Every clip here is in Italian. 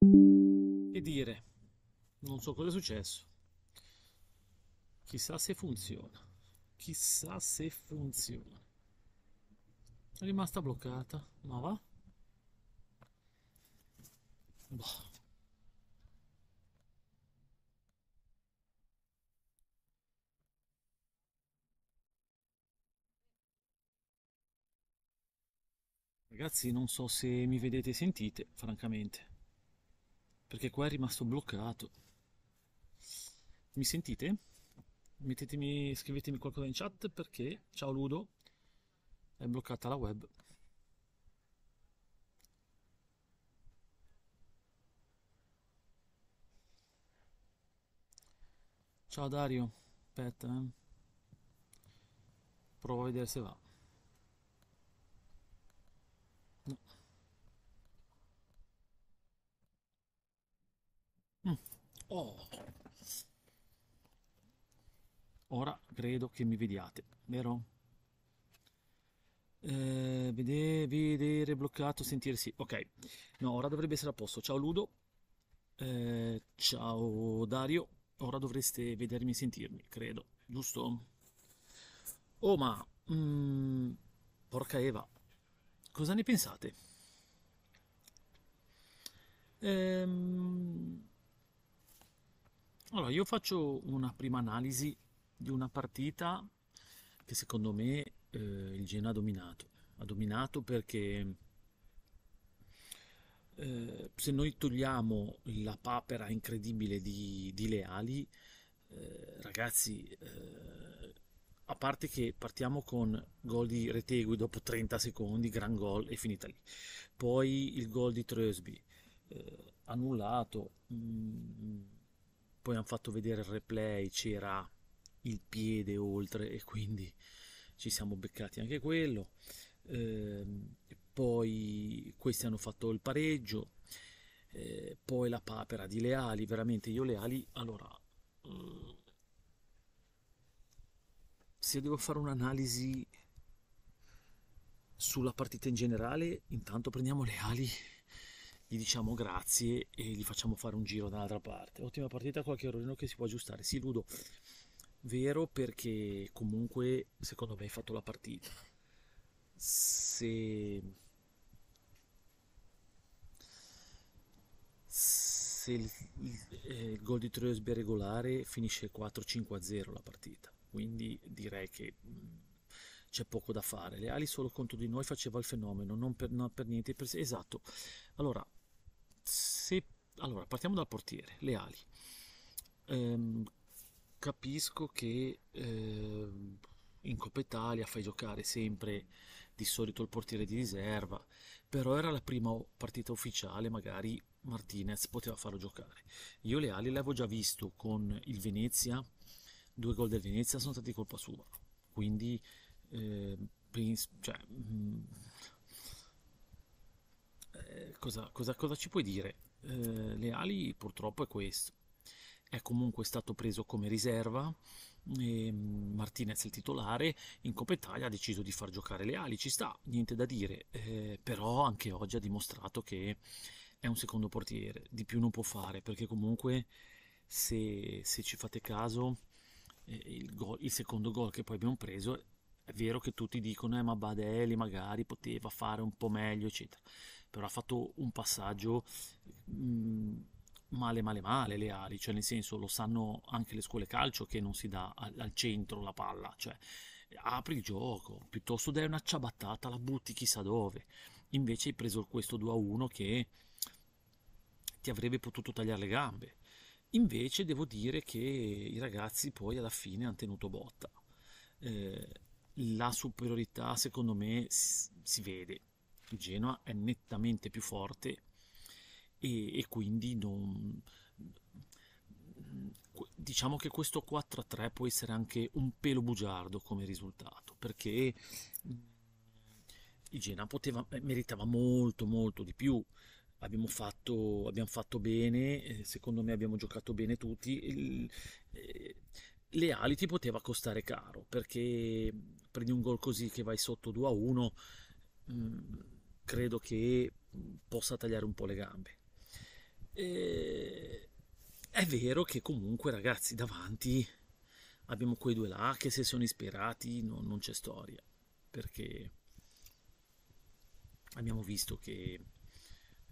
Che dire, non so cosa è successo. Chissà se funziona. Chissà se funziona. È rimasta bloccata, ma va? Boh. Ragazzi, non so se mi vedete e sentite, francamente, perché qua è rimasto bloccato. Mi sentite? Mettetemi, scrivetemi qualcosa in chat perché, ciao Ludo, è bloccata la web. Ciao Dario, aspetta, eh. Provo a vedere se va. No. Mm. Oh, ora credo che mi vediate, vero? Eh, vede- vedere bloccato, sentire sì. Ok, no, ora dovrebbe essere a posto. Ciao Ludo, Eh, ciao Dario, ora dovreste vedermi e sentirmi, credo, giusto? Oh, ma... mm, porca Eva, cosa ne pensate? Ehm, allora, io faccio una prima analisi di una partita che secondo me eh, il Genoa ha dominato. Ha dominato perché eh, se noi togliamo la papera incredibile di, di Leali, eh, ragazzi, eh, a parte che partiamo con gol di Retegui dopo 30 secondi, gran gol e finita lì. Poi il gol di Trösby, eh, annullato, mm, poi hanno fatto vedere il replay, c'era il piede oltre e quindi ci siamo beccati anche quello. Ehm, poi questi hanno fatto il pareggio, eh, poi la papera di Leali, veramente io Leali, allora, mm, se devo fare un'analisi sulla partita in generale, intanto prendiamo Leali, gli diciamo grazie e gli facciamo fare un giro dall'altra parte. Ottima partita, qualche errorino che si può aggiustare. Sì, Ludo, vero perché comunque secondo me hai fatto la partita. Se se il, il- eh, il gol di Troesby è regolare finisce 4-5-0 la partita, quindi direi che c'è poco da fare. Le ali solo contro di noi faceva il fenomeno, non per, non per niente. per- esatto. Allora, se, allora, partiamo dal portiere, le ali. Ehm, capisco che ehm, in Coppa Italia fai giocare sempre di solito il portiere di riserva, però era la prima partita ufficiale, magari Martinez poteva farlo giocare. Io le ali l'avevo già visto con il Venezia, due gol del Venezia sono stati colpa sua, quindi eh, cioè, eh, cosa, cosa- cosa ci puoi dire? Eh, le ali purtroppo è questo. È comunque stato preso come riserva. e, mm, Martinez il titolare. In Coppa Italia ha deciso di far giocare le ali. Ci sta, niente da dire. eh, però anche oggi ha dimostrato che è un secondo portiere. Di più non può fare perché comunque, se, se ci fate caso, eh, il, gol- il secondo gol che poi abbiamo preso. È vero che tutti dicono, eh, ma Badelli magari poteva fare un po' meglio, eccetera però ha fatto un passaggio mh, male male male le ali, cioè nel senso lo sanno anche le scuole calcio che non si dà al, al centro la palla, cioè apri il gioco, piuttosto dai una ciabattata, la butti chissà dove. Invece hai preso questo 2 a 1 che ti avrebbe potuto tagliare le gambe. Invece devo dire che i ragazzi poi alla fine hanno tenuto botta. Eh, la superiorità secondo me si vede. Il Genoa è nettamente più forte e, e quindi non... diciamo che questo 4-3 può essere anche un pelo bugiardo come risultato perché il Genoa poteva, eh, meritava molto molto di più. Abbiamo fatto, abbiamo fatto bene eh, secondo me abbiamo giocato bene tutti. Il- eh, le ali ti poteva costare caro perché prendi un gol così che vai sotto 2 a 1 mh, credo che possa tagliare un po' le gambe. E... È vero che comunque, ragazzi, davanti abbiamo quei due là che se sono ispirati no, non c'è storia, perché abbiamo visto che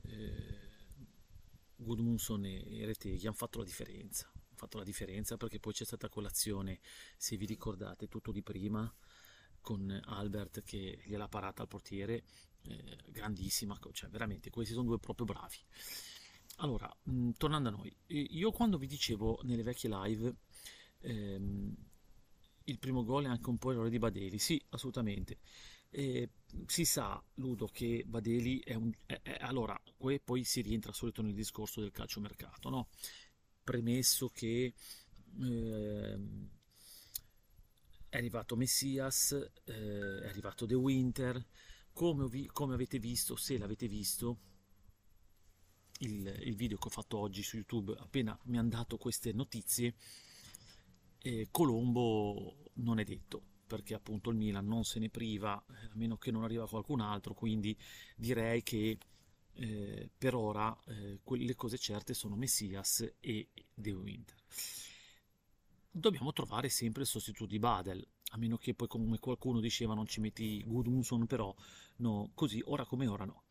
eh, Gudmundsson e Reteghi hanno fatto la differenza, hanno fatto la differenza perché poi c'è stata colazione, se vi ricordate, tutto di prima, con Albert che gliel'ha parata al portiere, eh, grandissima, cioè veramente questi sono due proprio bravi. Allora, mh, mm, tornando a noi, io quando vi dicevo nelle vecchie live ehm, il primo gol è anche un po' errore di Badeli, sì, assolutamente. Eh, si sa, Ludo, che Badeli è un... È, è, allora, poi si rientra solito nel discorso del calciomercato, no? Premesso che eh, è arrivato Messias, eh, è arrivato De Winter, come, vi, come avete visto, se l'avete visto, il, il, video che ho fatto oggi su YouTube, appena mi hanno dato queste notizie, eh, Colombo non è detto, perché appunto il Milan non se ne priva, eh, a meno che non arriva qualcun altro, quindi direi che eh, per ora eh, le cose certe sono Messias e De Winter. Dobbiamo trovare sempre il sostituto di Badel, a meno che poi come qualcuno diceva non ci metti Gudmundsson, però no, così ora come ora no.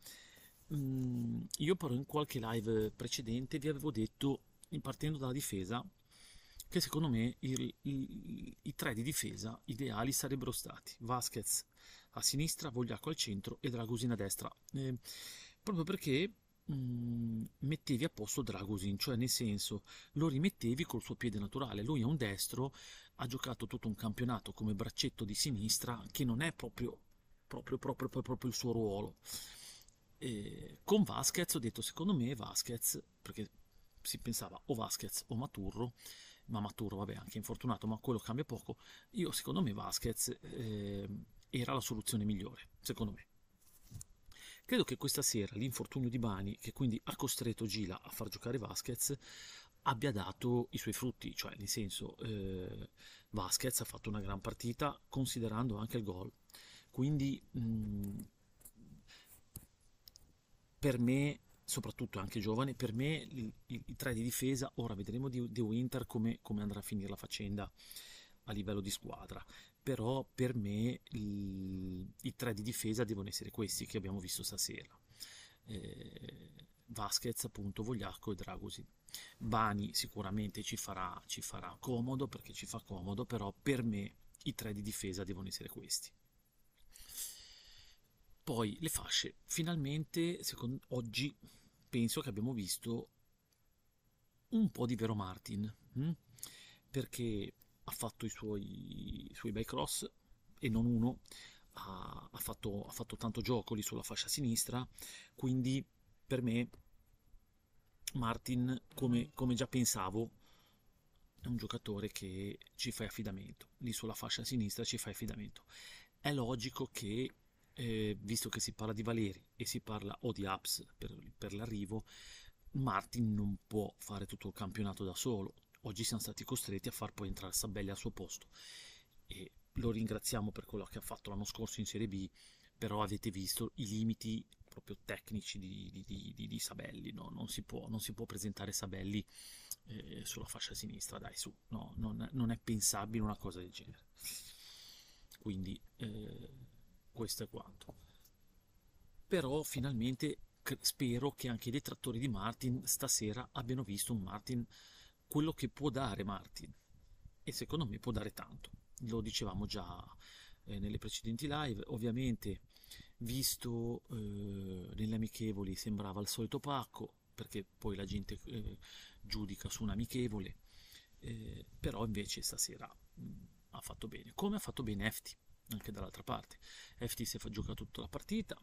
Mm, io però in qualche live precedente vi avevo detto, partendo dalla difesa, che secondo me il, il, i tre di difesa ideali sarebbero stati Vasquez a sinistra, Vogliacco al centro e Dragusin a destra, eh, proprio perché mm, mettevi a posto Dragusin, cioè nel senso lo rimettevi col suo piede naturale, lui è un destro, ha giocato tutto un campionato come braccetto di sinistra che non è proprio, proprio, proprio, proprio il suo ruolo. E con Vasquez ho detto secondo me Vasquez, perché si pensava o Vasquez o Maturro, ma Maturo vabbè anche infortunato ma quello cambia poco. Io secondo me Vasquez eh, era la soluzione migliore secondo me credo che questa sera l'infortunio di Bani che quindi ha costretto Gila a far giocare Vasquez abbia dato i suoi frutti cioè nel senso eh, Vasquez ha fatto una gran partita considerando anche il gol. Quindi mh, mm, per me soprattutto anche giovane, per me i, tre di difesa, ora vedremo di The Winter come, come, andrà a finire la faccenda a livello di squadra, però per me il, i tre di difesa devono essere questi che abbiamo visto stasera. Eh, Vasquez, appunto, Vogliacco e Dragosin. Bani sicuramente ci farà, ci farà comodo perché ci fa comodo, però per me i tre di difesa devono essere questi. Poi le fasce, finalmente secondo, oggi penso che abbiamo visto un po' di vero Martin, hm? perché ha fatto i suoi, i suoi bei cross e non uno, ha, ha, fatto, ha fatto tanto gioco lì sulla fascia sinistra, quindi per me Martin, come, come già pensavo, è un giocatore che ci fa affidamento, lì sulla fascia sinistra ci fa affidamento. È logico che eh, visto che si parla di Valeri e si parla o di Apps per, per l'arrivo, Martin non può fare tutto il campionato da solo. Oggi siamo stati costretti a far poi entrare Sabelli al suo posto e lo ringraziamo per quello che ha fatto l'anno scorso in Serie B, però avete visto i limiti proprio tecnici di, di, di, di Sabelli, no? non, si può, non, si può, presentare Sabelli eh, sulla fascia sinistra, dai su, no, non, non, è pensabile una cosa del genere. Quindi eh, questo è quanto. Però finalmente spero che anche i detrattori di Martin stasera abbiano visto un Martin quello che può dare Martin. E secondo me può dare tanto. Lo dicevamo già eh, nelle precedenti live. Ovviamente visto eh, nelle amichevoli sembrava il solito pacco perché poi la gente eh, giudica su un amichevole eh, però invece stasera mh, mm, ha fatto bene. Come ha fatto bene Efti anche dall'altra parte. FT si è giocato tutta la partita,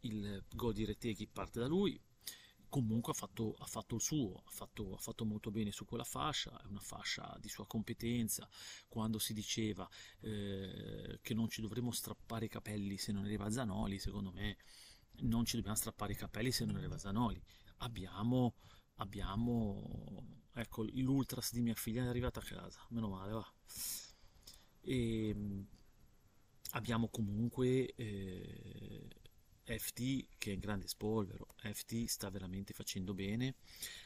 il gol di Reteghi parte da lui, comunque ha fatto, ha fatto il suo, ha fatto, ha fatto, molto bene su quella fascia, è una fascia di sua competenza, quando si diceva eh, che non ci dovremmo strappare i capelli se non arriva Zanoli, secondo me non ci dobbiamo strappare i capelli se non arriva Zanoli, abbiamo, abbiamo ecco l'ultras di mia figlia è arrivata a casa, meno male va. E, abbiamo comunque eh, FT che è in grande spolvero, FT sta veramente facendo bene,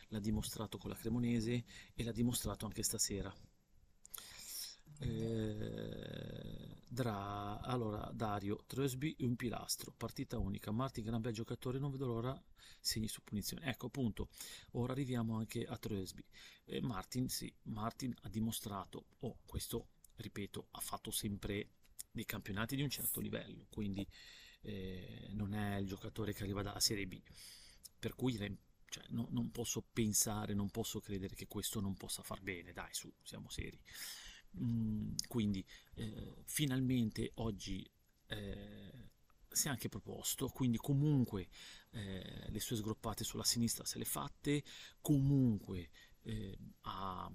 l'ha dimostrato con la Cremonese e l'ha dimostrato anche stasera. Eh, Dra, allora Dario, Trusby un pilastro, partita unica, Martin gran bel giocatore, non vedo l'ora segni su punizione. Ecco appunto, ora arriviamo anche a Trusby. Eh, Martin, sì, Martin ha dimostrato, oh, questo ripeto, ha fatto sempre dei campionati di un certo livello, quindi eh, non è il giocatore che arriva dalla Serie B, per cui cioè, no, non posso pensare, non posso credere che questo non possa far bene, dai su, siamo seri. Mm, quindi eh, finalmente oggi eh, si è anche proposto, quindi comunque eh, le sue sgroppate sulla sinistra se le fatte, comunque eh, ha,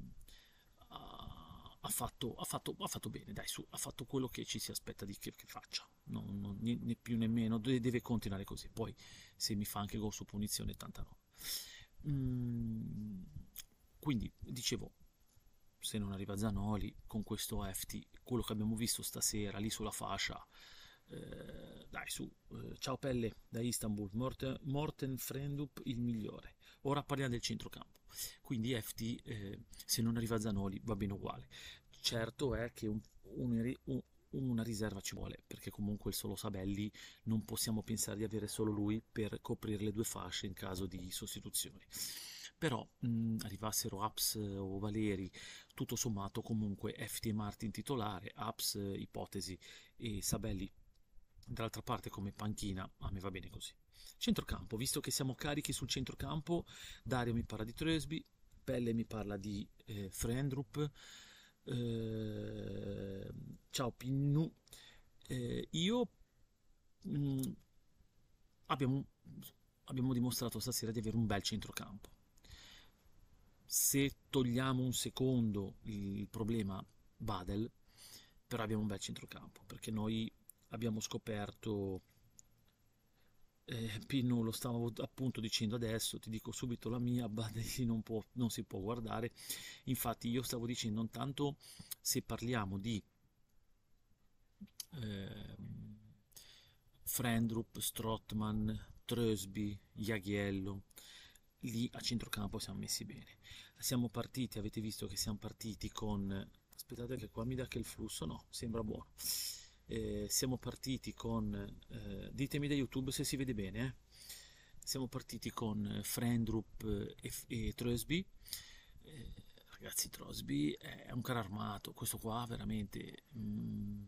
ha, ha, fatto, ha, fatto, ha, fatto, bene, dai su, ha fatto quello che ci si aspetta di che, che faccia, non, non, né più né meno, deve continuare così, poi se mi fa anche gol su punizione, tanta no. Mm, quindi dicevo, se non arriva Zanoli con questo FT, quello che abbiamo visto stasera lì sulla fascia, eh, dai su, eh, ciao Pelle da Istanbul, Morten, Morten Frendup il migliore. Ora parliamo del centrocampo, quindi FT eh, se non arriva Zanoli va bene uguale. Certo è che un, un, un, una riserva ci vuole, perché comunque il solo Sabelli non possiamo pensare di avere solo lui per coprire le due fasce in caso di sostituzioni però mh, arrivassero Aps o Valeri, tutto sommato comunque FT Martin titolare, Aps ipotesi e Sabelli dall'altra parte come panchina, a me va bene così. Centrocampo, visto che siamo carichi sul centrocampo, Dario mi parla di Tresby, Pelle mi parla di eh, Frendrup, eh, ciao Pinnu, eh, io mh, abbiamo, abbiamo dimostrato stasera di avere un bel centrocampo. Se togliamo un secondo il problema Badel, però abbiamo un bel centrocampo, perché noi abbiamo scoperto, eh, Pino lo stavo appunto dicendo adesso, ti dico subito la mia, Badel non, può, non si può guardare, infatti io stavo dicendo intanto se parliamo di eh, Frendrup, Strottman, Trösby, Jaghiello, lì a centrocampo siamo messi bene. Siamo partiti, avete visto che siamo partiti con... Aspettate che qua mi dà che il flusso, no, sembra buono. Eh, siamo partiti con... Eh, ditemi da YouTube se si vede bene. Eh. Siamo partiti con Frendrup e, e Trosby. Eh, ragazzi, Trosby è un caro armato, questo qua veramente... Mm,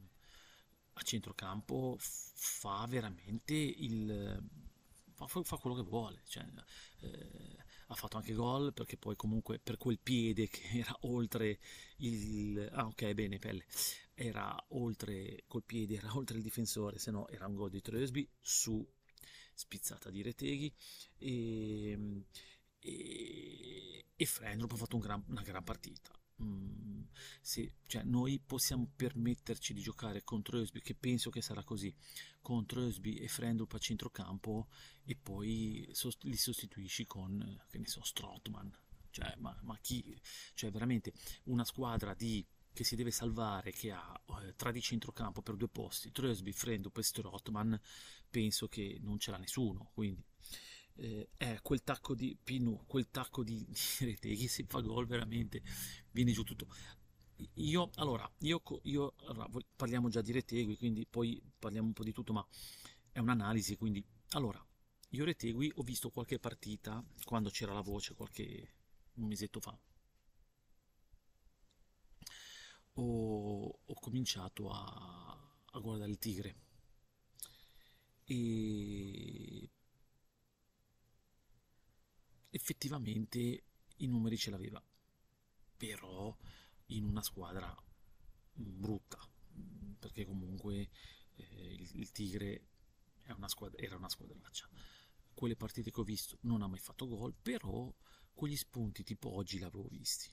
a centrocampo fa veramente il fa, fa quello che vuole, cioè, eh, ha fatto anche gol perché poi comunque per quel piede che era oltre il... ah ok bene pelle, era oltre col piede, era oltre il difensore, se no era un gol di Tresby su spizzata di Reteghi e, e, e Frendrup ha fatto un gran, una gran partita Mm, sì, cioè noi possiamo permetterci di giocare contro Ösby, che penso che sarà così, contro Ösby e Frendrup a centrocampo e poi sost- li sostituisci con, che ne so, Strottman. Cioè, ma, ma chi? Cioè, veramente una squadra di che si deve salvare, che ha eh, tra di centrocampo per due posti, Trösby, Frendrup e Strottman, penso che non ce l'ha nessuno, quindi eh, è quel tacco di Pinu, quel tacco di, di Reteghi si fa gol veramente, viene giù tutto. Io, allora, io, io allora, parliamo già di Retegui, quindi poi parliamo un po' di tutto, ma è un'analisi, quindi, allora, io Retegui ho visto qualche partita, quando c'era la voce, qualche un mesetto fa, ho, ho cominciato a, a guardare il Tigre e effettivamente i numeri ce l'aveva, però in una squadra brutta, perché comunque eh, il, il, Tigre una squadra, era una squadraccia. Quelle partite che ho visto non ha mai fatto gol, però quegli spunti tipo oggi l'avevo visti.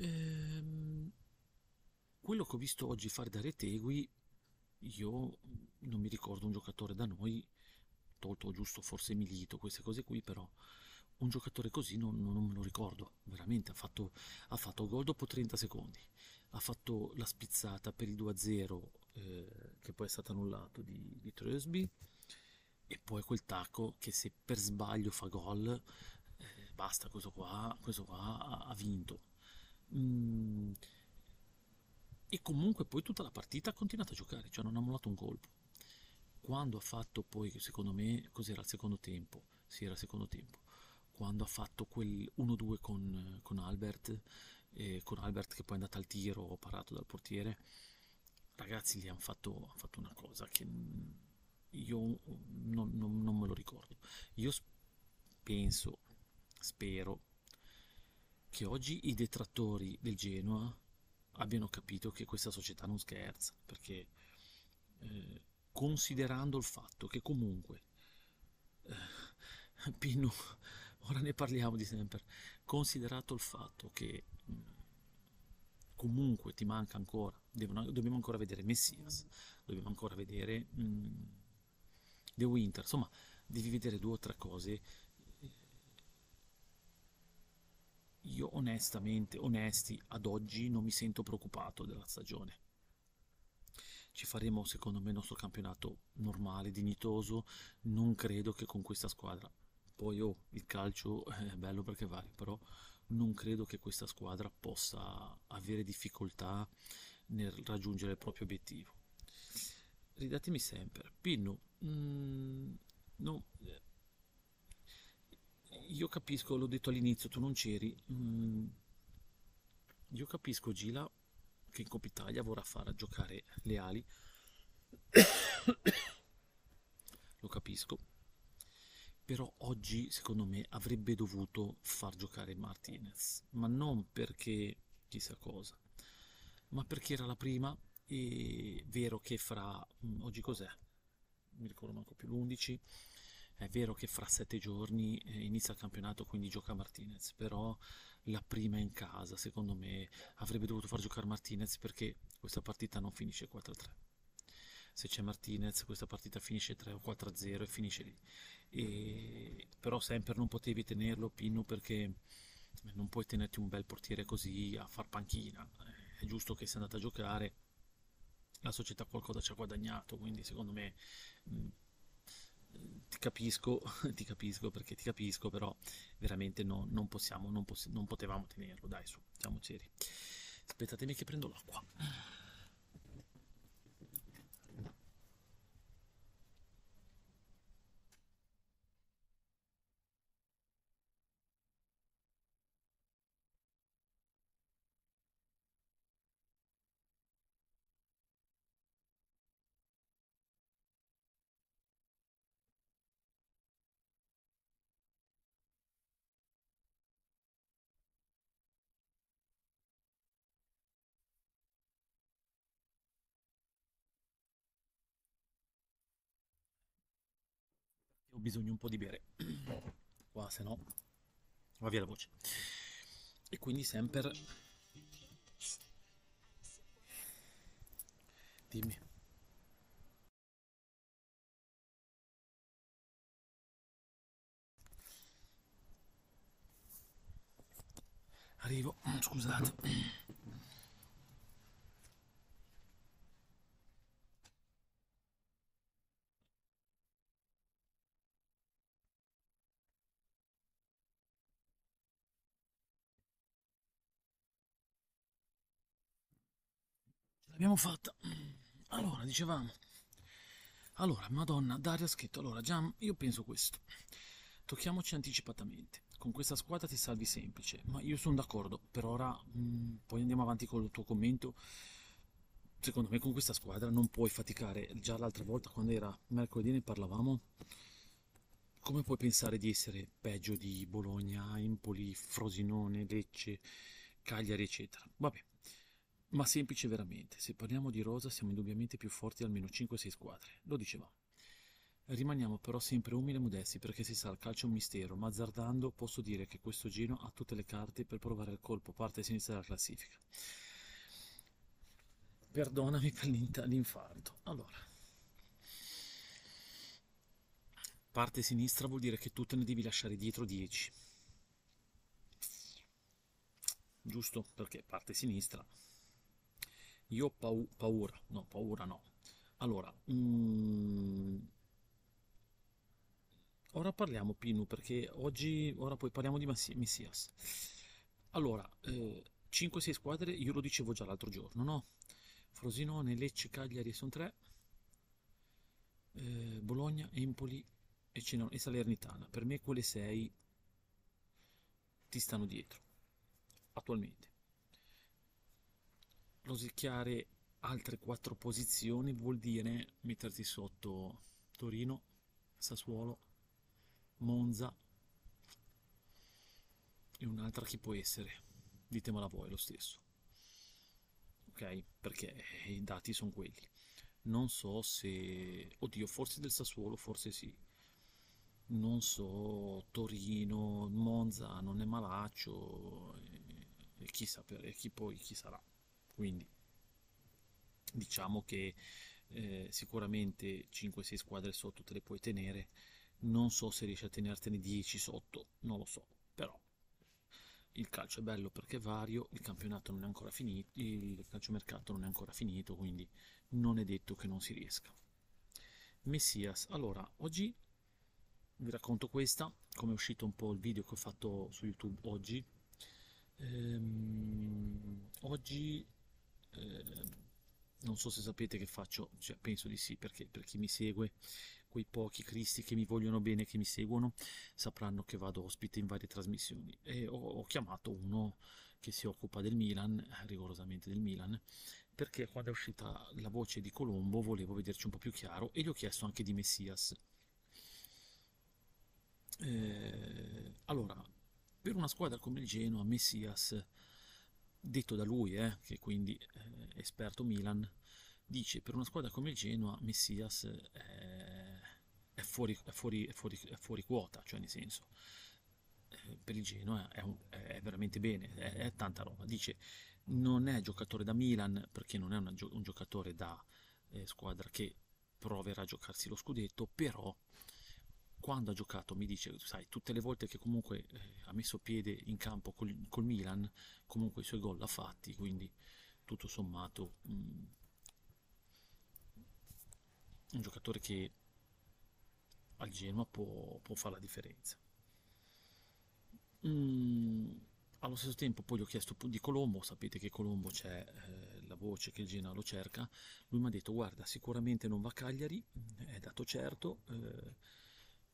Ehm, quello che ho visto oggi fare da Retegui, io non mi ricordo un giocatore da noi tolto giusto forse Milito, queste cose qui, però un giocatore così non, non, non me lo ricordo, veramente, ha fatto, ha fatto gol dopo 30 secondi. ha fatto la spizzata per il 2-0 eh, che poi è stato annullato di, di Trösby e poi quel tacco che se per sbaglio fa gol eh, basta questo qua, questo qua ha, ha vinto mm. e comunque poi tutta la partita ha continuato a giocare cioè non ha mollato un colpo quando ha fatto poi secondo me cos'era il secondo tempo sì era il secondo tempo quando ha fatto quel 1-2 con, con Albert eh, con Albert che poi è andato al tiro parato dal portiere ragazzi gli hanno fatto, hanno fatto una cosa che io non, non, non me lo ricordo. Io penso, spero, che oggi i detrattori del Genoa abbiano capito che questa società non scherza, perché eh, considerando il fatto che comunque eh, Pino, ora ne parliamo di sempre, considerato il fatto che mh, comunque ti manca ancora, devono, dobbiamo ancora vedere Messias, dobbiamo ancora vedere mh, The Winter, insomma, devi vedere due o tre cose. Io onestamente, onesti, ad oggi non mi sento preoccupato della stagione. Ci faremo, secondo me, il nostro campionato normale, dignitoso. Non credo che con questa squadra. Poi, oh, il calcio è bello perché vale, però non credo che questa squadra possa avere difficoltà nel raggiungere il proprio obiettivo. Ridatemi sempre, Pinno, mm, no, io capisco, l'ho detto all'inizio, tu non c'eri, mm, io capisco Gila che in Coppa Italia vorrà far giocare le ali, lo capisco, però oggi secondo me avrebbe dovuto far giocare Martinez, ma non perché chissà cosa, ma perché era la prima e vero che fra mm, oggi cos'è? mi ricordo manco più l'11 è vero che fra sette giorni eh, inizia il campionato quindi gioca Martinez però la prima in casa secondo me avrebbe dovuto far giocare Martinez perché questa partita non finisce 4-3 se c'è Martinez questa partita finisce 3 o 4-0 e finisce lì. E, però sempre non potevi tenerlo Pinno perché non puoi tenerti un bel portiere così a far panchina. È giusto che sia andato a giocare la società qualcosa ci ha guadagnato quindi secondo me ti capisco ti capisco perché ti capisco però veramente no, non possiamo non, poss non potevamo tenerlo. Dai su siamo seri aspettatemi che prendo l'acqua bisogno un po' di bere. Qua se no va via la voce. E quindi sempre dimmi. Arrivo. Scusate L'abbiamo fatta. Allora, dicevamo. Allora, Madonna, Daria ha scritto. Allora, già io penso questo. Tocchiamoci anticipatamente. Con questa squadra ti salvi semplice, ma io sono d'accordo. Per ora, mh, mm, poi andiamo avanti con il tuo commento. Secondo me con questa squadra non puoi faticare. Già l'altra volta, quando era mercoledì, ne parlavamo. Come puoi pensare di essere peggio di Bologna, Impoli, Frosinone, Lecce, Cagliari, eccetera? Vabbè, ma semplice veramente. Se parliamo di rosa siamo indubbiamente più forti almeno 5-6 squadre, lo dicevamo. Rimaniamo però sempre umili e modesti perché si sa, il calcio è un mistero, ma azzardando posso dire che questo giro ha tutte le carte per provare il colpo parte sinistra della classifica. Perdonami per l'infarto. Allora, parte sinistra vuol dire che tu te ne devi lasciare dietro 10. Giusto? Perché parte sinistra Io ho pau- paura, no, paura no. Allora, mm, ora parliamo Pinu perché oggi, ora poi parliamo di Messias. Allora, eh, 5-6 squadre, io lo dicevo già l'altro giorno, no? Frosinone, Lecce, Cagliari sono tre, eh, Bologna, Empoli e, Cino- e Salernitana. Per me quelle sei ti stanno dietro, attualmente. Rosicchiare altre quattro posizioni vuol dire metterti sotto Torino, Sassuolo, Monza e un'altra chi può essere? Ditemela voi lo stesso. Ok? Perché i dati sono quelli. Non so se... Oddio, forse del Sassuolo, forse sì. Non so, Torino, Monza non è malaccio e, e chi sapere, chi poi chi sarà. Quindi diciamo che eh, sicuramente 5-6 squadre sotto te le puoi tenere. Non so se riesci a tenertene 10 sotto, non lo so, però il calcio è bello perché è vario, il campionato non è ancora finito, il calciomercato non è ancora finito, quindi non è detto che non si riesca. Messias, allora, oggi vi racconto questa, come è uscito un po' il video che ho fatto su YouTube oggi. Ehm, oggi ehm, non so se sapete che faccio, cioè penso di sì, perché per chi mi segue, quei pochi cristi che mi vogliono bene, che mi seguono, sapranno che vado ospite in varie trasmissioni. E ho, ho chiamato uno che si occupa del Milan, rigorosamente del Milan, perché quando è uscita la voce di Colombo volevo vederci un po' più chiaro e gli ho chiesto anche di Messias. Eh, allora, per una squadra come il Genoa, Messias, detto da lui, eh, che quindi è eh, esperto Milan, dice per una squadra come il Genoa, Messias è, è, fuori, è, fuori, è, fuori, fuori, quota, cioè nel senso, eh, per il Genoa è, un, veramente bene, è, tanta roba. Dice non è giocatore da Milan perché non è una, un giocatore da eh, squadra che proverà a giocarsi lo scudetto, però quando ha giocato mi dice, sai, tutte le volte che comunque eh, ha messo piede in campo col, col, Milan, comunque i suoi gol l'ha fatti, quindi tutto sommato mh, mm, un giocatore che al Genoa può, può fare la differenza. Mm, allo stesso tempo poi gli ho chiesto di Colombo, sapete che Colombo c'è eh, la voce che il Genoa lo cerca, lui mi ha detto guarda sicuramente non va a Cagliari, è dato certo, eh,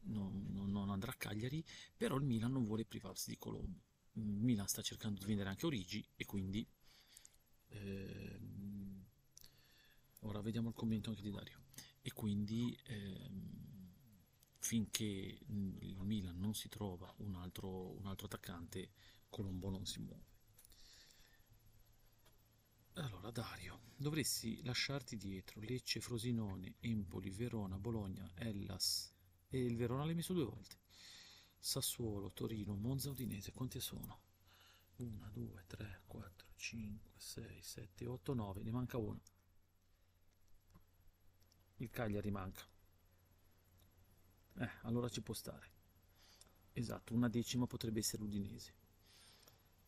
non, non, andrà a Cagliari, però il Milan non vuole privarsi di Colombo. Il Milan sta cercando di vendere anche Origi e quindi... Ehm, ora vediamo il commento anche di Dario. E quindi ehm, finché il Milan non si trova un altro, un altro attaccante, Colombo non si muove. Allora, Dario, dovresti lasciarti dietro Lecce, Frosinone, Empoli, Verona, Bologna, Hellas, e il Verona l'hai messo due volte. Sassuolo, Torino, Monza, Udinese, quanti sono? 1, 2, 3, 4, 5, 6, 7, 8, 9, ne manca uno. Il Cagliari manca. Eh, allora ci può stare. Esatto, una decima potrebbe essere l'Udinese.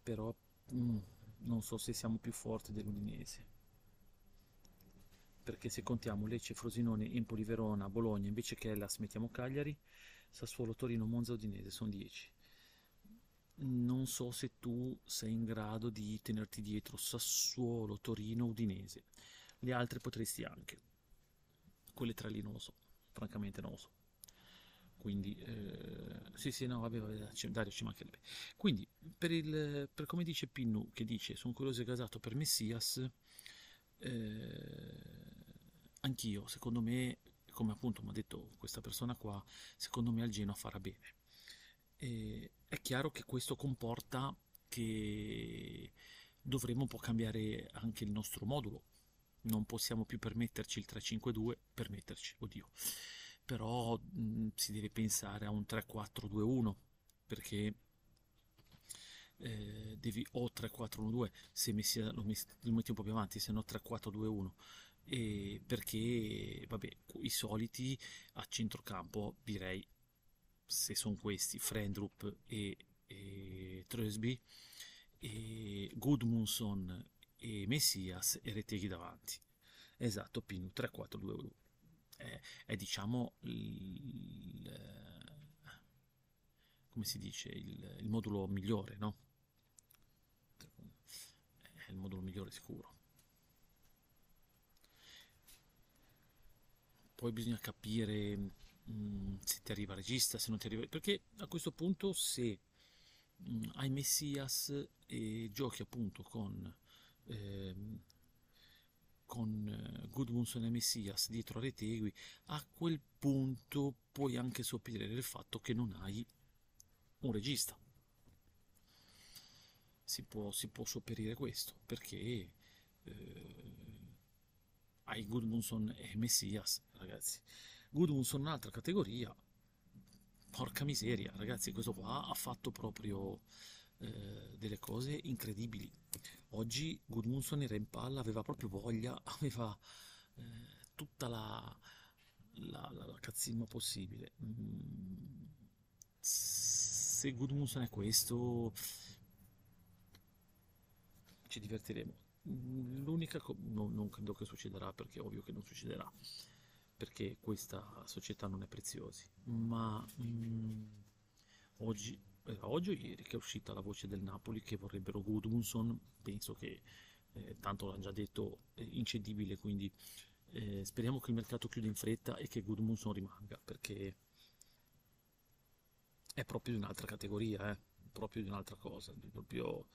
Però mm, non so se siamo più forti dell'Udinese perché se contiamo Lecce, Frosinone, Empoli, Verona, Bologna, invece che Hellas mettiamo Cagliari, Sassuolo, Torino, Monza, Udinese, sono 10. Non so se tu sei in grado di tenerti dietro Sassuolo, Torino, Udinese. Le altre potresti anche. Quelle tre lì non lo so, francamente non lo so. Quindi, eh, sì, sì, no, vabbè, vabbè, Dario ci mancherebbe. Quindi, per, il, per come dice Pinnu, che dice, sono curioso e gasato per Messias, eh, anch'io, secondo me, come appunto mi ha detto questa persona qua, secondo me al Genoa farà bene. E è chiaro che questo comporta che dovremo un po' cambiare anche il nostro modulo. Non possiamo più permetterci il 3-5-2, permetterci, oddio. Però mh, si deve pensare a un 3-4-2-1, perché eh, devi o 3-4-1-2 se messi, lo, metti un po' più avanti, se no 3-4-2-1 e perché vabbè i soliti a centrocampo direi se sono questi Frendrup e, e Trösby e Gudmundsson e Messias e Reteghi davanti. Esatto, Pinu 3-4-2-2. È, è diciamo il, come si dice, il, il modulo migliore, no? È il modulo migliore sicuro. Poi bisogna capire mh, mm, se ti arriva il regista, se non ti arriva... Perché a questo punto se mh, mm, hai Messias e giochi appunto con... Ehm, con eh, Goodmunson e Messias dietro a Retegui, a quel punto puoi anche sopperire il fatto che non hai un regista. Si può, si può sopperire questo perché eh, hai Goodmunson e Messias, ragazzi. Goodmunson un'altra categoria. Porca miseria, ragazzi, questo qua ha fatto proprio eh, delle cose incredibili. Oggi Gudmundsson era in palla, aveva proprio voglia, aveva eh, tutta la, la, la, la, cazzimma possibile. Mm, se Gudmundsson è questo, ci divertiremo. L'unica cosa, no, non credo che succederà perché è ovvio che non succederà perché questa società non è preziosi ma mm, oggi era oggi o ieri che è uscita la voce del Napoli che vorrebbero Gudmundsson, penso che eh, tanto l'hanno già detto, è incedibile, quindi eh, speriamo che il mercato chiuda in fretta e che Gudmundsson rimanga, perché è proprio di un'altra categoria, eh? proprio di un'altra cosa, proprio...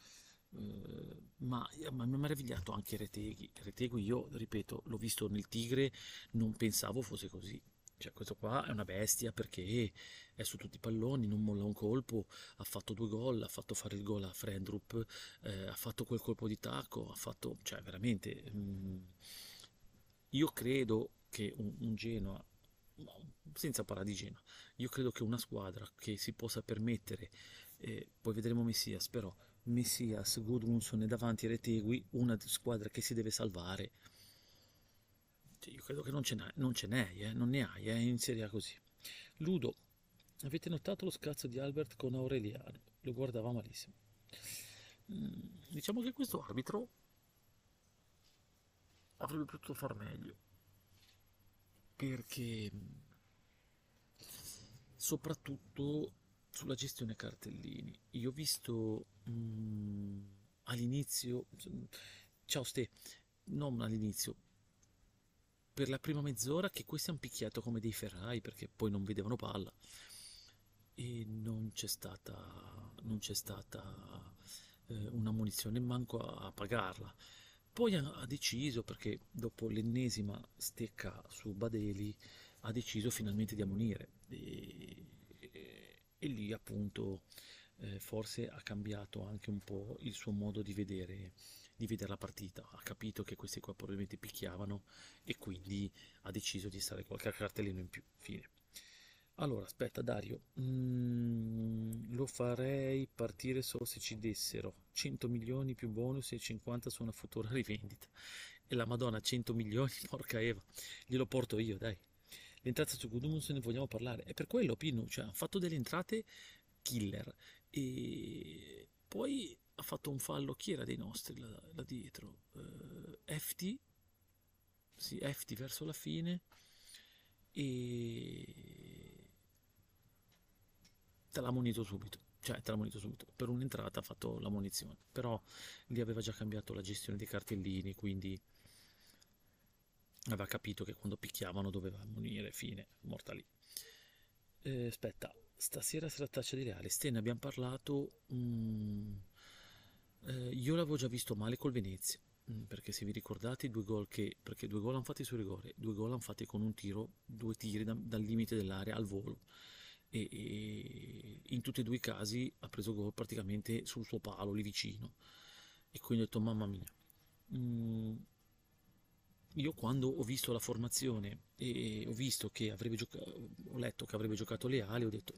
Uh, ma, ma, mi ha meravigliato anche Retegui. Retegui, io ripeto, l'ho visto nel Tigre, non pensavo fosse così. Cioè, questo qua è una bestia perché è su tutti i palloni, non molla un colpo, ha fatto due gol, ha fatto fare il gol a Frendrup, eh, ha fatto quel colpo di tacco, ha fatto, cioè veramente, mh, mm, io credo che un, un Genoa, senza parlare di Genoa, io credo che una squadra che si possa permettere, eh, poi vedremo Messias, però Messias, Gudmundsson e davanti Retegui, una squadra che si deve salvare, cioè, io credo che non ce n'hai, non, ce n'hai eh, non ne hai eh, in Serie A così. Ludo, avete notato lo scazzo di Albert con Aureliano? Lo guardava malissimo. Mm, diciamo che questo arbitro avrebbe potuto far meglio. Perché soprattutto sulla gestione cartellini. Io ho visto mm, all'inizio, ciao Ste, non all'inizio, per la prima mezz'ora che questi hanno picchiato come dei ferrai perché poi non vedevano palla e non c'è stata, non c'è stata eh, una munizione manco a, a pagarla. Poi ha, ha, deciso, perché dopo l'ennesima stecca su Badeli, ha deciso finalmente di ammonire. E, e, lì appunto eh, forse ha cambiato anche un po' il suo modo di vedere di vedere la partita, ha capito che questi qua probabilmente picchiavano e quindi ha deciso di stare qualche cartellino in più. Fine. Allora, aspetta Dario, mm, lo farei partire solo se ci dessero 100 milioni più bonus e 50 su una futura rivendita. E la Madonna, 100 milioni, porca Eva, glielo porto io, dai. L'entrata su Gudmundsson ne vogliamo parlare. È per quello, Pino, cioè, ha fatto delle entrate killer. E poi ha fatto un fallo, chi era dei nostri là, là dietro? Uh, FT, sì, FT verso la fine e te l'ha munito subito, cioè te l'ha munito subito, per un'entrata ha fatto la munizione, però lì aveva già cambiato la gestione dei cartellini, quindi aveva capito che quando picchiavano doveva munire, fine, morta lì. Eh, aspetta, stasera sarà taccia di Reale, Ste ne abbiamo parlato... Mm, eh, io l'avevo già visto male col Venezia, mm, perché se vi ricordate due gol che, perché due gol hanno fatti su rigore, due gol hanno fatti con un tiro, due tiri da, dal limite dell'area al volo. E, e, in tutti e due i casi ha preso gol praticamente sul suo palo lì vicino e quindi ho detto mamma mia mm, io quando ho visto la formazione e ho visto che avrebbe giocato ho letto che avrebbe giocato Leale ho detto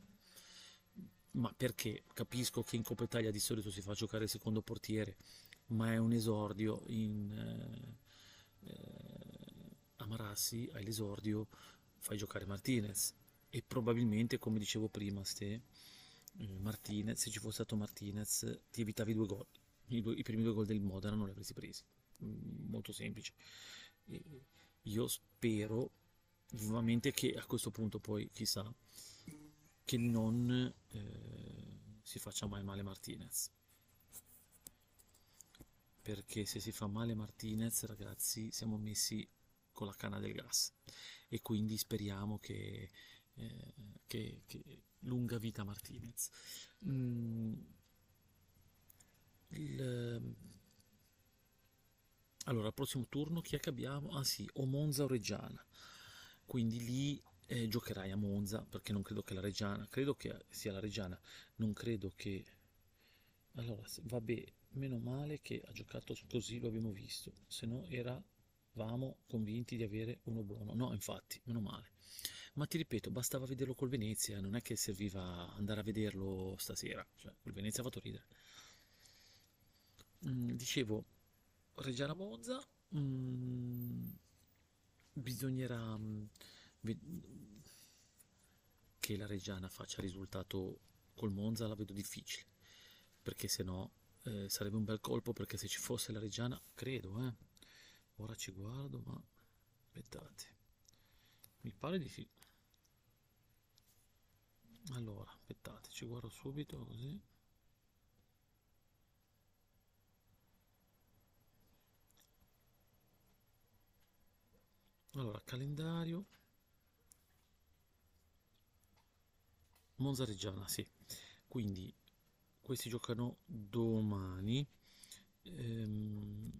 ma perché capisco che in Coppa Italia di solito si fa giocare il secondo portiere, ma è un esordio in eh, eh, a Marassi, hai l'esordio, fai giocare Martinez e probabilmente, come dicevo prima, ste, eh, Martinez, se ci fosse stato Martinez, ti evitavi due gol I, due, i primi due gol del Modena non li avresti presi. Mm, molto semplice. Io spero vivamente che a questo punto poi, chissà, che non eh, si faccia mai male Martinez. Perché se si fa male Martinez, ragazzi, siamo messi con la canna del gas. E quindi speriamo che, eh, che, che lunga vita Martinez. Mm, il, allora, al prossimo turno chi è che abbiamo? Ah sì, o Monza o Reggiana. Quindi lì eh, giocherai a Monza perché non credo che la Reggiana, credo che sia la Reggiana, non credo che... Allora, vabbè, meno male che ha giocato così, lo abbiamo visto, se no eravamo convinti di avere uno buono. No, infatti, meno male. Ma ti ripeto, bastava vederlo col Venezia, non è che serviva andare a vederlo stasera, cioè col Venezia ha fatto ridere. Mm, dicevo, Reggiana Monza, mm, bisognerà mm, che la Reggiana faccia risultato col Monza la vedo difficile, perché se no eh, sarebbe un bel colpo, perché se ci fosse la Reggiana, credo, eh, ora ci guardo, ma aspettate, mi pare di sì. Allora, aspettate, ci guardo subito così. Allora, calendario. Monza Reggiana, sì. Quindi questi giocano domani. Ehm,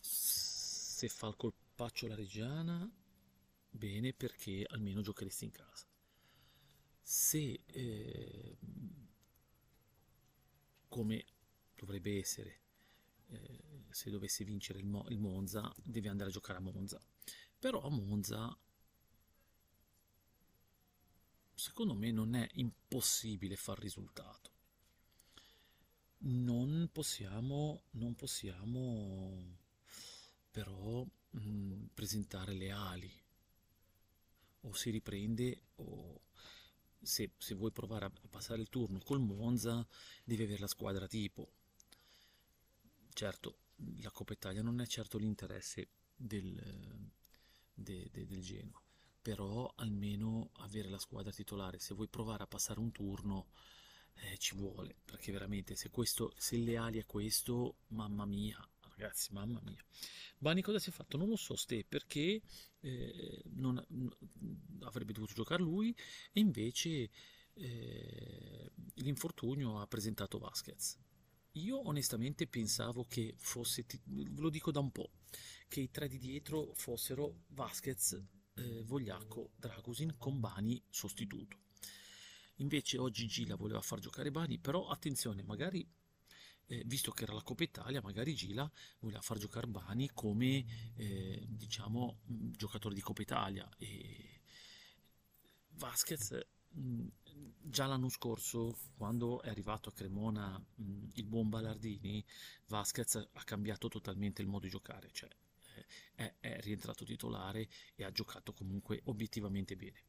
se fa il colpaccio la Reggiana, bene perché almeno giocheresti in casa. Se eh, come dovrebbe essere eh, se dovesse vincere il, Mo il Monza deve andare a giocare a Monza. Però a Monza secondo me non è impossibile far risultato. Non possiamo non possiamo però mh, presentare le ali. O si riprende o se, se vuoi provare a passare il turno col Monza devi avere la squadra tipo certo la Coppa Italia non è certo l'interesse del, de, de, del Genoa però almeno avere la squadra titolare se vuoi provare a passare un turno eh, ci vuole perché veramente se, questo, se le ali è questo mamma mia ragazzi mamma mia Bani cosa si è fatto? Non lo so Ste perché eh, non, avrebbe dovuto giocare lui e invece eh, l'infortunio ha presentato Vasquez io onestamente pensavo che fosse, ve lo dico da un po', che i tre di dietro fossero Vasquez, eh, Vogliacco, Dragusin con Bani sostituto. Invece oggi Gila voleva far giocare Bani, però attenzione, magari eh, visto che era la Coppa Italia, magari Gila voleva far giocare Bani come eh, diciamo giocatore di Coppa Italia e Vasquez mh, già l'anno scorso, quando è arrivato a Cremona mh, il buon Ballardini, Vasquez ha cambiato totalmente il modo di giocare, cioè eh, è, è rientrato titolare e ha giocato comunque obiettivamente bene.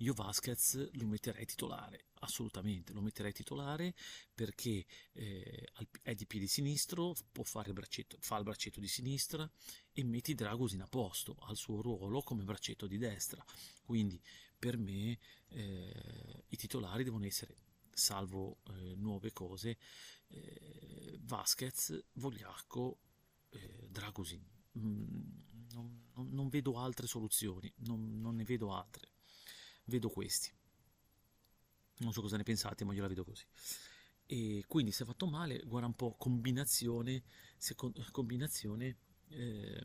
Io Vasquez lo metterei titolare, assolutamente, lo metterei titolare perché eh, è di piede sinistro, può fare il braccetto, fa il braccetto di sinistra e metti Dragosin a posto, al suo ruolo come braccetto di destra. Quindi per me eh, i titolari devono essere, salvo eh, nuove cose, eh, Vasquez, Vogliacco, eh, Dragosin. Mm, non, non, vedo altre soluzioni, non, non ne vedo altre vedo questi. Non so cosa ne pensate, ma io la vedo così. E quindi se è fatto male, guarda un po' combinazione, combinazione eh,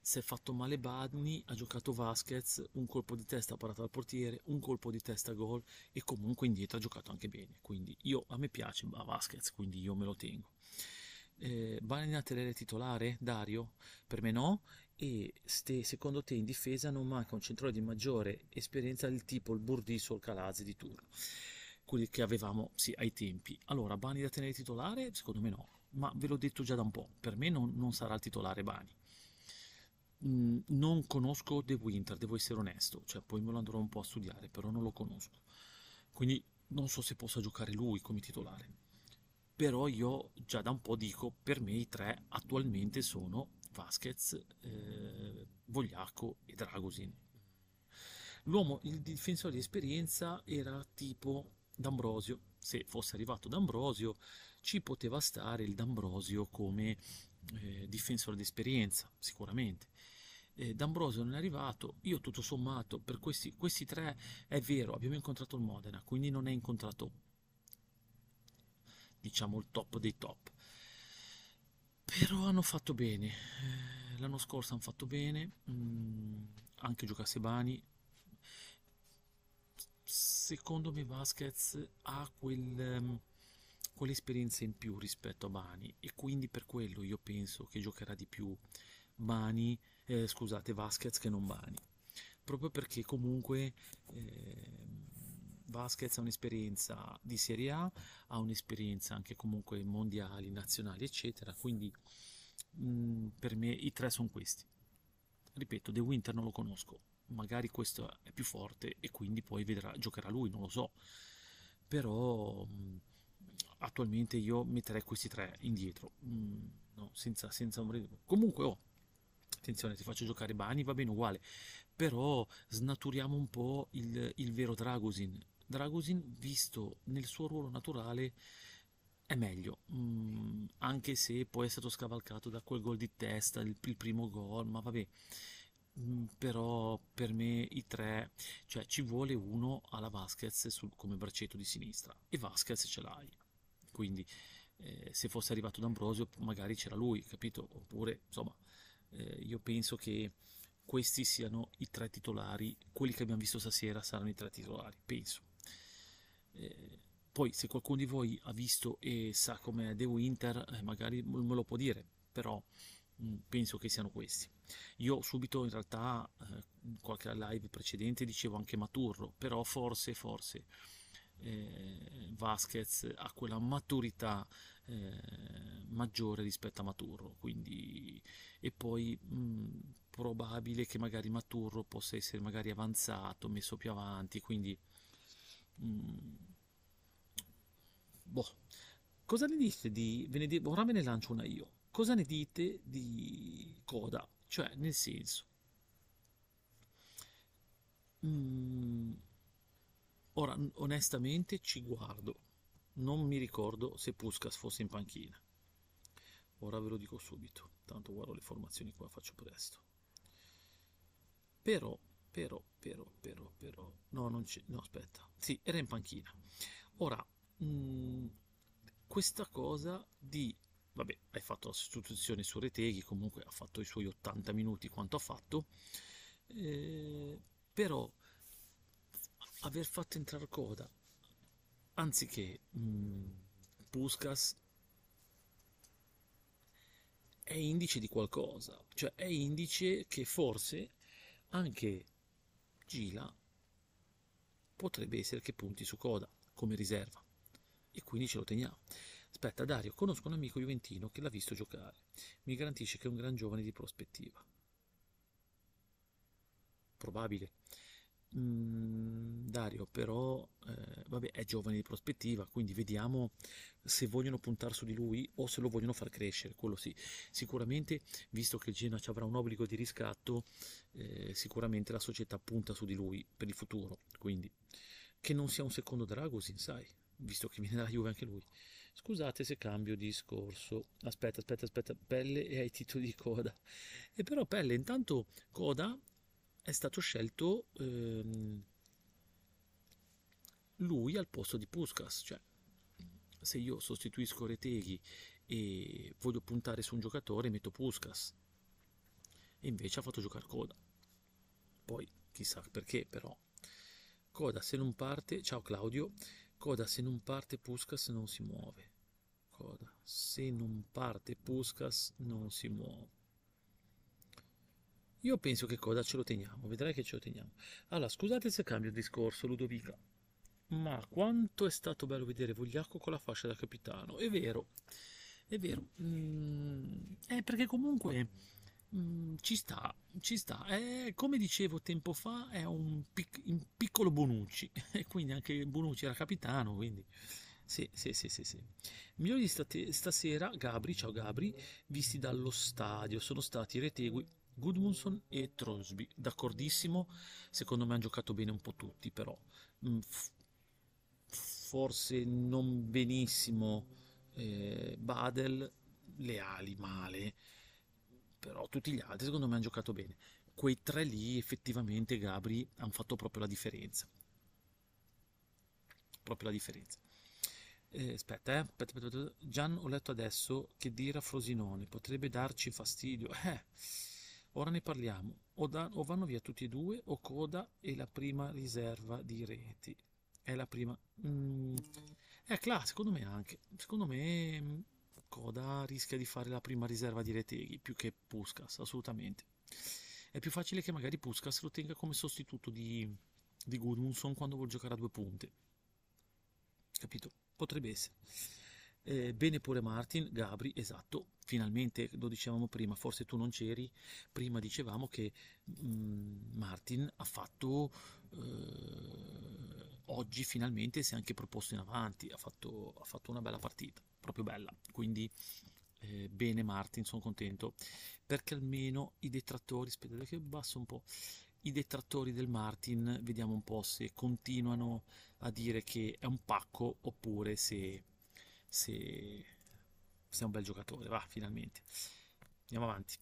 se è fatto male Badni, ha giocato Vasquez, un colpo di testa parato al portiere, un colpo di testa gol e comunque indietro ha giocato anche bene. Quindi io, a me piace Vasquez, quindi io me lo tengo. Eh, Bagna tenere titolare Dario? Per me no. E ste, secondo te in difesa non manca un centrale di maggiore esperienza del tipo il Burdisso o il Calazzi di turno? Quelli che avevamo sì, ai tempi. Allora, Bani da tenere titolare? Secondo me no. Ma ve l'ho detto già da un po'. Per me non, non sarà il titolare Bani. Mm, non conosco The Winter, devo essere onesto. Cioè, poi me lo andrò un po' a studiare, però non lo conosco. Quindi non so se possa giocare lui come titolare, però io già da un po' dico, per me i tre attualmente sono Vasquez, eh, Vogliacco e Dragosin. L'uomo, il difensore di esperienza era tipo D'Ambrosio, se fosse arrivato D'Ambrosio ci poteva stare il D'Ambrosio come eh, difensore di esperienza, sicuramente. Eh, D'Ambrosio non è arrivato, io tutto sommato per questi, questi tre è vero, abbiamo incontrato il Modena, quindi non è incontrato diciamo il top dei top. Però hanno fatto bene, eh, l'anno scorso hanno fatto bene, mm, anche Giocasebani. Secondo me Vasquez ha quel... Um, quell'esperienza in più rispetto a Bani e quindi per quello io penso che giocherà di più Bani, eh, scusate, Vasquez che non Bani. Proprio perché comunque eh, Vasquez ha un'esperienza di Serie A, ha un'esperienza anche comunque mondiali, nazionali, eccetera, quindi mh, mm, per me i tre sono questi. Ripeto, De Winter non lo conosco, magari questo è più forte e quindi poi vedrà, giocherà lui, non lo so. Però mh, mm, attualmente io metterei questi tre indietro, mm, no, senza, senza Comunque, oh, attenzione, ti faccio giocare Bani, va bene uguale, però snaturiamo un po' il, il vero Dragosin. Dragosin, visto nel suo ruolo naturale, è meglio, mm, anche se poi è stato scavalcato da quel gol di testa, il, il primo gol, ma vabbè. Mm, però per me i tre, cioè ci vuole uno alla Vasquez sul, come braccetto di sinistra. E Vasquez ce l'hai quindi eh, se fosse arrivato D'Ambrosio magari c'era lui, capito? Oppure, insomma, eh, io penso che questi siano i tre titolari, quelli che abbiamo visto stasera saranno i tre titolari, penso. Eh, poi se qualcuno di voi ha visto e sa com'è The Winter, eh, magari me lo può dire, però mh, mm, penso che siano questi. Io subito in realtà, eh, in qualche live precedente dicevo anche Maturro, però forse, forse eh, Vasquez ha quella maturità eh, maggiore rispetto a Maturro quindi e poi mh, probabile che magari Maturro possa essere magari avanzato messo più avanti quindi mh, boh. Cosa ne dite di ve ne, ora ve ne lancio una io. Cosa ne dite di Coda? Cioè nel senso mh, Ora, onestamente ci guardo, non mi ricordo se Puskas fosse in panchina. Ora ve lo dico subito, tanto guardo le formazioni qua, faccio presto. Però, però, però, però, però, no, non c'è, no, aspetta, sì, era in panchina. Ora, mh, mm, questa cosa di, vabbè, hai fatto la sostituzione su Reteghi, comunque ha fatto i suoi 80 minuti quanto ha fatto, eh, però aver fatto entrare coda anziché mh, mm, Puskas è indice di qualcosa, cioè è indice che forse anche Gila potrebbe essere che punti su coda come riserva e quindi ce lo teniamo. Aspetta, Dario, conosco un amico juventino che l'ha visto giocare. Mi garantisce che è un gran giovane di prospettiva. Probabile. Mm, Dario però eh, vabbè, è giovane di prospettiva, quindi vediamo se vogliono puntare su di lui o se lo vogliono far crescere, quello sì. Sicuramente, visto che il Genoa ci avrà un obbligo di riscatto, eh, sicuramente la società punta su di lui per il futuro, quindi che non sia un secondo Dragosin, sai, visto che viene dalla Juve anche lui. Scusate se cambio discorso. Aspetta, aspetta, aspetta. Pelle e ai titoli di coda. E però Pelle, intanto coda è stato scelto ehm, lui al posto di Puskas, cioè se io sostituisco Reteghi e voglio puntare su un giocatore metto Puskas. E invece ha fatto giocare Coda. Poi chissà perché però. Coda se non parte ciao Claudio Coda se non parte Puskas non si muove. Coda se non parte Puskas non si muove io penso che Coda ce lo teniamo, vedrai che ce lo teniamo. Allora, scusate se cambio discorso, Ludovica, ma quanto è stato bello vedere Vogliacco con la fascia da capitano. È vero, è vero. Mm, è perché comunque Mm, ci sta, ci sta. È, come dicevo tempo fa, è un, pic- un piccolo Bonucci, e quindi anche Bonucci era capitano, quindi sì, sì, sì, sì, sì. Migliori state- stasera, Gabri, ciao Gabri, visti dallo stadio, sono stati Retegui, Gudmundsson e Trosby, d'accordissimo, secondo me hanno giocato bene un po' tutti, però mm, forse non benissimo eh, Badel, le ali male, però tutti gli altri secondo me hanno giocato bene. Quei tre lì effettivamente Gabri hanno fatto proprio la differenza. Proprio la differenza. Eh, aspetta, eh. Aspetta, aspetta, aspetta. Gian, ho letto adesso che Dira Frosinone potrebbe darci fastidio. Eh, ora ne parliamo. O, da, o vanno via tutti e due, o Coda è la prima riserva di reti. È la prima. Mm. Eh, Cla, secondo me anche. Secondo me mm, Coda rischia di fare la prima riserva di Reteghi più che Puskas, assolutamente. È più facile che magari Puskas lo tenga come sostituto di, di Gudmundsson quando vuol giocare a due punte. Capito? Potrebbe essere. Eh, bene pure Martin, Gabri, esatto, finalmente lo dicevamo prima, forse tu non c'eri, prima dicevamo che mm, Martin ha fatto eh, oggi finalmente si è anche proposto in avanti, ha fatto, ha fatto una bella partita, proprio bella, quindi eh, bene Martin, sono contento, perché almeno i detrattori, aspetta che basso un po', i detrattori del Martin, vediamo un po' se continuano a dire che è un pacco oppure se, se, se è un bel giocatore. Va, finalmente. Andiamo avanti.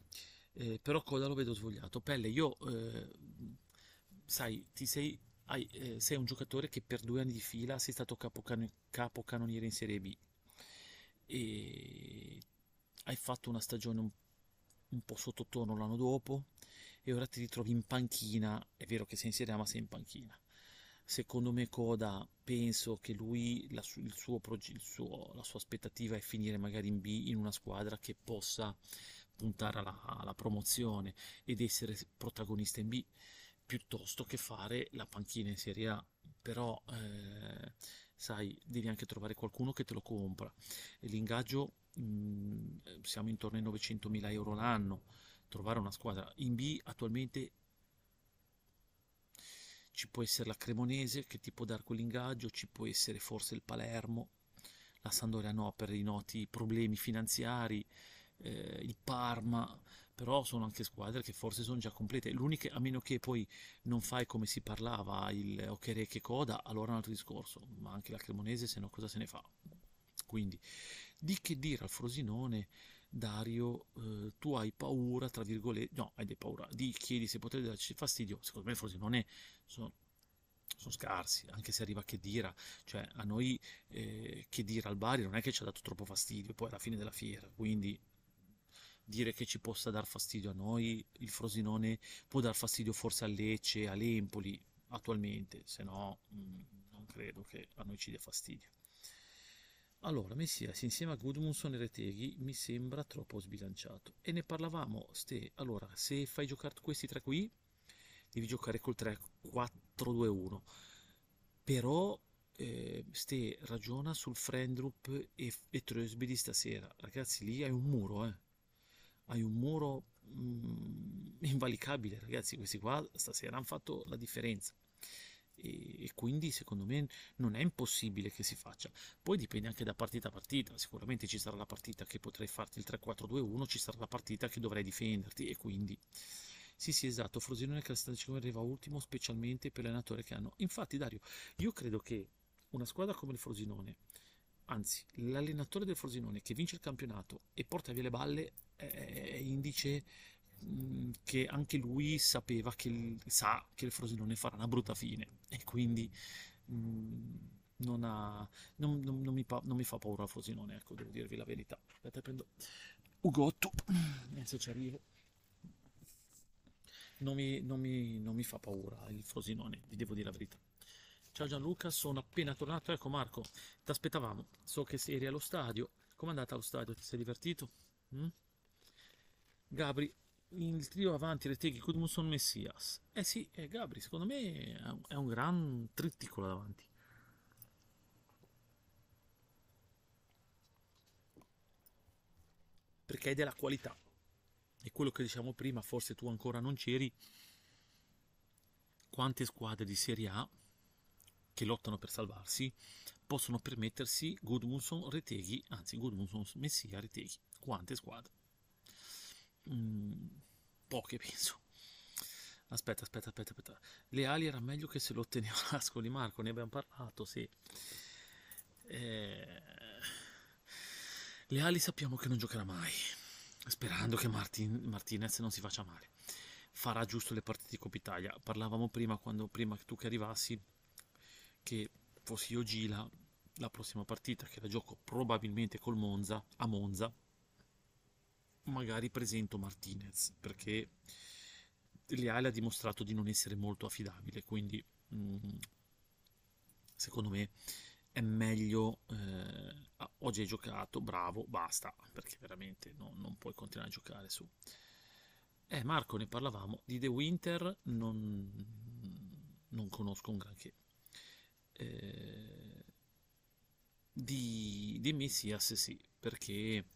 Eh, però Coda lo vedo svogliato. Pelle, io, eh, sai, ti sei, hai, eh, sei un giocatore che per due anni di fila sei stato capocan- capocannoniere in Serie B e hai fatto una stagione un, un po' sottotono l'anno dopo e ora ti ritrovi in panchina. È vero che sei in Serie A, ma sei in panchina. Secondo me Coda, penso che lui, la, su- suo suo- la sua aspettativa è finire magari in B in una squadra che possa puntare alla, alla promozione ed essere protagonista in B, piuttosto che fare la panchina in Serie A. Però, eh, sai, devi anche trovare qualcuno che te lo compra. L'ingaggio, mh, siamo intorno ai 900.000 euro l'anno. Trovare una squadra in B attualmente ci può essere la Cremonese che ti può dare quell'ingaggio, ci può essere forse il Palermo, la Sandoria no per i noti problemi finanziari, eh, il Parma, però sono anche squadre che forse sono già complete. L'unica, a meno che poi non fai come si parlava il Okereke Coda, allora è un altro discorso, ma anche la Cremonese se no cosa se ne fa? Quindi, di che dire al Frosinone, Dario, eh, tu hai paura, tra virgolette, no, hai paura, di chiedi se potete darci fastidio, secondo me il Frosinone sono, sono scarsi, anche se arriva che dira, cioè a noi eh, che dira al Bari non è che ci ha dato troppo fastidio, poi alla fine della fiera, quindi dire che ci possa dar fastidio a noi, il Frosinone può dar fastidio forse a Lecce, all'Empoli attualmente, se no mh, non credo che a noi ci dia fastidio. Allora, Messias insieme a Gudmundsson e Reteghi mi sembra troppo sbilanciato. E ne parlavamo, ste. Allora, se fai giocare questi tre qui, devi giocare col 3-4-2-1. Però, eh, ste, ragiona sul Frendrup e, e Trösby di stasera. Ragazzi, lì hai un muro, eh. Hai un muro mm, invalicabile, ragazzi. Questi qua stasera hanno fatto la differenza e, e, quindi secondo me non è impossibile che si faccia. Poi dipende anche da partita a partita, sicuramente ci sarà la partita che potrai farti il 3-4-2-1, ci sarà la partita che dovrai difenderti e quindi sì sì esatto, Frosinone che la arriva ultimo specialmente per l'allenatore che hanno. Infatti Dario, io credo che una squadra come il Frosinone, anzi l'allenatore del Frosinone che vince il campionato e porta via le balle è indice Mm, che anche lui sapeva che sa che il Frosinone farà una brutta fine e quindi mh, mm, non, ha, non, non, non, mi pa, non, mi fa paura il Frosinone, ecco, devo dirvi la verità. Aspetta, prendo Ugotto, adesso ci arrivo. Non mi, mi, non mi fa paura il Frosinone, vi devo dire la verità. Ciao Gianluca, sono appena tornato. Ecco Marco, ti aspettavamo. So che eri allo stadio. Com'è andata allo stadio? Ti sei divertito? Mm? Gabri, il trio avanti Reteghi, Gudmundsson, Messias. Eh sì, eh, Gabri, secondo me è un gran trittico là davanti. Perché è della qualità. e quello che diciamo prima, forse tu ancora non c'eri, quante squadre di Serie A che lottano per salvarsi possono permettersi Gudmundsson, Reteghi, anzi Gudmundsson, Messia, Reteghi. Quante squadre? Mm, poche penso. Aspetta, aspetta, aspetta, aspetta. Le ali era meglio che se lo otteneva Ascoli Marco, ne abbiamo parlato, sì. Eh... Le ali sappiamo che non giocherà mai, sperando che Martin, Martinez non si faccia male. Farà giusto le partite di Coppa Italia. Parlavamo prima, quando, prima tu che arrivassi, che fossi io Gila, la prossima partita che la gioco probabilmente col Monza, a Monza, magari presento Martinez, perché Leale ha dimostrato di non essere molto affidabile, quindi mh, mm, secondo me è meglio eh, oggi hai giocato, bravo, basta, perché veramente no, non puoi continuare a giocare su. Eh, Marco, ne parlavamo, di The Winter non, non conosco un granché. Eh, di, di Messias sì, perché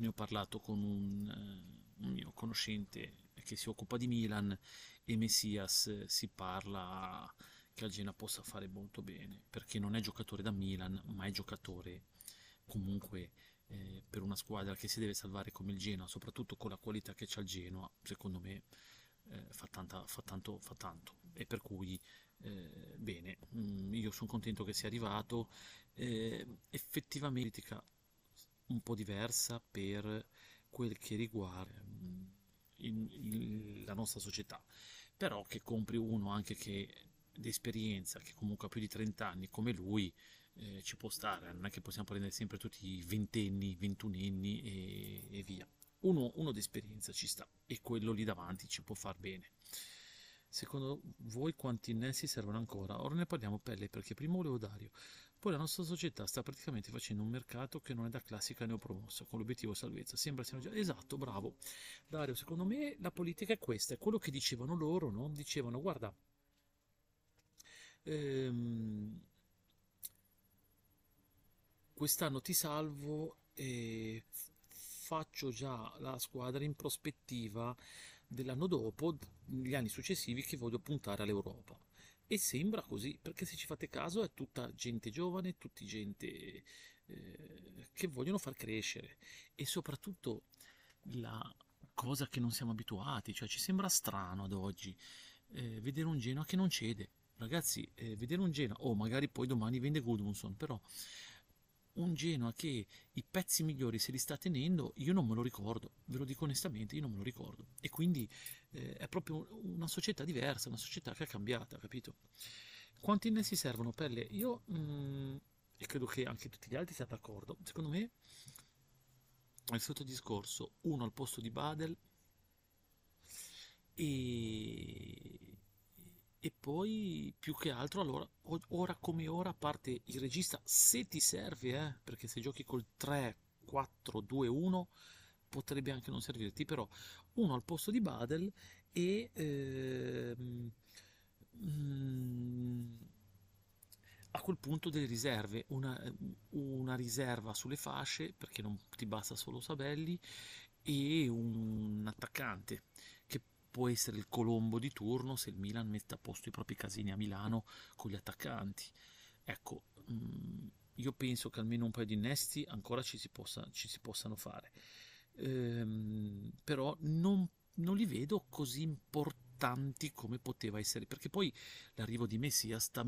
ne ho parlato con un, uh, un mio conoscente che si occupa di Milan e Messias si parla che al Genoa possa fare molto bene, perché non è giocatore da Milan, ma è giocatore comunque eh, per una squadra che si deve salvare come il Genoa, soprattutto con la qualità che c'ha il Genoa, secondo me eh, fa, tanta, fa, tanto, fa tanto. E per cui, eh, bene, mh, mm, io sono contento che sia arrivato. Eh, effettivamente un po' diversa per quel che riguarda mh, mm, in, in, la nostra società, però che compri uno anche che di esperienza, che comunque ha più di 30 anni come lui, eh, ci può stare, non è che possiamo prendere sempre tutti i ventenni, ventunenni e, e via. Uno, uno di esperienza ci sta e quello lì davanti ci può far bene. Secondo voi quanti innesti servono ancora? Ora ne parliamo pelle perché prima volevo Dario. Poi la nostra società sta praticamente facendo un mercato che non è da classica neopromossa, con l'obiettivo salvezza. Sembra siano già... Esatto, bravo. Dario, secondo me la politica è questa, è quello che dicevano loro, no? Dicevano, guarda, ehm, quest'anno ti salvo e faccio già la squadra in prospettiva dell'anno dopo, gli anni successivi che voglio puntare all'Europa. E sembra così, perché se ci fate caso è tutta gente giovane, tutta gente eh, che vogliono far crescere e soprattutto la cosa che non siamo abituati, cioè ci sembra strano ad oggi eh, vedere un Genoa che non cede. Ragazzi, eh, vedere un Genoa, o oh, magari poi domani vende Gudmundsson, però un Genoa che i pezzi migliori se li sta tenendo, io non me lo ricordo, ve lo dico onestamente, io non me lo ricordo. E quindi eh, è proprio una società diversa, una società che è cambiata, capito? Quanti innesti servono per le... Io, mh, mm, e credo che anche tutti gli altri siano d'accordo, secondo me è il solito discorso, uno al posto di Badel e e poi più che altro allora ora come ora a parte il regista se ti serve eh, perché se giochi col 3 4 2 1 potrebbe anche non servirti però uno al posto di Badel e mm, a quel punto delle riserve una, una riserva sulle fasce perché non ti basta solo Sabelli e un attaccante può essere il Colombo di turno se il Milan mette a posto i propri casini a Milano con gli attaccanti. Ecco, mm, io penso che almeno un paio di innesti ancora ci si, possa, ci si possano fare, ehm, però non, non, li vedo così importanti come poteva essere, perché poi l'arrivo di Messia sta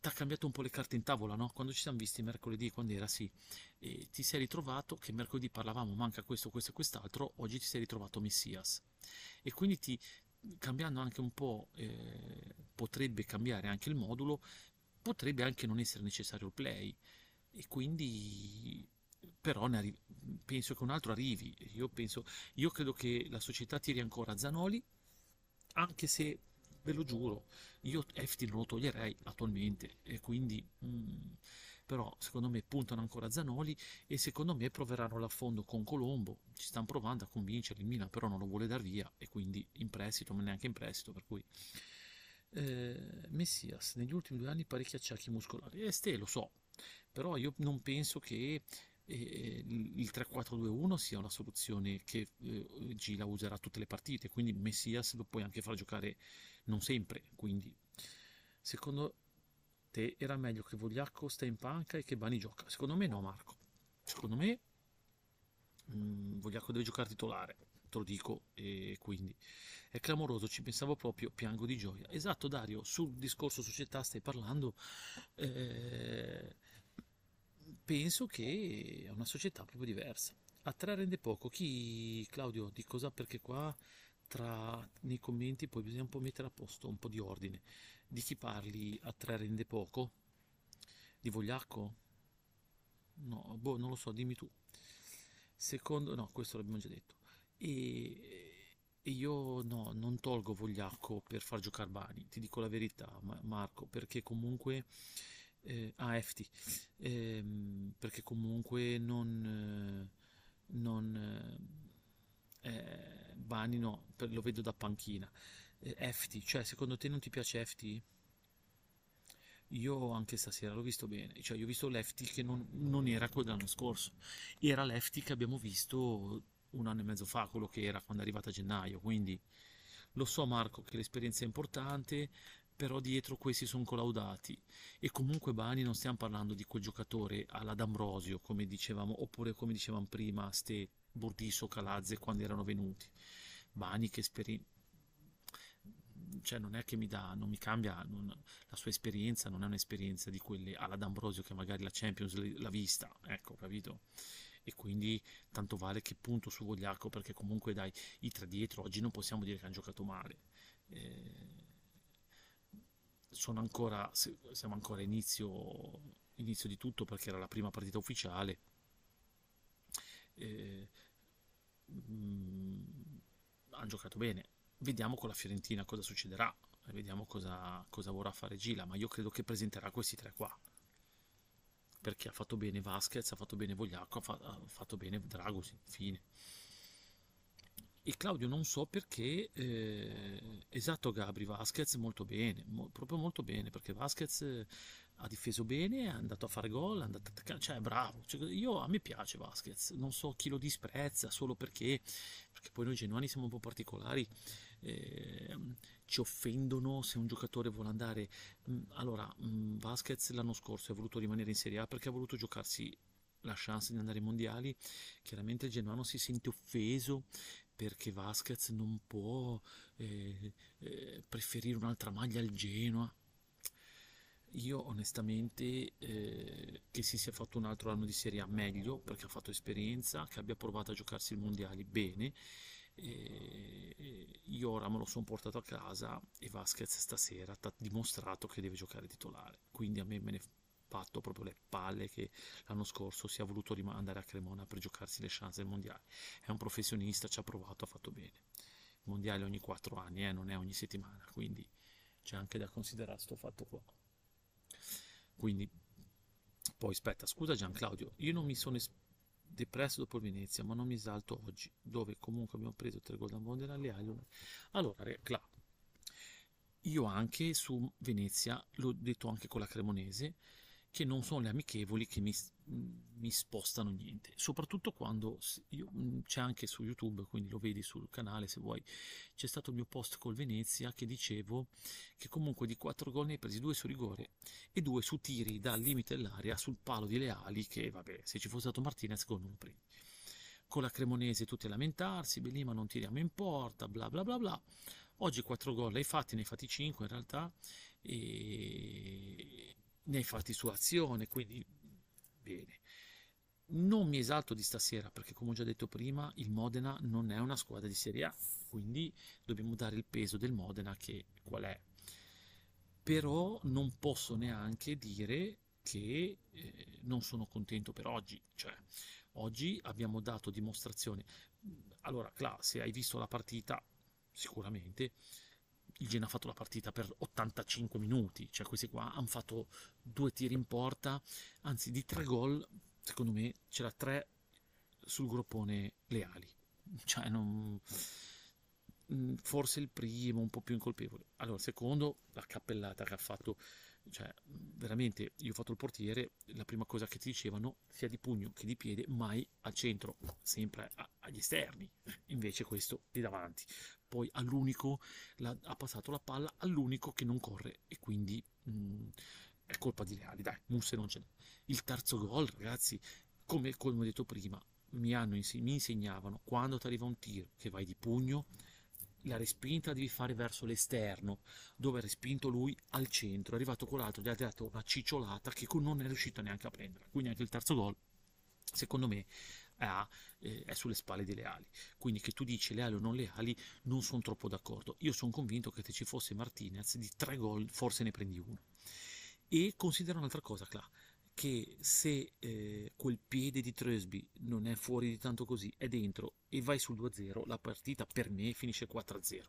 ti ha cambiato un po' le carte in tavola, no? Quando ci siamo visti mercoledì, quando era sì, e ti sei ritrovato che mercoledì parlavamo manca questo, questo e quest'altro, oggi ti sei ritrovato Messias. E quindi ti, cambiando anche un po', eh, potrebbe cambiare anche il modulo, potrebbe anche non essere necessario il play. E quindi però arri- penso che un altro arrivi. Io, penso, io credo che la società tiri ancora Zanoli, anche se ve lo giuro, io Efti non lo toglierei attualmente e quindi mm, però secondo me puntano ancora a Zanoli e secondo me proveranno l'affondo con Colombo, ci stanno provando a convincerli, il Milan però non lo vuole dar via e quindi in prestito, ma neanche in prestito, per cui eh, Messias negli ultimi due anni parecchi acciacchi muscolari, e eh, ste lo so, però io non penso che eh, il 3-4-2-1 sia una soluzione che eh, Gila userà tutte le partite, quindi Messias lo puoi anche far giocare non sempre, quindi secondo te era meglio che Vogliacco sta in panca e che Bani gioca? Secondo me no Marco, secondo me mh, mm, Vogliacco deve giocare titolare, te lo dico, e quindi è clamoroso, ci pensavo proprio, piango di gioia. Esatto Dario, sul discorso società stai parlando, eh, penso che è una società proprio diversa. A tre rende poco. Chi, Claudio, di cosa? Perché qua tra, nei commenti poi bisogna un po' mettere a posto, un po' di ordine. Di chi parli a tre rende poco? Di Vogliacco? No, boh, non lo so, dimmi tu. Secondo, no, questo l'abbiamo già detto. E, e io no, non tolgo Vogliacco per far giocare Bani, ti dico la verità, Marco, perché comunque eh, ah, Efti, eh, perché comunque non, eh, non eh, Bani no, lo vedo da panchina. Eh, Efti, cioè secondo te non ti piace Efti? Io anche stasera l'ho visto bene, cioè io ho visto Lefty che non, non era quello dell'anno scorso, era Lefty che abbiamo visto un anno e mezzo fa, quello che era quando è arrivato a gennaio, quindi lo so Marco che l'esperienza è importante, però dietro questi sono collaudati e comunque Bani non stiamo parlando di quel giocatore alla D'Ambrosio come dicevamo oppure come dicevamo prima ste Burdisso Calazze quando erano venuti Bani che esperienza cioè non è che mi dà, non mi cambia non, la sua esperienza, non è un'esperienza di quelle alla D'Ambrosio che magari la Champions l'ha vista, ecco, capito? E quindi tanto vale che punto su Vogliacco perché comunque dai, i tre dietro oggi non possiamo dire che hanno giocato male. Eh, sono ancora, siamo ancora inizio, inizio di tutto perché era la prima partita ufficiale. Eh, mm, hanno giocato bene. Vediamo con la Fiorentina cosa succederà, vediamo cosa, cosa vorrà fare Gila, ma io credo che presenterà questi tre qua. Perché ha fatto bene Vasquez, ha fatto bene Vogliacco, ha, fa, ha fatto bene Dragosi, fine. E Claudio non so perché, eh, esatto Gabri, Vasquez molto bene, mo, proprio molto bene, perché Vasquez ha difeso bene, è andato a fare gol, è andato a attaccare, cioè è bravo, cioè, io, a me piace Vasquez, non so chi lo disprezza solo perché, perché poi noi genuani siamo un po' particolari, eh, ci offendono se un giocatore vuole andare, allora Vasquez l'anno scorso ha voluto rimanere in Serie A perché ha voluto giocarsi la chance di andare ai mondiali, chiaramente il genuano si sente offeso perché Vasquez non può eh, eh, preferire un'altra maglia al Genoa. Io onestamente eh, che si sia fatto un altro anno di Serie A meglio perché ha fatto esperienza, che abbia provato a giocarsi i mondiali bene. io ora me lo sono portato a casa e Vasquez stasera ha dimostrato che deve giocare titolare, quindi a me me ne fatto proprio le palle che l'anno scorso si è voluto andare a Cremona per giocarsi le chance del mondiale. È un professionista, ci ha provato, ha fatto bene. Il mondiale ogni quattro anni, eh, non è ogni settimana, quindi c'è anche da considerare questo fatto qua. Quindi, poi aspetta, scusa Gian Claudio, io non mi sono depresso dopo il Venezia, ma non mi esalto oggi, dove comunque abbiamo preso tre gol da Modena alle ali. Allora, Claudio, io anche su Venezia, l'ho detto anche con la Cremonese, che non sono le amichevoli che mi, mi spostano niente, soprattutto quando io, c'è anche su YouTube, quindi lo vedi sul canale se vuoi, c'è stato il mio post col Venezia che dicevo che comunque di 4 gol ne hai presi 2 su rigore e 2 su tiri dal limite dell'area sul palo di Leali che vabbè se ci fosse stato Martinez gol non prendi. Con la Cremonese tutti a lamentarsi, Belima non tiriamo in porta, bla bla bla bla. Oggi 4 gol hai fatti, ne hai fatti 5 in realtà e ne fatti su azione, quindi bene. Non mi esalto di stasera perché come ho già detto prima il Modena non è una squadra di Serie A, quindi dobbiamo dare il peso del Modena che qual è. Però non posso neanche dire che eh, non sono contento per oggi, cioè oggi abbiamo dato dimostrazione. Allora, Cla, se hai visto la partita, sicuramente il Genoa ha fatto la partita per 85 minuti, cioè questi qua hanno fatto due tiri in porta, anzi di tre gol, secondo me c'era tre sul groppone leali, cioè non... Mm, forse il primo un po' più incolpevole. Allora, secondo, la cappellata che ha fatto cioè veramente io ho fatto il portiere, la prima cosa che ti dicevano sia di pugno che di piede, mai al centro, sempre a, agli esterni, invece questo di davanti. Poi all'unico la, ha passato la palla all'unico che non corre e quindi mh, mm, è colpa di Leali, dai, Musse non ce n'è. Il terzo gol, ragazzi, come, come ho detto prima, mi, hanno, mi insegnavano quando ti arriva un tiro che vai di pugno la respinta devi fare verso l'esterno, dove ha respinto lui al centro. È arrivato quell'altro, gli ha dato una cicciolata che non è riuscito neanche a prendere. Quindi anche il terzo gol, secondo me, è, eh, è sulle spalle di Leali. Quindi che tu dici leali o non leali, non sono troppo d'accordo. Io sono convinto che se ci fosse Martinez di tre gol forse ne prendi uno. E considera un'altra cosa, Cla che se eh, quel piede di Tresby non è fuori di tanto così, è dentro e vai sul 2-0, la partita per me finisce 4-0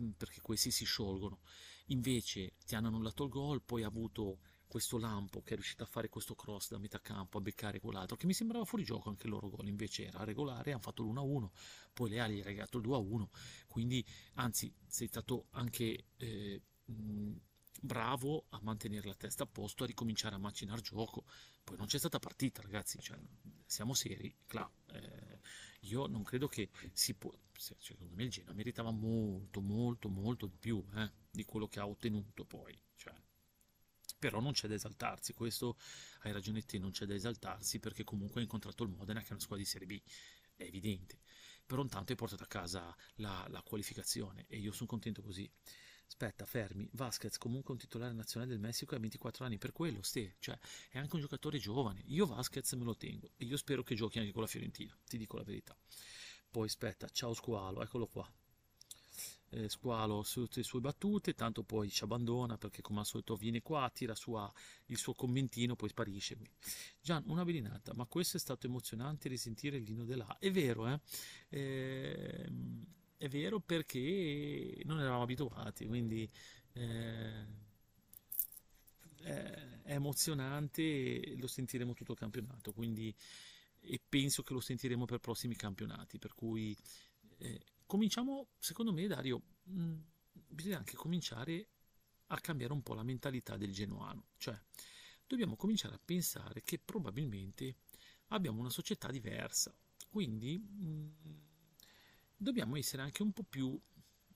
mm, perché questi si sciolgono. Invece ti hanno annullato il gol, poi ha avuto questo lampo che è riuscito a fare questo cross da metà campo a beccare quell'altro che mi sembrava fuori gioco anche il loro gol invece era regolare hanno fatto l'1-1 poi Leali ha regalato il 2-1 quindi anzi sei stato anche eh, mh, bravo a mantenere la testa a posto, a ricominciare a macinare gioco. Poi non c'è stata partita, ragazzi, cioè, siamo seri. Clar, eh, io non credo che si può. Secondo me il Genoa meritava molto, molto, molto di più eh, di quello che ha ottenuto poi. Cioè, però non c'è da esaltarsi, questo hai ragione te, non c'è da esaltarsi perché comunque ha incontrato il Modena che è una squadra di Serie B, è evidente. Però intanto hai portato a casa la, la qualificazione e io sono contento così. Aspetta, fermi. Vasquez comunque un titolare nazionale del Messico a 24 anni, per quello, ste, cioè è anche un giocatore giovane. Io Vasquez me lo tengo e io spero che giochi anche con la Fiorentina, ti dico la verità. Poi aspetta, ciao Squalo, eccolo qua. Eh, Squalo su tutte le sue battute, tanto poi ci abbandona perché come al solito viene qua, tira sua, il suo commentino, poi sparisce. Gian, una belinata, ma questo è stato emozionante risentire l'inno dell'A. È vero, eh? eh è vero perché non eravamo abituati, quindi eh, è emozionante lo sentiremo tutto il campionato, quindi, e penso che lo sentiremo per prossimi campionati, per cui eh, cominciamo, secondo me Dario, mh, mm, bisogna anche cominciare a cambiare un po' la mentalità del genuano, cioè dobbiamo cominciare a pensare che probabilmente abbiamo una società diversa, quindi mh, mm, dobbiamo essere anche un po' più,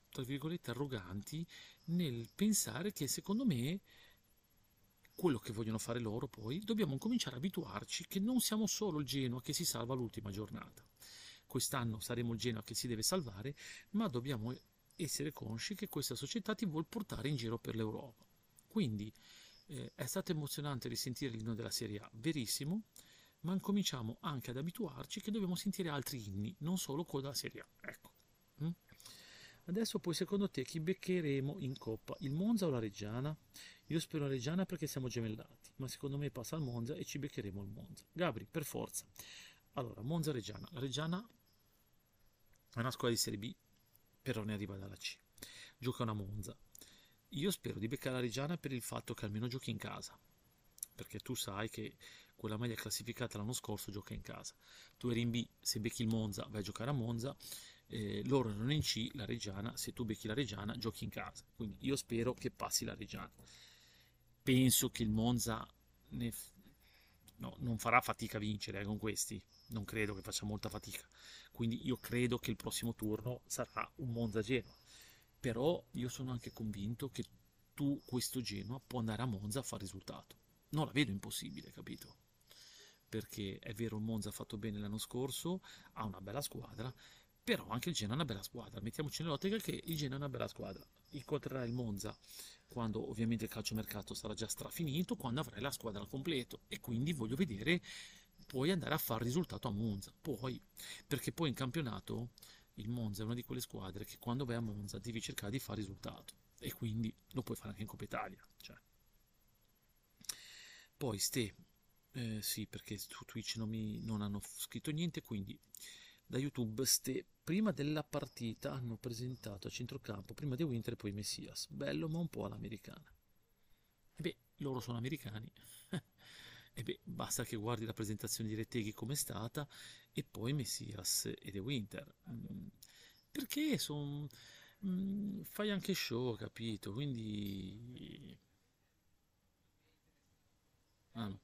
tra virgolette, arroganti nel pensare che secondo me quello che vogliono fare loro poi, dobbiamo cominciare a abituarci che non siamo solo il Genoa che si salva l'ultima giornata. Quest'anno saremo il Genoa che si deve salvare, ma dobbiamo essere consci che questa società ti vuole portare in giro per l'Europa. Quindi eh, è stato emozionante risentire l'inno della Serie A, verissimo, ma cominciamo anche ad abituarci che dobbiamo sentire altri inni, non solo quello Serie A. Ecco. Mm? Adesso poi secondo te chi beccheremo in Coppa? Il Monza o la Reggiana? Io spero la Reggiana perché siamo gemellati, ma secondo me passa al Monza e ci beccheremo il Monza. Gabri, per forza. Allora, Monza-Reggiana. La Reggiana è una squadra di Serie B, però ne arriva dalla C. Gioca una Monza. Io spero di beccare la Reggiana per il fatto che almeno giochi in casa, perché tu sai che quella maglia classificata l'anno scorso gioca in casa. Tu eri in B, se becchi il Monza vai a giocare a Monza, eh, loro erano in C, la Reggiana, se tu becchi la Reggiana giochi in casa. Quindi io spero che passi la Reggiana. Penso che il Monza ne, no, non farà fatica a vincere eh, con questi, non credo che faccia molta fatica. Quindi io credo che il prossimo turno sarà un Monza-Genoa. Però io sono anche convinto che tu questo Genoa può andare a Monza a fare risultato. Non la vedo impossibile, capito? Perché è vero il Monza ha fatto bene l'anno scorso, ha una bella squadra, però anche il Genoa è una bella squadra. Mettiamoci nell'ottica che il Genoa è una bella squadra. Incontrerà il Monza quando ovviamente il calciomercato sarà già strafinito, quando avrai la squadra al completo e quindi voglio vedere puoi andare a fare risultato a Monza, puoi, perché poi in campionato il Monza è una di quelle squadre che quando vai a Monza devi cercare di fare risultato e quindi lo puoi fare anche in Coppa Italia. Cioè. Poi Ste, eh, sì, perché su Twitch non, mi, non hanno scritto niente, quindi da YouTube ste, prima della partita hanno presentato a centrocampo prima di Winter e poi Messias. Bello, ma un po' all'americana. E beh, loro sono americani. e beh, basta che guardi la presentazione di Retteghi come è stata e poi Messias e De Winter. Mm, perché sono... Mm, fai anche show, capito? Quindi Ah, no.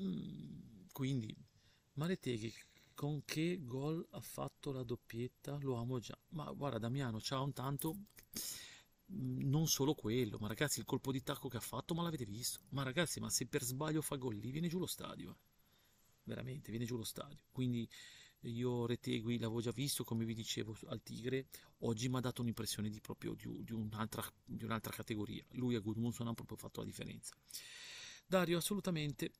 Mm, quindi, Mareteghi con che gol ha fatto la doppietta? Lo amo già. Ma guarda, Damiano, ciao un tanto. Mm, non solo quello, ma ragazzi, il colpo di tacco che ha fatto, ma l'avete visto? Ma ragazzi, ma se per sbaglio fa gol lì, viene giù lo stadio. Eh. Veramente, viene giù lo stadio. Quindi io Retegui l'avevo già visto, come vi dicevo, al Tigre. Oggi mi ha dato un'impressione di proprio di, di, un'altra, di un'altra categoria. Lui e Gudmundsson hanno proprio fatto la differenza. Dario, assolutamente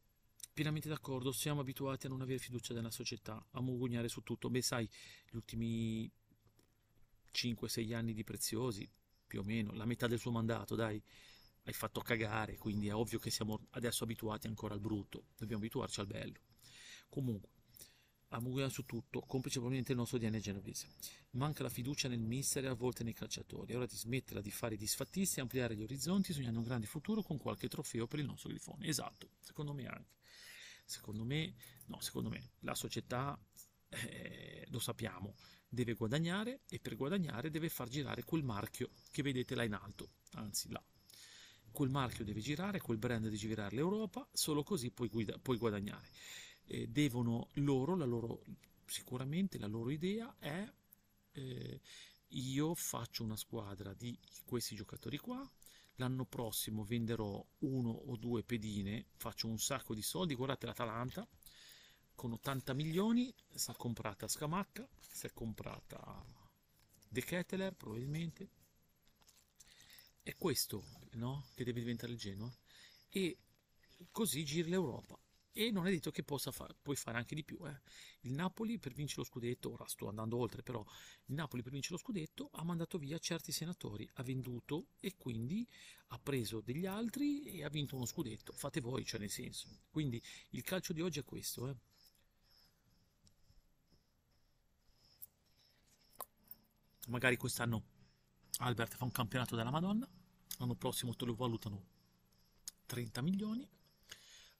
pienamente d'accordo, siamo abituati a non avere fiducia nella società, a mugugnare su tutto. Beh, sai, gli ultimi 5-6 anni di Preziosi, più o meno, la metà del suo mandato, dai, hai fatto cagare, quindi è ovvio che siamo adesso abituati ancora al brutto, dobbiamo abituarci al bello. Comunque, a mugugnare su tutto, complice probabilmente il nostro DNA genovese. Manca la fiducia nel mister e a volte nei calciatori. È ora di smetterla di fare i disfattisti e ampliare gli orizzonti, sognando un grande futuro con qualche trofeo per il nostro grifone. Esatto, secondo me anche. Secondo me, no, secondo me la società, eh, lo sappiamo, deve guadagnare e per guadagnare deve far girare quel marchio che vedete là in alto, anzi là. Quel marchio deve girare, quel brand deve girare l'Europa, solo così puoi, guida, puoi guadagnare. Eh, devono loro, la loro, sicuramente la loro idea è eh, io faccio una squadra di questi giocatori qua, l'anno prossimo venderò uno o due pedine, faccio un sacco di soldi, guardate l'Atalanta, con 80 milioni si è comprata Scamacca, si è comprata De Ketteler probabilmente, è questo no? che deve diventare il Genoa, e così giri l'Europa e non è detto che possa fa- puoi fare anche di più. Eh. Il Napoli per vincere lo scudetto, ora sto andando oltre, però il Napoli per vincere lo scudetto ha mandato via certi senatori, ha venduto e quindi ha preso degli altri e ha vinto uno scudetto. Fate voi, cioè nel senso. Quindi il calcio di oggi è questo. Eh. Magari quest'anno Albert fa un campionato della Madonna, l'anno prossimo te lo valutano 30 milioni,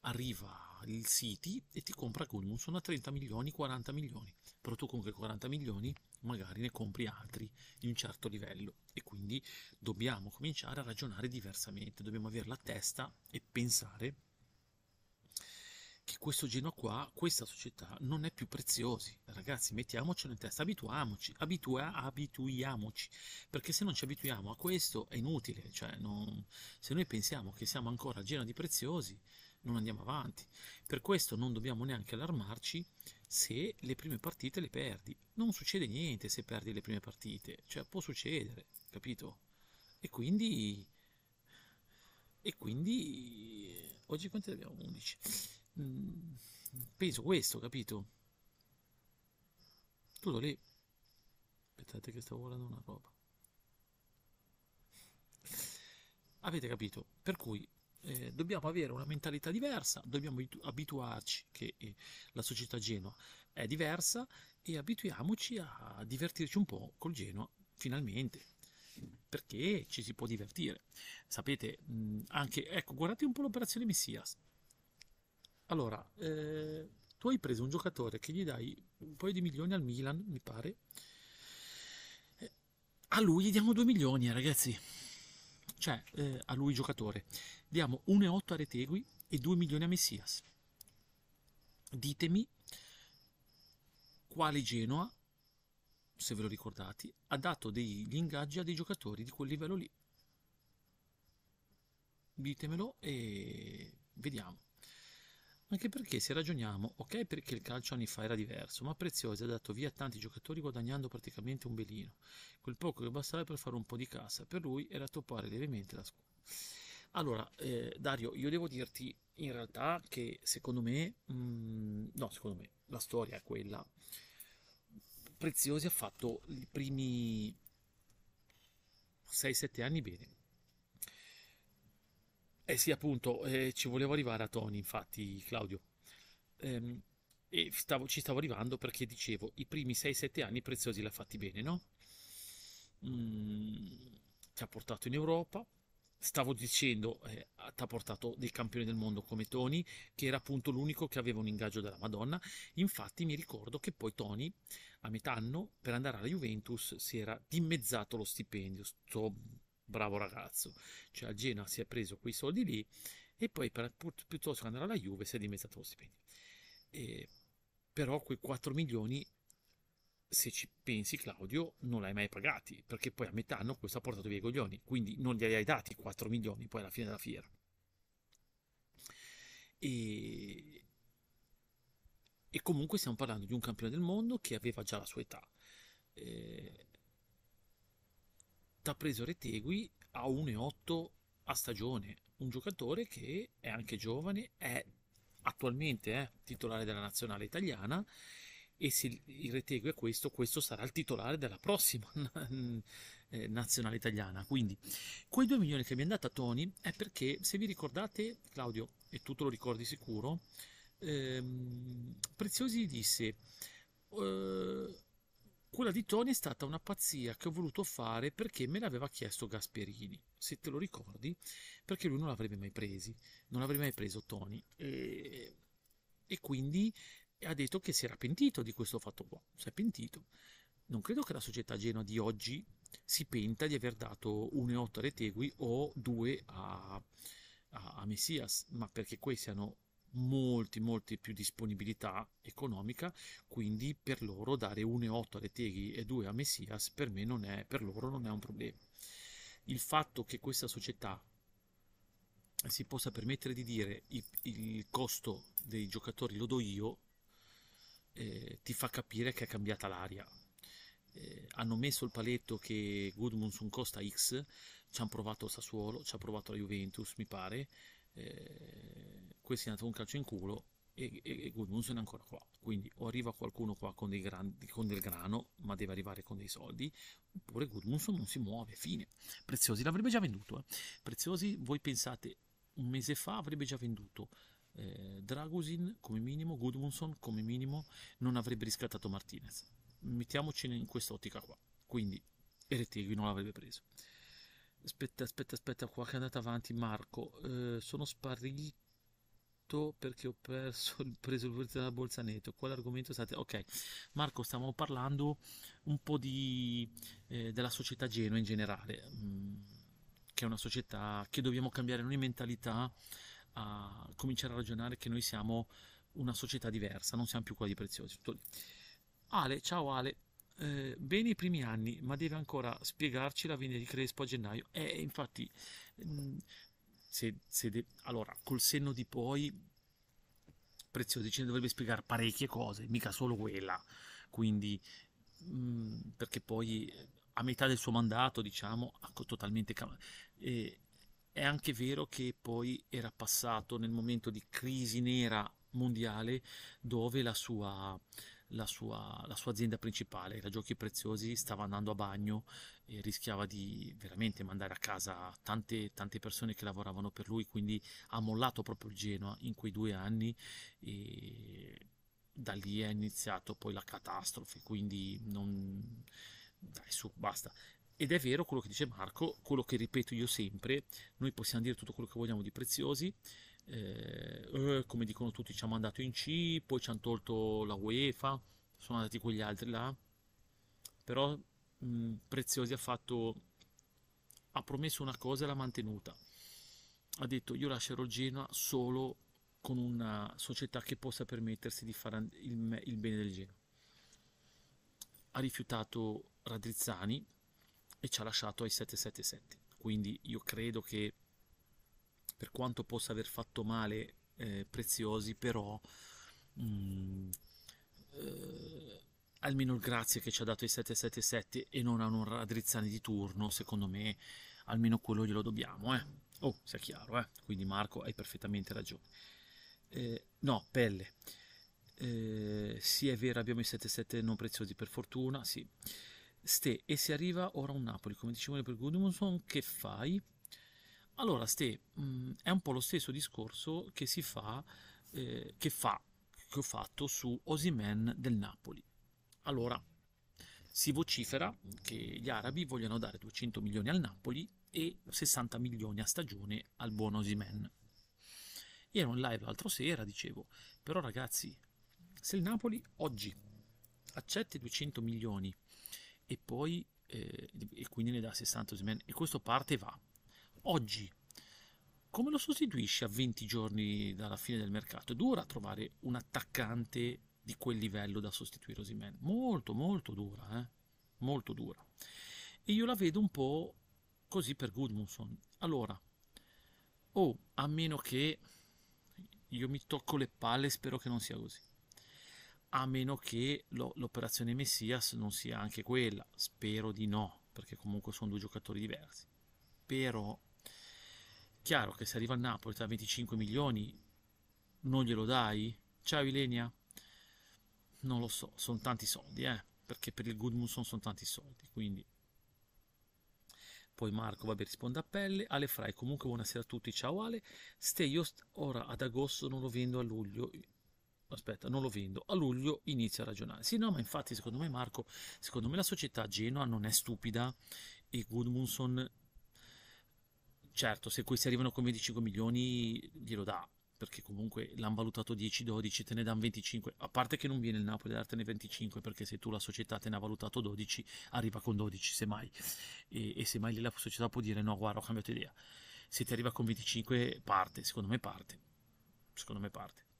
arriva il City e ti compra Gudmundsson a 30 milioni, 40 milioni, però tu con quei 40 milioni magari ne compri altri di un certo livello. E quindi dobbiamo cominciare a ragionare diversamente, dobbiamo avere la testa e pensare che questo Genoa qua, questa società non è più preziosi. Ragazzi, mettiamocelo in testa, abituiamoci, abitua, abituiamoci, perché se non ci abituiamo a questo è inutile, cioè non, se noi pensiamo che siamo ancora Genoa di preziosi, non andiamo avanti. Per questo non dobbiamo neanche allarmarci se le prime partite le perdi. Non succede niente se perdi le prime partite, cioè può succedere, capito? E quindi... E quindi... Oggi quanti ne abbiamo? 11. Mm, penso questo, capito? Tutto lì. Aspettate che stavo guardando una roba. Avete capito? Per cui eh, dobbiamo avere una mentalità diversa, dobbiamo abituarci che eh, la società Genoa è diversa e abituiamoci a divertirci un po' col Genoa, finalmente, perché ci si può divertire. Sapete, mh, anche, ecco, guardate un po' l'operazione Messias. Allora, eh, tu hai preso un giocatore che gli dai un paio di milioni al Milan, mi pare, eh, a lui gli diamo 2 milioni, eh, ragazzi. Cioè, eh, a lui giocatore diamo 1,8 a Retegui e 2 milioni a Messias. Ditemi quale Genoa, se ve lo ricordate, ha dato degli ingaggi a dei giocatori di quel livello lì. Ditemelo e vediamo. Anche perché se ragioniamo, ok perché il calcio anni fa era diverso, ma Preziosi ha dato via tanti giocatori guadagnando praticamente un belino. Quel poco che bastava per fare un po' di cassa, per lui era toppare lievemente la scuola. Allora, eh, Dario, io devo dirti in realtà che secondo me, mh, mm, no, secondo me, la storia è quella. Preziosi ha fatto i primi 6-7 anni bene. Eh sì, appunto, eh, ci volevo arrivare a Tony, infatti, Claudio. Ehm, e stavo, ci stavo arrivando perché dicevo, i primi 6-7 anni Preziosi l'ha fatti bene, no? Mm, ti ha portato in Europa, stavo dicendo, eh, ti ha portato dei campioni del mondo come Tony, che era appunto l'unico che aveva un ingaggio della Madonna. Infatti mi ricordo che poi Tony, a metà anno, per andare alla Juventus, si era dimezzato lo stipendio, sto bravo ragazzo. Cioè al Genoa si è preso quei soldi lì e poi per, piuttosto che andare alla Juve si è dimezzato lo stipendio. E, però quei 4 milioni, se ci pensi Claudio, non l'hai mai pagati, perché poi a metà anno questo ha portato via i coglioni, quindi non gli hai dati 4 milioni poi alla fine della fiera. E, e comunque stiamo parlando di un campione del mondo che aveva già la sua età. Eh, T'ha preso Retegui a 1,8 a stagione, un giocatore che è anche giovane, è attualmente eh, titolare della nazionale italiana e se il Retegui è questo, questo sarà il titolare della prossima eh, nazionale italiana. Quindi quei 2 milioni che abbiamo dato a Tony è perché, se vi ricordate, Claudio, e tu te lo ricordi sicuro, ehm, Preziosi disse... Eh, quella di Tony è stata una pazzia che ho voluto fare perché me l'aveva chiesto Gasperini, se te lo ricordi, perché lui non l'avrebbe mai presi, non avrebbe mai preso Tony. E, e quindi ha detto che si era pentito di questo fatto qua, si è pentito. Non credo che la società Genoa di oggi si penta di aver dato 1,8 a Retegui o 2 a, a, a Messias, ma perché questi hanno molti molti più disponibilità economica quindi per loro dare 1,8 a Reteghi e 2 a Messias per me non è per loro non è un problema il fatto che questa società si possa permettere di dire il, il costo dei giocatori lo do io eh, ti fa capire che è cambiata l'aria. Eh, hanno messo il paletto che Goodmanson costa X ci hanno provato Sassuolo ci ha provato la Juventus mi pare eh, questi hanno dato un calcio in culo e, e, e Gudmundsson è ancora qua. Quindi o arriva qualcuno qua con, grandi, con, del grano ma deve arrivare con dei soldi oppure Gudmundsson non si muove fine. Preziosi l'avrebbe già venduto eh. Preziosi voi pensate un mese fa avrebbe già venduto eh, Dragusin come minimo Gudmundsson come minimo non avrebbe riscattato Martinez mettiamoci in quest'ottica qua quindi Eretegui non l'avrebbe preso Aspetta, aspetta, aspetta, qua che è andata avanti Marco. Eh, sono sparito perché ho perso il preso della Bolzaneto. Quale argomento state? Ok, Marco, stiamo parlando un po' di, eh, della società Genoa in generale, mh, mm, che è una società che dobbiamo cambiare noi mentalità a cominciare a ragionare che noi siamo una società diversa, non siamo più qua di preziosi. Ale, ciao Ale eh, bene i primi anni, ma deve ancora spiegarci la vendita di Crespo a gennaio. E eh, infatti, mh, mm, se, se de- allora, col senno di poi, Preziosi ce ne dovrebbe spiegare parecchie cose, mica solo quella. Quindi, mh, mm, perché poi a metà del suo mandato, diciamo, ha totalmente cambiato. È anche vero che poi era passato nel momento di crisi nera mondiale dove la sua, la sua, la sua azienda principale, la Giochi Preziosi, stava andando a bagno e rischiava di veramente mandare a casa tante, tante persone che lavoravano per lui, quindi ha mollato proprio il Genoa in quei due anni e da lì è iniziato poi la catastrofe, quindi non... Dai su, basta. Ed è vero quello che dice Marco, quello che ripeto io sempre, noi possiamo dire tutto quello che vogliamo di preziosi, eh, eh, come dicono tutti ci hanno mandato in C, poi ci hanno tolto la UEFA, sono andati quegli altri là, però mh, Preziosi ha fatto, ha promesso una cosa e l'ha mantenuta, ha detto io lascerò Genoa solo con una società che possa permettersi di fare il, il bene del Genoa. Ha rifiutato Radrizzani e ci ha lasciato ai 777, quindi io credo che per quanto possa aver fatto male eh, Preziosi, però mh, mm, eh, almeno il grazie che ci ha dato i 777 e non a un Radrizzani di turno, secondo me almeno quello glielo dobbiamo, eh. Oh, sia chiaro, eh. Quindi Marco hai perfettamente ragione. Eh, no, pelle. Eh, sì, è vero, abbiamo i 77 non preziosi per fortuna, sì. Ste, e se arriva ora un Napoli, come dicevamo per Gudmundsson, che fai? Allora, Ste, mh, mm, è un po' lo stesso discorso che si fa, eh, che fa, che ho fatto su Osimen del Napoli. Allora, si vocifera che gli arabi vogliano dare 200 milioni al Napoli e 60 milioni a stagione al buon Osimen. Ero in live l'altro sera, dicevo, però ragazzi, se il Napoli oggi accetta 200 milioni e poi eh, e quindi ne dà 60 Osimen e questo parte e va Oggi come lo sostituisci a 20 giorni dalla fine del mercato? È dura trovare un attaccante di quel livello da sostituire Osimen. Molto, molto dura, eh? Molto dura. E io la vedo un po' così per Gudmundsson. Allora, o oh, a meno che io mi tocco le palle, spero che non sia così. A meno che lo, l'operazione Messias non sia anche quella, spero di no, perché comunque sono due giocatori diversi. Però, chiaro che se arriva al Napoli da 25 milioni, non glielo dai? Ciao Ilenia? Non lo so, sono tanti soldi, eh, perché per il Goodmanson sono tanti soldi, quindi poi Marco, vabbè, risponde a pelle. Ale Frai, comunque buonasera a tutti, ciao Ale. Ste, io ora ad agosto non lo vendo a luglio. Aspetta, non lo vendo. A luglio inizia a ragionare. Sì, no, ma infatti, secondo me, Marco, secondo me la società Genoa non è stupida e Gudmundsson, certo, se questi arrivano con 25 milioni, glielo dà perché comunque l'hanno valutato 10-12, te ne danno 25, a parte che non viene il Napoli a dartene 25, perché se tu la società te ne ha valutato 12, arriva con 12 semmai, e, e semmai lì la società può dire no, guarda, ho cambiato idea. Se ti arriva con 25 parte, secondo me parte, secondo me parte.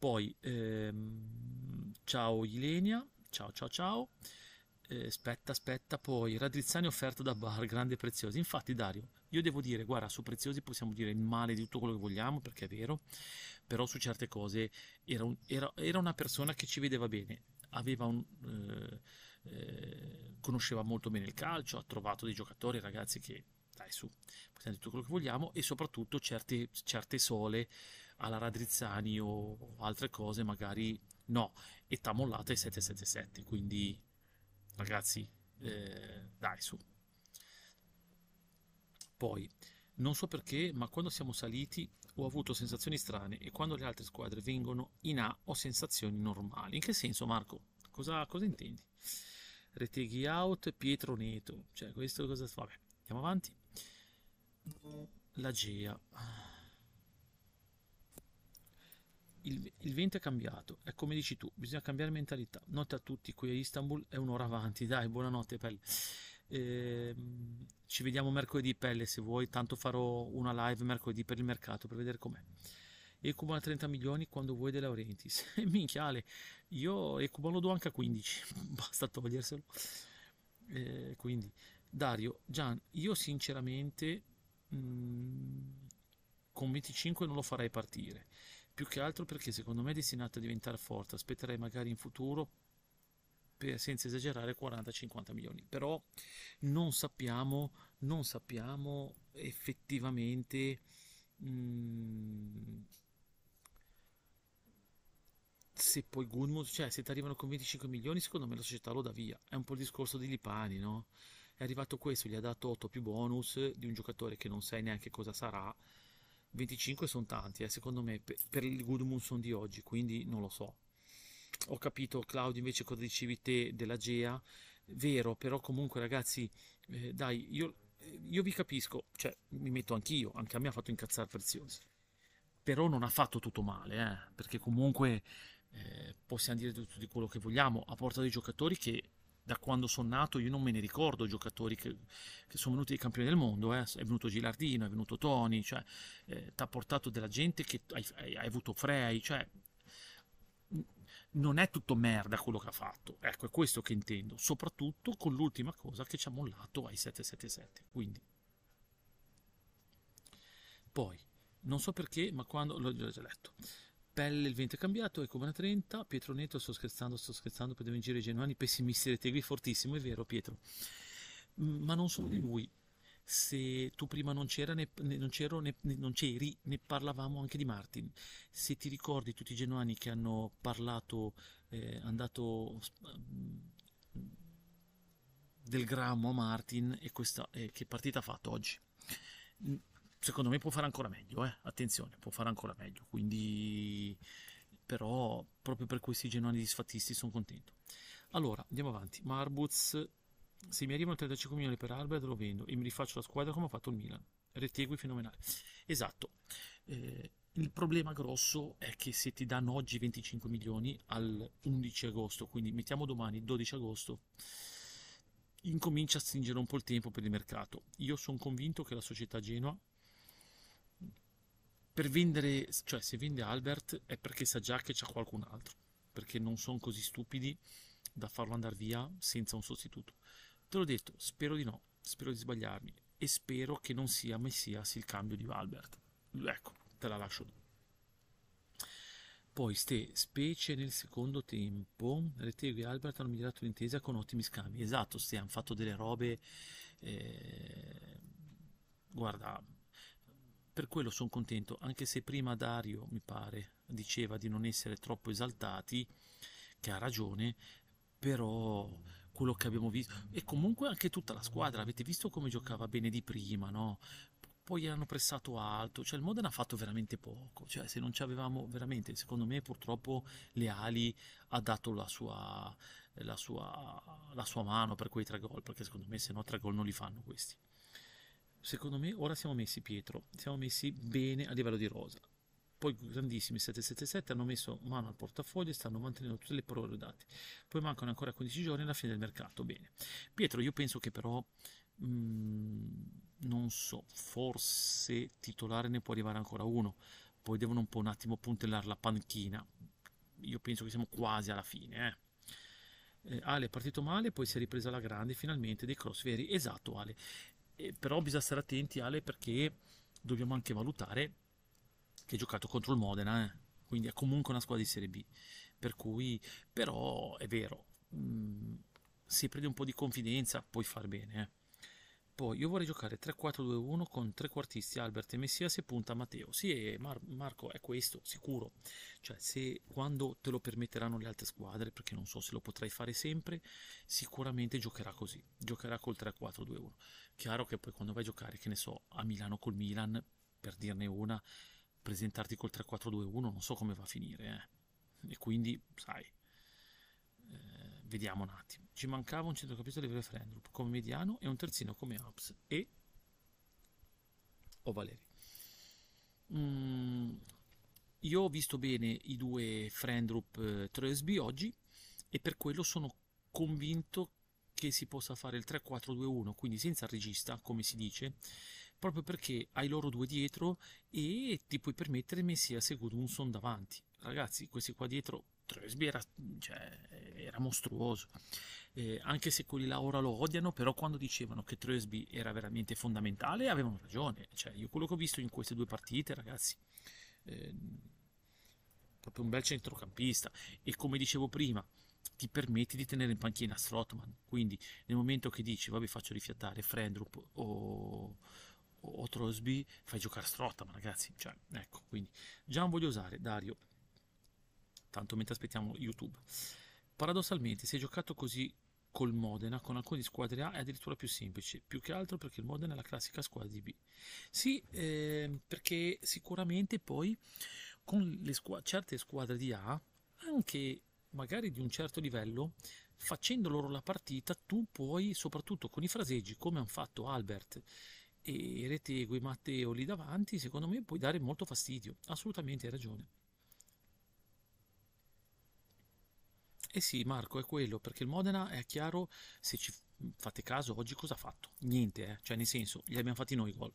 Poi, ehm, ciao Ilenia, ciao ciao ciao. Eh, aspetta, aspetta, poi Radrizzani offerto da Bar, grande e prezioso. Infatti, Dario, io devo dire, guarda, su Preziosi possiamo dire il male di tutto quello che vogliamo, perché è vero, però su certe cose era, un, era, era una persona che ci vedeva bene, un, eh, eh, conosceva molto bene il calcio, ha trovato dei giocatori, ragazzi, che, dai su, possiamo dire tutto quello che vogliamo, e soprattutto certe, certe sole alla Radrizzani o altre cose magari no, e t'ha mollato ai 777, quindi ragazzi, eh, dai su. Poi, non so perché, ma quando siamo saliti ho avuto sensazioni strane e quando le altre squadre vengono in A ho sensazioni normali. In che senso, Marco? Cosa, cosa intendi? Reteghi out, Pietro Neto. Cioè, questo cosa? Vabbè, andiamo avanti. La Gea. Il, il, vento è cambiato, è come dici tu, bisogna cambiare mentalità. Notte a tutti, qui a Istanbul è un'ora avanti, dai, buonanotte pelle. Eh, ci vediamo mercoledì pelle se vuoi, tanto farò una live mercoledì per il mercato per vedere com'è. Ecuban a 30 milioni quando vuoi De Laurentiis. Minchiale, io Ecuban lo do anche a 15, basta toglierselo. Eh, quindi, Dario, Gian, io sinceramente mh, mm, con 25 non lo farei partire. Più che altro perché secondo me è destinato a diventare forte. Aspetterei magari in futuro per, senza esagerare 40-50 milioni però non sappiamo non sappiamo effettivamente mh, mm, se poi Gunmund cioè se ti arrivano con 25 milioni secondo me la società lo dà via è un po' il discorso di Lipani no? è arrivato questo gli ha dato 8 più bonus di un giocatore che non sai neanche cosa sarà 25 sono tanti, eh, secondo me, per, per il Gudmundsson di oggi, quindi non lo so. Ho capito Claudio invece cosa dicevi te della GEA. Vero però comunque ragazzi eh, dai io, io, vi capisco cioè mi metto anch'io anche a me ha fatto incazzare preziosi. Però non ha fatto tutto male eh, perché comunque eh, possiamo dire tutto di quello che vogliamo a porta dei giocatori che da quando sono nato io non me ne ricordo giocatori che, che sono venuti campioni del mondo, eh. è venuto Gilardino, è venuto Tony, cioè, eh, ti ha portato della gente che hai, hai, hai avuto Frey, cioè, non è tutto merda quello che ha fatto. Ecco, è questo che intendo, soprattutto con l'ultima cosa che ci ha mollato ai 777. Quindi, poi, non so perché, ma quando l'ho già letto. Pelle il vento è cambiato, ecco una 30, Pietro Neto, sto scherzando, sto scherzando, per in giro i genuani pessimisti dei tegui, fortissimo, è vero Pietro. Ma non solo di lui, se tu prima non, c'era, ne, non, c'ero, ne, non c'eri, ne parlavamo anche di Martin. Se ti ricordi tutti i genuani che hanno parlato, eh, andato mm, del grammo a Martin e questa, eh, che partita ha fatto oggi. Secondo me può fare ancora meglio, eh? attenzione, può fare ancora meglio. Quindi, però, proprio per questi genuani disfattisti sono contento. Allora, andiamo avanti. Marbuz se mi arrivano 35 milioni per Albert lo vendo e mi rifaccio la squadra come ha fatto il Milan. Retegui fenomenale. Esatto. Eh, il problema grosso è che se ti danno oggi 25 milioni al 11 agosto, quindi mettiamo domani 12 agosto, incomincia a stringere un po' il tempo per il mercato. Io sono convinto che la società Genoa per vendere, cioè se vende Albert è perché sa già che c'è qualcun altro, perché non sono così stupidi da farlo andare via senza un sostituto. Te l'ho detto, spero di no, spero di sbagliarmi e spero che non sia Messias il cambio di Albert. Ecco, te la lascio. Poi ste specie nel secondo tempo, Retegui e Albert hanno migliorato l'intesa con ottimi scambi. Esatto, ste hanno fatto delle robe... Eh, guarda, per quello sono contento, anche se prima Dario, mi pare, diceva di non essere troppo esaltati, che ha ragione, però quello che abbiamo visto e comunque anche tutta la squadra avete visto come giocava bene di prima no? poi hanno pressato alto cioè il Modena ha fatto veramente poco cioè se non ci avevamo veramente secondo me purtroppo le ali ha dato la sua, la sua, la sua mano per quei tre gol perché secondo me se no tre gol non li fanno questi secondo me ora siamo messi Pietro siamo messi bene a livello di rosa poi grandissimi 777 hanno messo mano al portafoglio e stanno mantenendo tutte le parole date. Poi mancano ancora 15 giorni alla fine del mercato. Bene. Pietro, io penso che però mh, mm, non so, forse titolare ne può arrivare ancora uno. Poi devono un po' un attimo puntellare la panchina. Io penso che siamo quasi alla fine, eh. Eh, Ale è partito male, poi si è ripresa la grande finalmente dei cross veri. Esatto, Ale. Però bisogna stare attenti, Ale, perché dobbiamo anche valutare che ha giocato contro il Modena, eh? quindi è comunque una squadra di Serie B. Per cui, però, è vero, mh, mm, se prendi un po' di confidenza puoi far bene. Eh? Poi io vorrei giocare 3-4-2-1 con tre quartisti Albert e Messias e punta Matteo. Sì, Mar- Marco, è questo, sicuro. Cioè, se quando te lo permetteranno le altre squadre, perché non so se lo potrai fare sempre, sicuramente giocherà così. Giocherà col 3-4-2-1. Chiaro che poi quando vai a giocare, che ne so, a Milano col Milan, per dirne una, presentarti col 3-4-2-1 non so come va a finire eh. e quindi sai vediamo un attimo ci mancava un centrocampista livello Frendrup come mediano e un terzino come Ops e o Valeri mm, io ho visto bene i due Frendrup eh, Tresby oggi e per quello sono convinto che si possa fare il 3-4-2-1 quindi senza regista come si dice proprio perché hai loro due dietro e ti puoi permettere Messias e Gudmundsson davanti. Ragazzi, questi qua dietro, Tresby era, cioè, era mostruoso. Eh, anche se quelli là ora lo odiano, però quando dicevano che Tresby era veramente fondamentale avevano ragione. Cioè, io quello che ho visto in queste due partite, ragazzi, eh, proprio un bel centrocampista. E come dicevo prima, ti permetti di tenere in panchina Strotman. Quindi nel momento che dici, vabbè, faccio rifiatare Frendrup o o Trosby fai giocare Strottman ragazzi cioè, ecco quindi già non voglio usare Dario tanto mentre aspettiamo YouTube paradossalmente se hai giocato così col Modena con alcune squadre A è addirittura più semplice più che altro perché il Modena è la classica squadra di B sì eh, perché sicuramente poi con squ- certe squadre di A anche magari di un certo livello facendo loro la partita tu puoi soprattutto con i fraseggi come hanno fatto Albert e Retegui, Matteo lì davanti, secondo me puoi dare molto fastidio. Assolutamente hai ragione. Eh sì, Marco, è quello, perché il Modena è chiaro, se ci fate caso, oggi cosa ha fatto? Niente, eh? cioè nel senso, li abbiamo fatti noi i gol,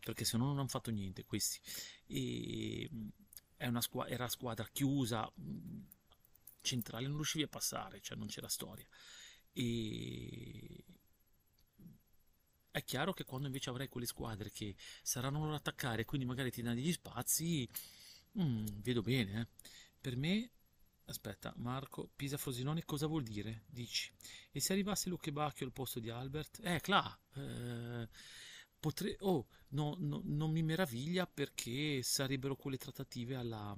perché se no non hanno fatto niente questi. E una squ- era squadra chiusa, centrale, non riuscivi a passare, cioè non c'era storia. E è chiaro che quando invece avrai quelle squadre che saranno loro attaccare, quindi magari ti danno degli spazi, mm, vedo bene. Eh. Per me, aspetta, Marco, Pisa Frosinone cosa vuol dire? Dici. E se arrivasse Luque Bacchio al posto di Albert? Eh, Cla, eh, potrei... Oh, no, no, non mi meraviglia perché sarebbero quelle trattative alla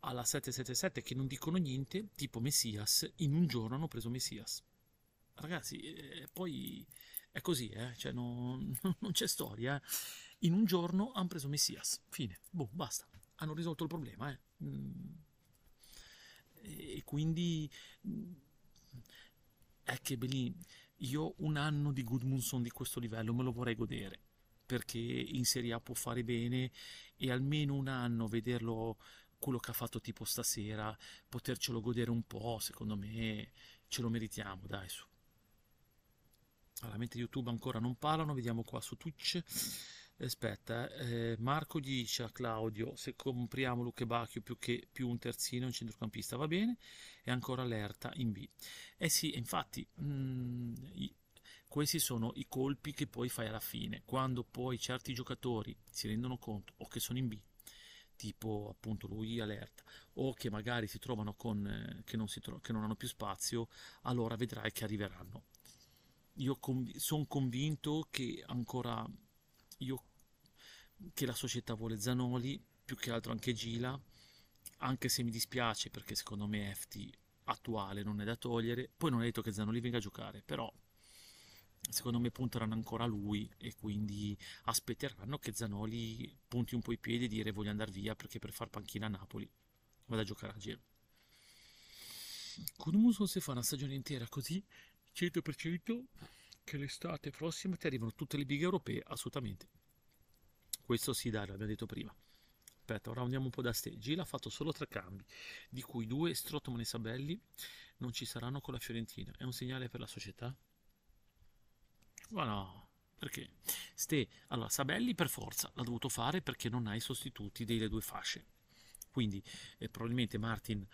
alla 777 che non dicono niente, tipo Messias, in un giorno hanno preso Messias. Ragazzi, eh, poi è così, eh? cioè, non, non, c'è storia. Eh? In un giorno hanno preso Messias, fine, boh, basta. Hanno risolto il problema. Eh? Mm. E quindi è che Belin, io un anno di Goodmunson di questo livello me lo vorrei godere perché in Serie A può fare bene e almeno un anno vederlo quello che ha fatto tipo stasera, potercelo godere un po', secondo me ce lo meritiamo, dai su. Allora, mentre YouTube ancora non parlano, vediamo qua su Twitch. Aspetta, eh, Marco dice a Claudio se compriamo Luque Bacchio più che più un terzino, un centrocampista va bene, e ancora Lerta in B. Eh sì, infatti, mh, mm, i, questi sono i colpi che poi fai alla fine, quando poi certi giocatori si rendono conto o che sono in B, tipo appunto lui Alerta, o che magari si trovano con eh, che, non si tro- che non hanno più spazio, allora vedrai che arriveranno. Io conv- sono convinto che ancora io, che la società vuole Zanoli, più che altro anche Gila, anche se mi dispiace perché secondo me FT attuale non è da togliere, poi non è detto che Zanoli venga a giocare, però secondo me punteranno ancora a lui e quindi aspetteranno che Zanoli punti un po' i piedi e dire voglio andare via perché per far panchina a Napoli vado a giocare a giro. Con Muso si fa una stagione intera così 100% che l'estate prossima ti arrivano tutte le big europee, assolutamente. Questo sì, dai, l'abbiamo detto prima. Aspetta, ora andiamo un po' da ste. Gila ha fatto solo tre cambi, di cui due Strottoman e Sabelli non ci saranno con la Fiorentina. È un segnale per la società? Ma no, perché? Ste, allora, Sabelli per forza l'ha dovuto fare perché non ha i sostituti delle due fasce. Quindi eh, probabilmente Martin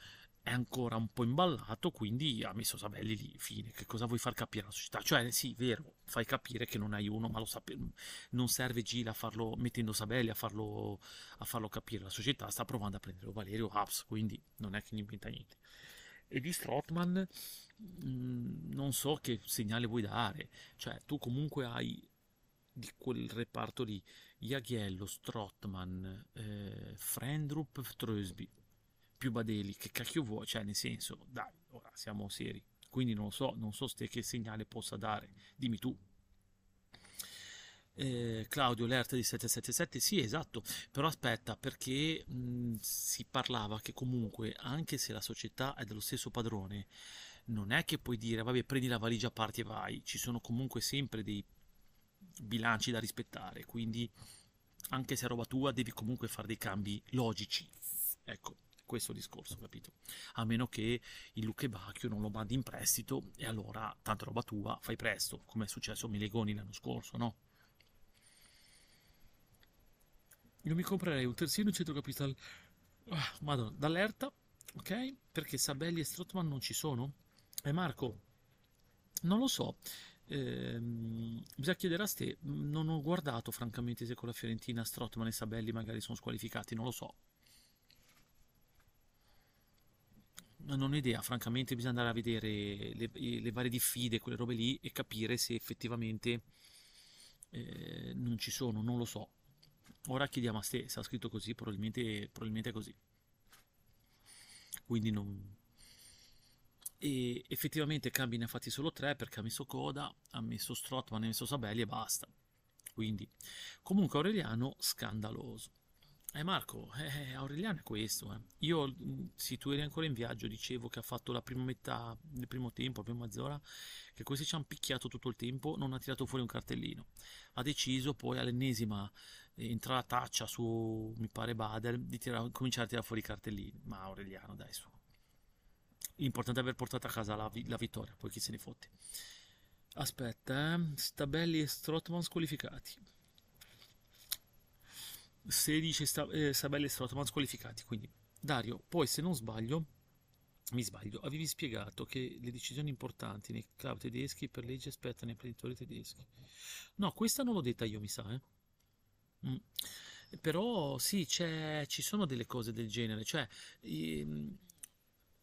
è ancora un po' imballato, quindi ha messo Sabelli lì, fine. Che cosa vuoi far capire alla società? Cioè, sì, vero, fai capire che non hai uno, ma lo sape- non serve Gila a farlo, mettendo Sabelli a farlo, a farlo capire. La società sta provando a prendere Valerio Haps, quindi non è che ne inventa niente. E di Strotman mm, non so che segnale vuoi dare. Cioè, tu comunque hai di quel reparto lì Jaghiello, Strotman, eh, Frendrup, Trösby più Badeli, che cacchio vuoi? Cioè, nel senso, dai, ora siamo seri. Quindi non so, non so ste che segnale possa dare. Dimmi tu. Eh, Claudio Lerta di 777 sì esatto però aspetta perché mh, si parlava che comunque anche se la società è dello stesso padrone non è che puoi dire vabbè prendi la valigia parti e vai ci sono comunque sempre dei bilanci da rispettare quindi anche se è roba tua devi comunque fare dei cambi logici ecco questo discorso, capito? A meno che il Luque Bacchio non lo mandi in prestito e allora tanta roba tua, fai presto, come è successo a Milegoni l'anno scorso, no? Io mi comprerei un terzino centrocampista ah, d'allerta, ok? Perché Sabelli e Strottman non ci sono? E Marco, non lo so. Ehm, bisogna chiedere a ste. Non ho guardato francamente se con la Fiorentina Strottman e Sabelli magari sono squalificati, non lo so. Non ho idea, francamente bisogna andare a vedere le, le varie diffide, quelle robe lì e capire se effettivamente eh, non ci sono, non lo so. Ora chiediamo a ste, se ha scritto così, probabilmente, probabilmente è così. Quindi non... E effettivamente cambi ne ha fatti solo tre perché ha messo Coda, ha messo Strotman, ha messo Sabelli e basta. Quindi, comunque Aureliano, scandaloso. Eh Marco, eh, Aureliano è questo. Eh. Io, mm, se tu eri ancora in viaggio, dicevo che ha fatto la prima metà del primo tempo, la prima mezz'ora, che questi ci hanno picchiato tutto il tempo, non ha tirato fuori un cartellino. Ha deciso poi all'ennesima eh, entrata taccia su, mi pare, Bader, di tirare, cominciare a tirare fuori i cartellini. Ma Aureliano, dai, su. L'importante è aver portato a casa la, la vittoria, poi chi se ne fotte. Aspetta, eh. Stabelli e Strotman squalificati. 16 sta- eh, Sabella e Strottman squalificati. Quindi, Dario, poi se non sbaglio, mi sbaglio, avevi spiegato che le decisioni importanti nei club tedeschi per legge aspettano i imprenditori tedeschi. No, questa non l'ho detta io, mi sa, eh. Mm. Però sì, ci sono delle cose del genere, cioè ehm,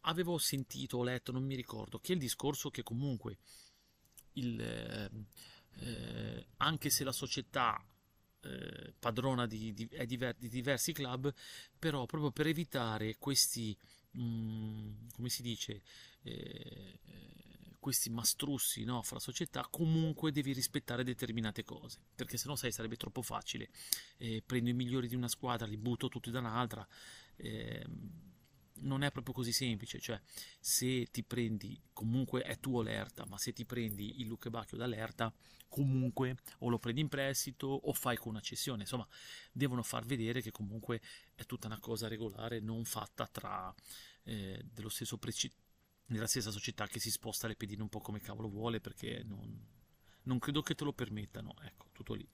avevo sentito, ho letto, non mi ricordo, che il discorso che comunque il, eh, eh, anche se la società eh, padrona di, di, di, diversi club, però proprio per evitare questi, mh, mm, come si dice, eh, questi mastrussi no, fra società, comunque devi rispettare determinate cose, perché sennò sai sarebbe troppo facile. Eh, prendo i migliori di una squadra, li butto tutti da un'altra. Eh, non è proprio così semplice, cioè se ti prendi, comunque è tuo l'Erta, ma se ti prendi il Luque Bacchio dall'Erta, comunque o lo prendi in prestito o fai con una cessione, insomma devono far vedere che comunque è tutta una cosa regolare, non fatta tra eh, dello stesso preci- nella stessa società che si sposta le pedine un po' come cavolo vuole perché non, non credo che te lo permettano, ecco, tutto lì.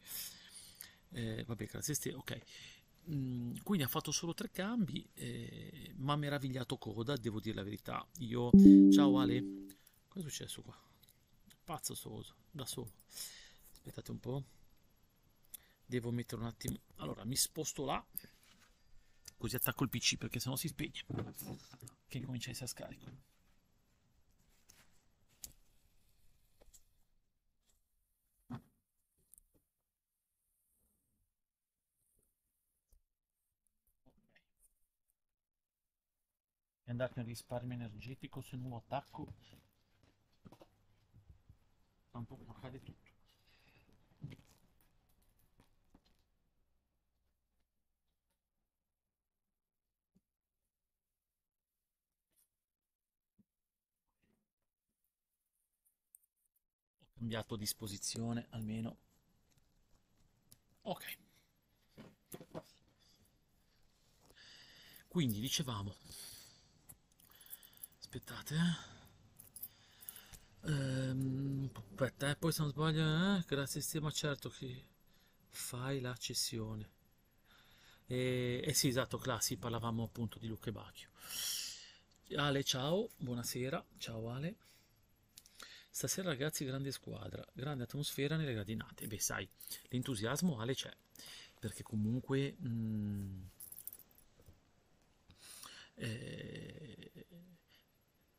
Eh, vabbè, grazie a te, ok. Mm, quindi ha fatto solo tre cambi, eh, ma ha meravigliato Coda, devo dire la verità. Io... Ciao Ale, cosa è successo qua? Pazzo soso, da solo. Aspettate un po'. Devo mettere un attimo... Allora, mi sposto là, così attacco il PC perché sennò si spegne. Che comincia a essere a scarico. e andare nel risparmio energetico se attacco tanto cade tutto. Ho cambiato disposizione almeno. Ok. Quindi dicevamo. Aspettate eh. Ehm, aspetta eh, poi se non sbaglio eh, grazie sistema certo che fai la cessione. E, eh sì esatto classi parlavamo appunto di Luca e Bacchio. Ale ciao buonasera ciao Ale. Stasera ragazzi grande squadra, grande atmosfera nelle gradinate. Beh sai, l'entusiasmo Ale c'è, perché comunque mh, mm, eh,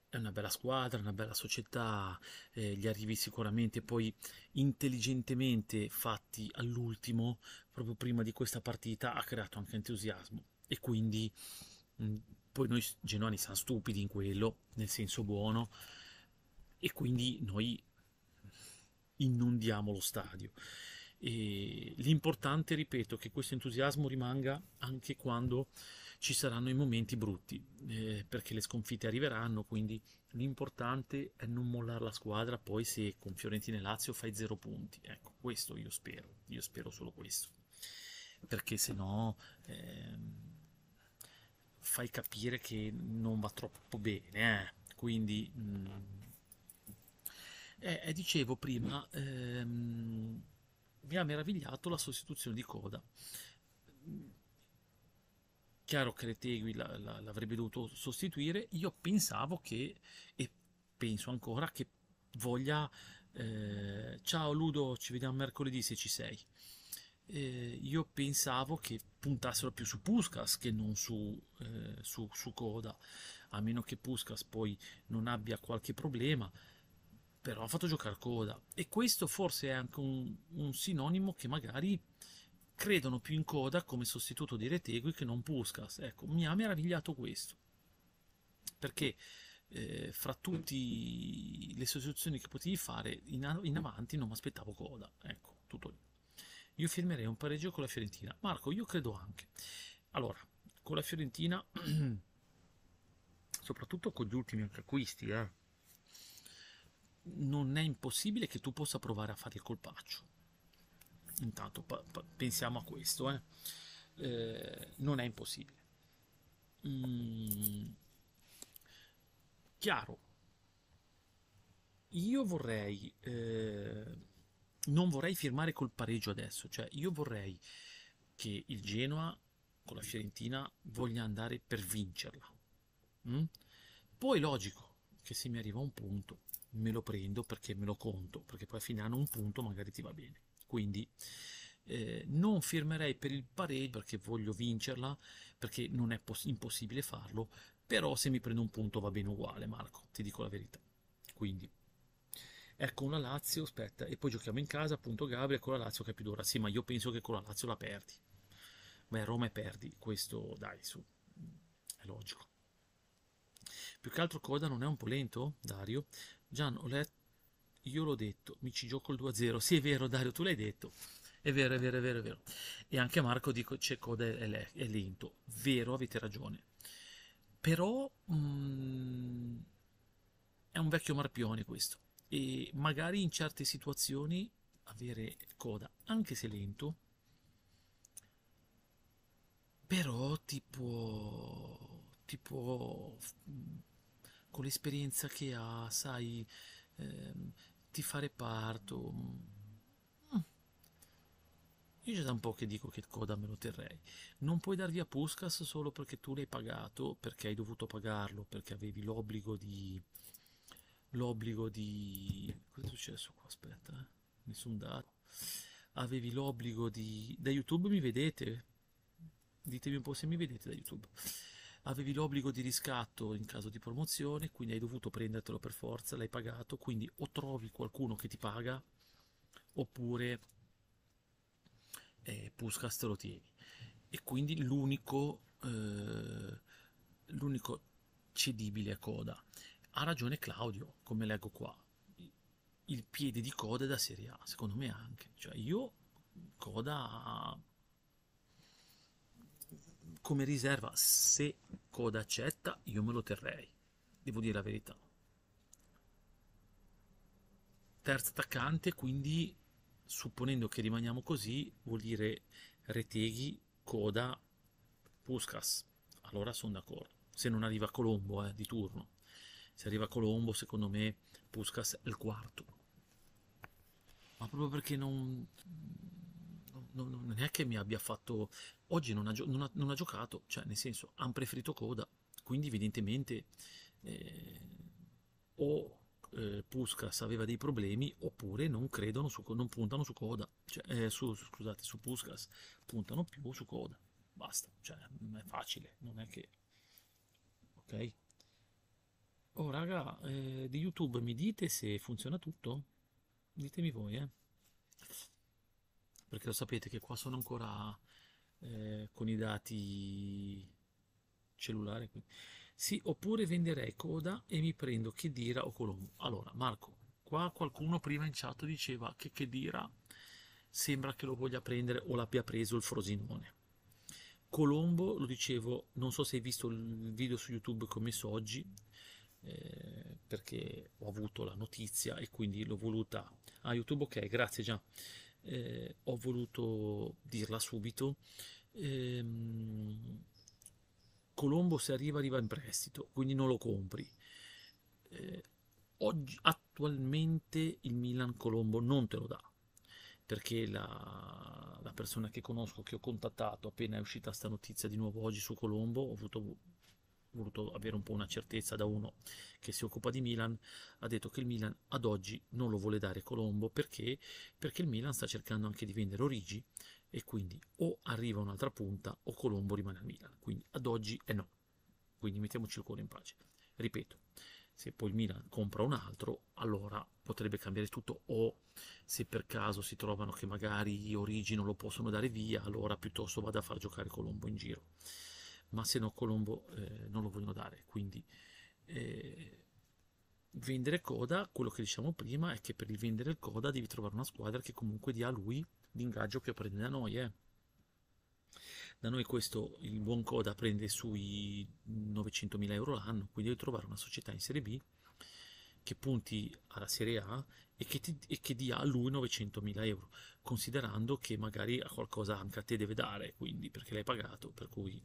è una bella squadra, una bella società, eh, gli arrivi sicuramente poi intelligentemente fatti all'ultimo, proprio prima di questa partita, ha creato anche entusiasmo e quindi mh, poi noi genuani siamo stupidi in quello, nel senso buono, e quindi noi inondiamo lo stadio. E l'importante, ripeto, è che questo entusiasmo rimanga anche quando ci saranno i momenti brutti, eh, perché le sconfitte arriveranno, quindi l'importante è non mollare la squadra poi se con Fiorentina e Lazio fai zero punti. Ecco, questo io spero, io spero solo questo, perché se no ehm, fai capire che non va troppo bene, eh? quindi... Mh, mm, eh, dicevo prima, ehm, mi ha meravigliato la sostituzione di Coda chiaro che Retegui la, la, l'avrebbe dovuto sostituire, io pensavo che, e penso ancora, che voglia, eh, ciao Ludo, ci vediamo mercoledì se ci sei. Eh, io pensavo che puntassero più su Puskas che non su, eh, su, su Coda, a meno che Puskas poi non abbia qualche problema però ha fatto giocare Coda e questo forse è anche un, un sinonimo che magari credono più in coda come sostituto di Retegui che non Puskas. Ecco, mi ha meravigliato questo. Perché eh, fra tutte le sostituzioni che potevi fare in, in avanti non mi aspettavo coda. Ecco, tutto lì. Io firmerei un pareggio con la Fiorentina. Marco, io credo anche. Allora, con la Fiorentina, soprattutto con gli ultimi acquisti, eh, non è impossibile che tu possa provare a fare il colpaccio Intanto pensiamo a questo, eh. Eh, non è impossibile. Mm. Chiaro, io vorrei, eh, non vorrei firmare col pareggio adesso, cioè io vorrei che il Genoa con la Fiorentina voglia andare per vincerla. Mm? Poi logico che se mi arriva un punto me lo prendo perché me lo conto, perché poi a fine anno un punto magari ti va bene. Quindi eh, non firmerei per il pareggio perché voglio vincerla, perché non è impossibile farlo, però se mi prendo un punto va bene uguale, Marco, ti dico la verità. Quindi, ecco una Lazio, aspetta, e poi giochiamo in casa, appunto Gabriel, con la Lazio che è più dura. Sì, ma io penso che con la Lazio la perdi. Beh, Roma e perdi, questo dai, su, è logico. Più che altro Coda non è un po' lento, Dario? Gian, ho letto io l'ho detto, mi ci gioco il 2-0. Sì, è vero, Dario, tu l'hai detto. È vero, è vero, è vero, è vero. E anche Marco dico c'è coda è, è lento. Vero, avete ragione. Però mm, è un vecchio marpione questo. E magari in certe situazioni avere coda, anche se lento, però tipo, tipo con l'esperienza che ha, sai, ehm, ti fa reparto. Mm. Io già da un po' che dico che coda me lo terrei. Non puoi dar via Puskas solo perché tu l'hai pagato, perché hai dovuto pagarlo, perché avevi l'obbligo di... L'obbligo di... Cosa è successo qua? Aspetta, eh. Nessun dato. Avevi l'obbligo di... Da YouTube mi vedete? Ditemi un po' se mi vedete da YouTube. Avevi l'obbligo di riscatto in caso di promozione, quindi hai dovuto prendertelo per forza, l'hai pagato, quindi o trovi qualcuno che ti paga, oppure eh, Puskas te lo tieni. E quindi l'unico, eh, l'unico cedibile è Coda. Ha ragione Claudio, come leggo qua. Il piede di Coda è da Serie A, secondo me anche. Cioè io Coda come riserva, se Coda accetta, io me lo terrei. Devo dire la verità. Terzo attaccante, quindi supponendo che rimaniamo così, vuol dire Reteghi, Coda, Puskas. Allora sono d'accordo. Se non arriva Colombo eh, di turno. Se arriva Colombo, secondo me Puskas è il quarto. Ma proprio perché non, non è che mi abbia fatto... Oggi non ha, non ha, non ha giocato, cioè nel senso, hanno preferito Coda. Quindi evidentemente eh, o eh, Puskas aveva dei problemi oppure non credono su, non puntano su Coda cioè, eh, su, scusate su Puskas puntano più su Coda. Basta cioè è facile non è che ok? Oh raga eh, di youtube mi dite se funziona tutto? Ditemi voi eh. Perché lo sapete che qua sono ancora eh, con i dati cellulari quindi sì, oppure venderei coda e mi prendo Chedira o Colombo. Allora, Marco, qua qualcuno prima in chat diceva che Chedira sembra che lo voglia prendere o l'abbia preso il Frosinone. Colombo, lo dicevo, non so se hai visto il video su YouTube che ho messo oggi, eh, perché ho avuto la notizia e quindi l'ho voluta... Ah, YouTube, ok, grazie già. Eh, ho voluto dirla subito. Ehm, Colombo se arriva arriva in prestito, quindi non lo compri. Eh, oggi, attualmente il Milan Colombo non te lo dà, perché la, la, persona che conosco, che ho contattato appena è uscita questa notizia di nuovo oggi su Colombo, ho avuto, voluto avere un po' una certezza da uno che si occupa di Milan, ha detto che il Milan ad oggi non lo vuole dare Colombo perché? Perché il Milan sta cercando anche di vendere Origi e quindi o arriva un'altra punta o Colombo rimane al Milan. Quindi ad oggi è no. Quindi mettiamoci il cuore in pace. Ripeto, se poi il Milan compra un altro, allora potrebbe cambiare tutto o se per caso si trovano che magari Origi non lo possono dare via, allora piuttosto vado a far giocare Colombo in giro. Ma se no Colombo eh, non lo vogliono dare, quindi eh, vendere Coda, quello che diciamo prima è che per il vendere il Coda devi trovare una squadra che comunque dia a lui l'ingaggio che prende da noi. Eh. Da noi questo, il buon Coda prende sui 900.000 euro l'anno, quindi devi trovare una società in Serie B che punti alla Serie A e che, ti, e che dia a lui 900.000 euro, considerando che magari a qualcosa anche a te deve dare, quindi perché l'hai pagato, per cui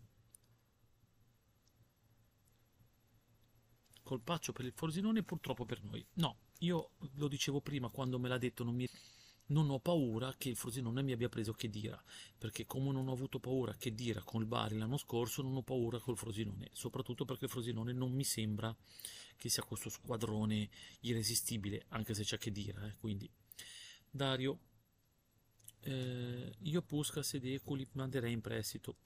colpaccio per il Forzinone purtroppo per noi. No, io lo dicevo prima quando me l'ha detto, non, mi... non ho paura che il Frosinone mi abbia preso Chedira, perché come non ho avuto paura Chedira con il Bari l'anno scorso, non ho paura col Frosinone, soprattutto perché il Frosinone non mi sembra che sia questo squadrone irresistibile, anche se c'è Chedira, eh, quindi Dario eh, io Puskas ed Eco li manderei in prestito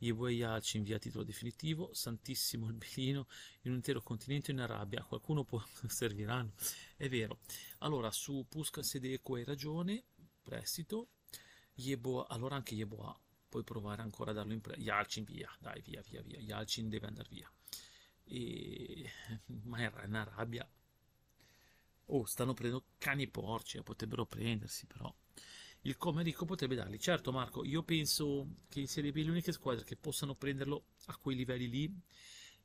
Yeboe Alci in via titolo definitivo, Santissimo il Belino in un intero continente in Arabia, qualcuno può serviranno, è vero. Allora, su Pusca Sedeco hai ragione, prestito, Yeboa, allora anche Yeboa, puoi provare ancora a darlo in prestito, Yalcin via, dai via via via, Yalcin deve andare via. E... Ma era in Arabia, oh, stanno prendendo cani porci, potrebbero prendersi però il Comerico potrebbe darli. Certo Marco, io penso che in Serie B le uniche squadre che possano prenderlo a quei livelli lì,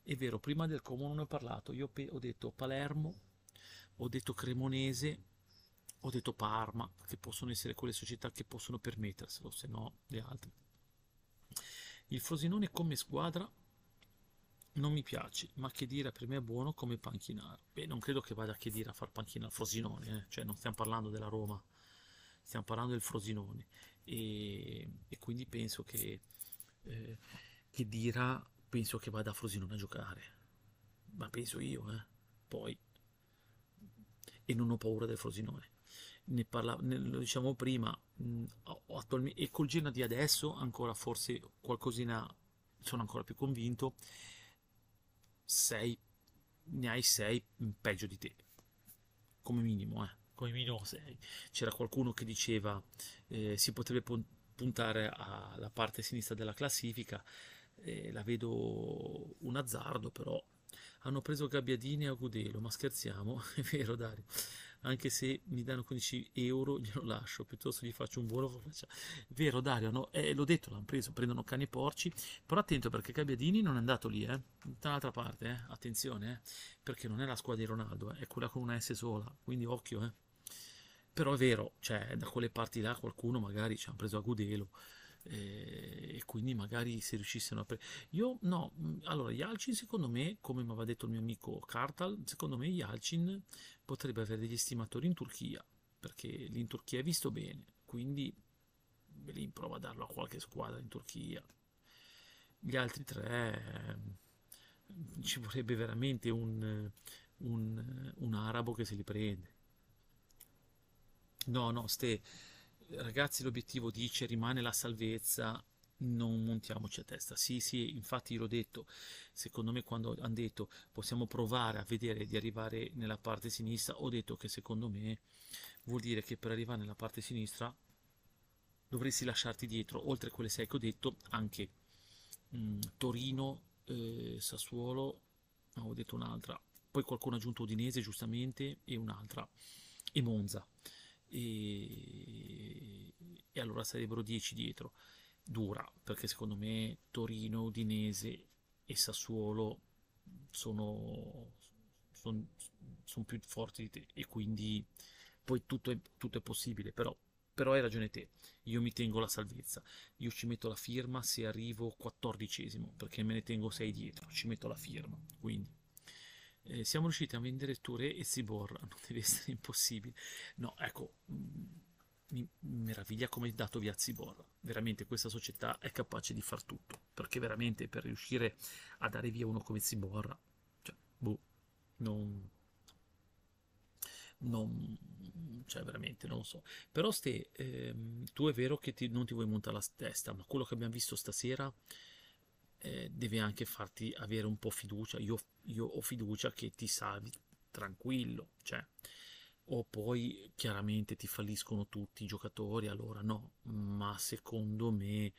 è vero, prima del Como non ho parlato, io ho detto Palermo, ho detto Cremonese, ho detto Parma, che possono essere quelle società che possono permetterselo, se no le altre. Il Frosinone come squadra non mi piace, ma che dire per me è buono come panchinaro. Beh, non credo che vada a che dire a far panchina al Frosinone, eh? cioè non stiamo parlando della Roma stiamo parlando del Frosinone. E, e quindi penso che, eh, che Dira penso che vada a Frosinone a giocare. Ma penso io eh. poi e non ho paura del Frosinone. Ne parla, ne, lo diciamo prima mh, attualmente, e col Genoa di adesso ancora forse qualcosina sono ancora più convinto. Sei ne hai sei peggio di te. Come minimo eh come minimo 6. C'era qualcuno che diceva eh, si potrebbe puntare alla parte sinistra della classifica, eh, la vedo un azzardo però. Hanno preso Gabbiadini e Agudelo, ma scherziamo, è vero Dario anche se mi danno 15 euro glielo lascio, piuttosto gli faccio un buono. Vero Dario, no? eh, l'ho detto, l'hanno preso, prendono cani porci, però attento perché Gabbiadini non è andato lì, eh? dall'altra parte, eh? attenzione, eh? perché non è la squadra di Ronaldo, eh? è quella con una S sola, quindi occhio. Eh? Però è vero, cioè da quelle parti là qualcuno magari ci ha preso a Gudelo e quindi magari se riuscissero a prendere io no allora Yalcin secondo me come mi aveva detto il mio amico Kartal secondo me Yalcin potrebbe avere degli estimatori in Turchia perché lì in Turchia è visto bene quindi lì prova a darlo a qualche squadra in Turchia gli altri tre ci vorrebbe veramente un, un, un arabo che se li prende no no ste ragazzi l'obiettivo dice rimane la salvezza non montiamoci a testa. Sì sì infatti l'ho detto. Secondo me quando hanno detto possiamo provare a vedere di arrivare nella parte sinistra ho detto che secondo me vuol dire che per arrivare nella parte sinistra dovresti lasciarti dietro oltre a quelle sei che ho detto anche mh, mm, Torino eh, Sassuolo ho detto un'altra. Poi qualcuno ha aggiunto Udinese giustamente e un'altra e Monza e, e allora sarebbero 10 dietro. Dura, perché secondo me Torino, Udinese e Sassuolo sono, sono, sono più forti di te. E quindi poi tutto è, tutto è possibile, però, però hai ragione te, io mi tengo la salvezza, io ci metto la firma se arrivo quattordicesimo, perché me ne tengo 6 dietro, ci metto la firma, quindi eh, siamo riusciti a vendere Touré e Ziborra, non deve essere impossibile. No, ecco, mm, mi meraviglia come è dato via Ziborra. Veramente questa società è capace di far tutto, perché veramente per riuscire a dare via uno come Ziborra, cioè, boh, non... Non, cioè veramente non lo so però ste ehm, tu è vero che ti, non ti vuoi montare la testa ma quello che abbiamo visto stasera eh, deve anche farti avere un po' fiducia. Io, io ho fiducia che ti salvi tranquillo, cioè, o poi chiaramente ti falliscono tutti i giocatori, allora no, ma secondo me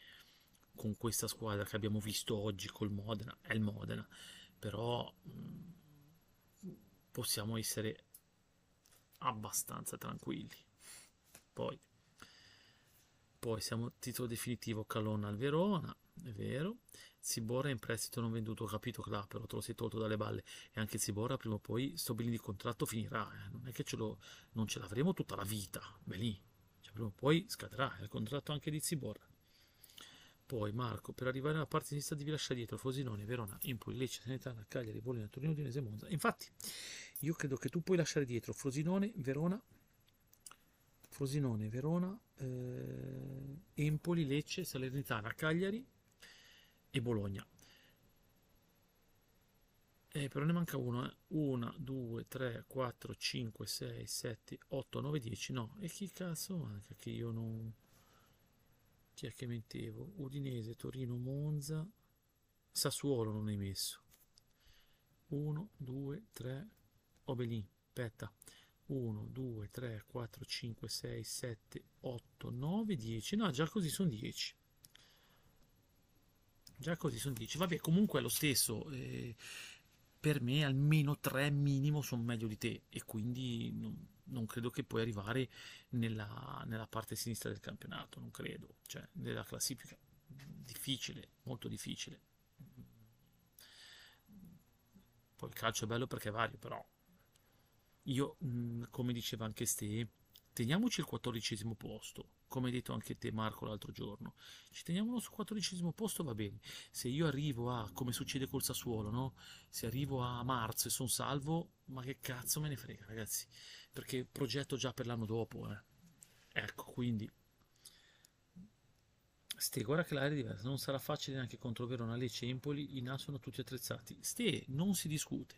con questa squadra che abbiamo visto oggi col Modena, è il Modena, però mm, possiamo essere abbastanza tranquilli. Poi, poi siamo titolo definitivo Calonna al Verona, è vero. Zibora in prestito non venduto, capito che là però te lo sei tolto dalle balle e anche Zibora prima o poi sto di contratto finirà, eh. non è che ce lo, non ce l'avremo tutta la vita, beh lì, cioè, prima o poi scadrà il contratto anche di Zibora. Poi Marco, per arrivare alla parte sinistra devi lasciare dietro Frosinone, Verona, Empoli, Lecce, Sanitana, Cagliari, Bologna, Torino, Udinese, Monza. Infatti, io credo che tu puoi lasciare dietro Frosinone, Verona, Frosinone, Verona, eh, Empoli, Lecce, Salernitana, Cagliari, e Bologna. Eh, però ne manca uno, eh. 1, 2, 3, 4, 5, 6, 7, 8, 9, 10. No, e chi cazzo manca che io non... Chi è che mentevo? Udinese, Torino, Monza, Sassuolo non hai messo. 1, 2, 3, Obelin, aspetta. 1, 2, 3, 4, 5, 6, 7, 8, 9, 10. No, già così sono 10. Già così sono 10. Vabbè, comunque è lo stesso. Eh, per me almeno 3 minimo sono meglio di te e quindi non, non credo che puoi arrivare nella, nella, parte sinistra del campionato, non credo. Cioè, nella classifica difficile, molto difficile. Poi il calcio è bello perché è vario, però io, come diceva anche Ste, teniamoci il quattordicesimo posto come hai detto anche te Marco l'altro giorno, ci teniamo sul quattordicesimo posto va bene, se io arrivo a, come succede col Sassuolo, no? se arrivo a marzo e sono salvo, ma che cazzo me ne frega ragazzi, perché progetto già per l'anno dopo, eh. ecco, quindi. Ste, guarda che l'area è diversa, non sarà facile neanche contro Verona, Lecce e Empoli, in A sono tutti attrezzati. Ste, non si discute,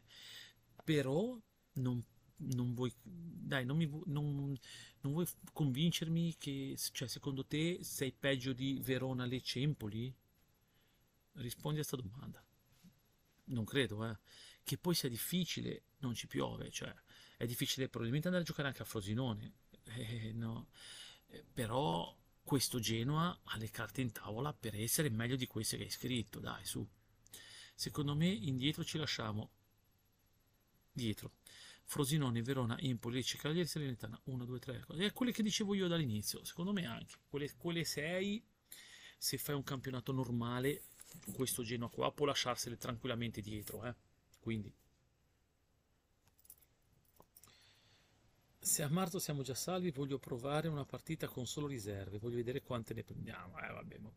però non, non vuoi, dai, non, mi, non, non vuoi convincermi che, cioè, secondo te sei peggio di Verona, Lecce Empoli? Rispondi a questa domanda. Non credo, eh. Che poi sia difficile, non ci piove, cioè, è difficile probabilmente andare a giocare anche a Frosinone, eh, no. Eh, però questo Genoa ha le carte in tavola per essere meglio di queste che hai scritto, dai, su. Secondo me indietro ci lasciamo dietro. Frosinone, Verona, Empoli, Lecce, Cagliari, Salernitana, 1, 2, 3, è quelle che dicevo io dall'inizio, secondo me anche, quelle, quelle 6, se fai un campionato normale, questo Genoa qua può lasciarsele tranquillamente dietro, eh? quindi Se a marzo siamo già salvi, voglio provare una partita con solo riserve, voglio vedere quante ne prendiamo. Eh, vabbè, ma...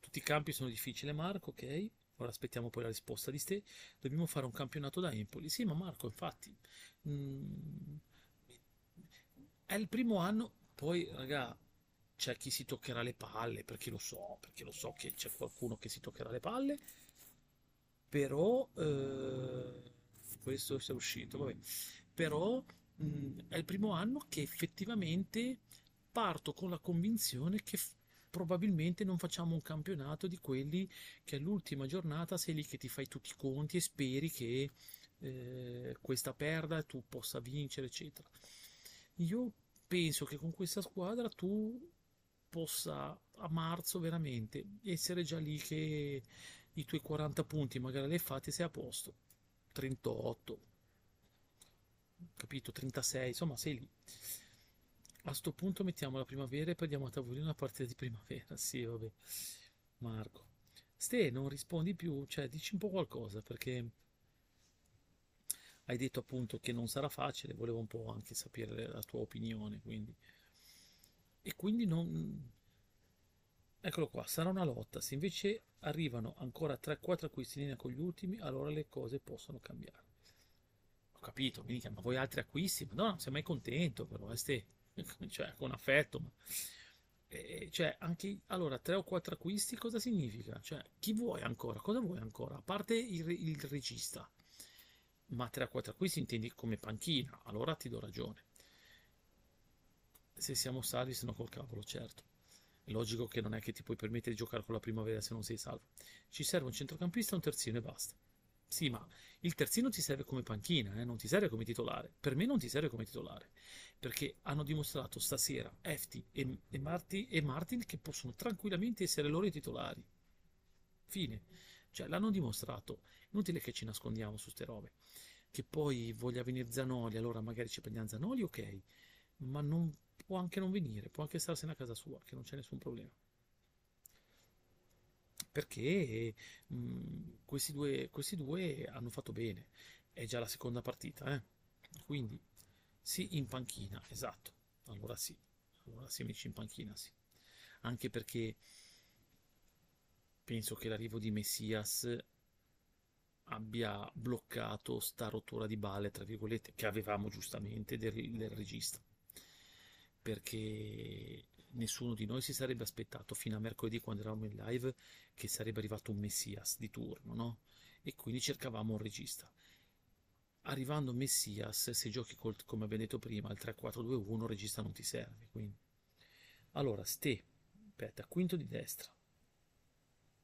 Tutti i campi sono difficili, Marco, ok? Ora aspettiamo poi la risposta di ste. Dobbiamo fare un campionato da Empoli. Sì, ma Marco, infatti, mm, è il primo anno, poi, raga, c'è chi si toccherà le palle, perché lo so, perché lo so che c'è qualcuno che si toccherà le palle, però eh, questo è uscito, vabbè. Però mh, è il primo anno che effettivamente parto con la convinzione che probabilmente non facciamo un campionato di quelli che all'ultima giornata sei lì che ti fai tutti i conti e speri che eh, questa perda e tu possa vincere, eccetera. Io penso che con questa squadra tu possa a marzo veramente essere già lì che i tuoi 40 punti magari li hai fatti sei a posto. 38, capito? 36, insomma sei lì. A sto punto mettiamo la primavera e prendiamo a tavolino una partita di primavera. Sì, vabbè. Marco. Ste, non rispondi più, cioè dici un po' qualcosa perché hai detto appunto che non sarà facile, volevo un po' anche sapere la tua opinione, quindi. E quindi non... Eccolo qua, sarà una lotta. Se invece arrivano ancora 3-4 acquisti in linea con gli ultimi, allora le cose possono cambiare capito, mica, ma vuoi altri acquisti? Ma no, non sei mai contento, però, eh, ste, cioè, con affetto, ma... E, cioè, anche, allora, tre o quattro acquisti cosa significa? Cioè, chi vuoi ancora? Cosa vuoi ancora? A parte il, il regista, ma tre o quattro acquisti intendi come panchina, allora ti do ragione. Se siamo salvi, se no col cavolo, certo. È logico che non è che ti puoi permettere di giocare con la primavera se non sei salvo. Ci serve un centrocampista, un terzino e basta. Sì, ma il terzino ti serve come panchina, eh? non ti serve come titolare. Per me non ti serve come titolare, perché hanno dimostrato stasera Efti e, e, Marti, e Martin che possono tranquillamente essere loro i titolari. Fine. Cioè, l'hanno dimostrato. Inutile che ci nascondiamo su ste robe. Che poi voglia venire Zanoli, allora magari ci prendiamo Zanoli, ok. Ma non può anche non venire, può anche starsene a casa sua, che non c'è nessun problema perché mh, mm, questi, due, questi, due, hanno fatto bene. È già la seconda partita, eh? quindi sì, in panchina, esatto. Allora sì, allora sì, amici in panchina, sì. Anche perché penso che l'arrivo di Messias abbia bloccato sta rottura di balle, tra virgolette, che avevamo giustamente del, del regista. Perché nessuno di noi si sarebbe aspettato fino a mercoledì quando eravamo in live che sarebbe arrivato un Messias di turno, no? E quindi cercavamo un regista. Arrivando Messias, se giochi col, come abbiamo detto prima, il 3-4-2-1, regista non ti serve. Quindi. Allora, Ste, aspetta, quinto di destra.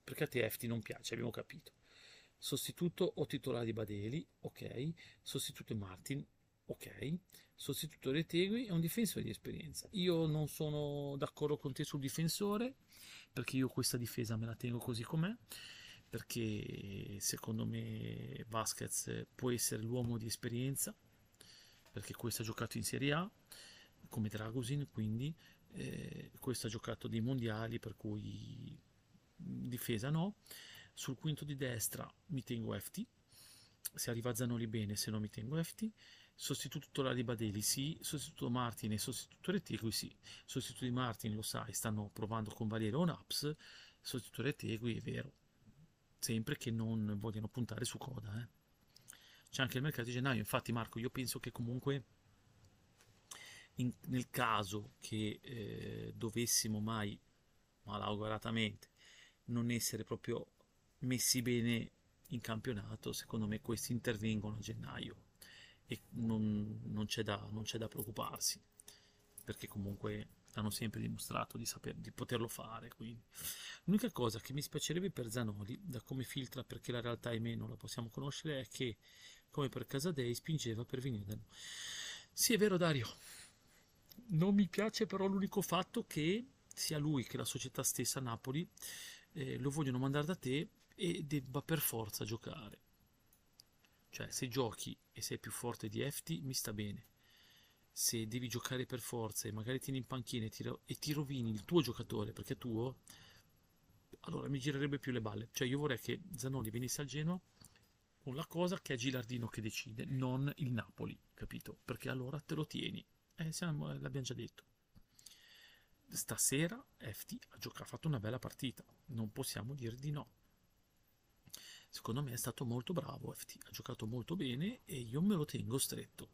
Perché a te FT non piace, abbiamo capito. Sostituto o titolare di Badeli, ok. Sostituto Martin, ok. Sostituto Tegui è un difensore di esperienza. Io non sono d'accordo con te sul difensore, perché io questa difesa me la tengo così com'è, perché secondo me Vasquez può essere l'uomo di esperienza, perché questo ha giocato in Serie A, come Dragosin, quindi eh, questo ha giocato dei mondiali, per cui difesa no. Sul quinto di destra mi tengo FT, se arriva Zanoli bene, se no mi tengo FT sostituto la Badeli sì, sostituto Martin e sostituto Retegui sì, sostituto di Martin lo sai, stanno provando con Valiero on apps, sostituto Retegui è vero, sempre che non vogliano puntare su coda. Eh. C'è anche il mercato di gennaio, infatti Marco io penso che comunque in, nel caso che eh, dovessimo mai malauguratamente non essere proprio messi bene in campionato, secondo me questi intervengono a gennaio e non, non, c'è, da, non c'è da preoccuparsi perché comunque hanno sempre dimostrato di, saper, di poterlo fare. Quindi. L'unica cosa che mi spiacerebbe per Zanoli, da come filtra perché la realtà è meno la possiamo conoscere, è che come per Casadei spingeva per venire da noi. Sì, è vero Dario, non mi piace però l'unico fatto che sia lui che la società stessa Napoli eh, lo vogliono mandare da te e debba per forza giocare. Cioè, se giochi e sei più forte di Efti, mi sta bene. Se devi giocare per forza e magari tieni in panchina e ti, e ti rovini il tuo giocatore perché è tuo, allora mi girerebbe più le balle. Cioè, io vorrei che Zanoni venisse al Genoa con la cosa che è Gilardino che decide, non il Napoli, capito? Perché allora te lo tieni. Eh, siamo, l'abbiamo già detto stasera Efti ha, giocato, ha fatto una bella partita, non possiamo dire di no. Secondo me è stato molto bravo Efti, ha giocato molto bene e io me lo tengo stretto.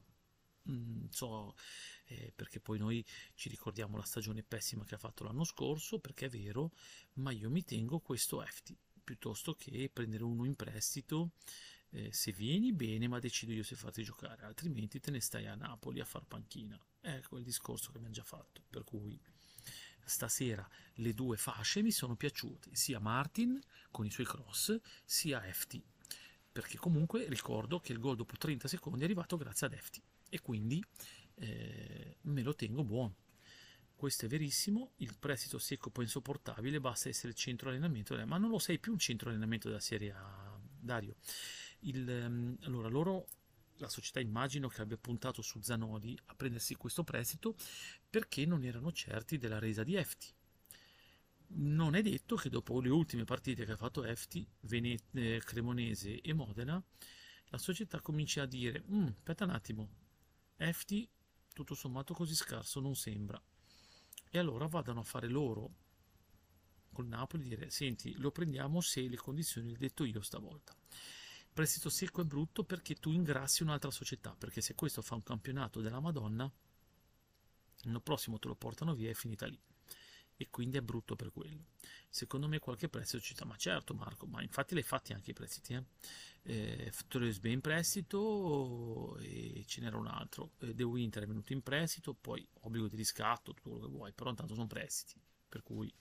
Mm, so, eh, perché poi noi ci ricordiamo la stagione pessima che ha fatto l'anno scorso, perché è vero, ma io mi tengo questo Efti piuttosto che prendere uno in prestito. Eh, se vieni bene, ma decido io se farti giocare, altrimenti te ne stai a Napoli a far panchina. Ecco il discorso che abbiamo già fatto, per cui stasera le due fasce mi sono piaciute, sia Martin con i suoi cross, sia FT, perché comunque ricordo che il gol dopo 30 secondi è arrivato grazie ad FT e quindi eh, me lo tengo buono. Questo è verissimo, il prestito secco poi insopportabile, basta essere il centro allenamento, ma non lo sei più un centro allenamento della Serie A, Dario. Il, um, allora, loro la società immagino che abbia puntato su Zanoli a prendersi questo prestito perché non erano certi della resa di Efti. Non è detto che dopo le ultime partite che ha fatto Efti, Venete, Cremonese e Modena, la società cominci a dire, mm, aspetta un attimo, Efti tutto sommato così scarso non sembra. E allora vadano a fare loro col Napoli dire, senti, lo prendiamo se le condizioni le ho detto io stavolta prestito secco è brutto perché tu ingrassi un'altra società, perché se questo fa un campionato della Madonna, l'anno prossimo te lo portano via e è finita lì. E quindi è brutto per quello. Secondo me qualche prestito ci sta, ma certo Marco, ma infatti l'hai fatti anche i prestiti. Eh? Eh, Torresbe in prestito e ce n'era un altro. Eh, The Winter è venuto in prestito, poi obbligo di riscatto, tutto quello che vuoi, però intanto sono prestiti. Per cui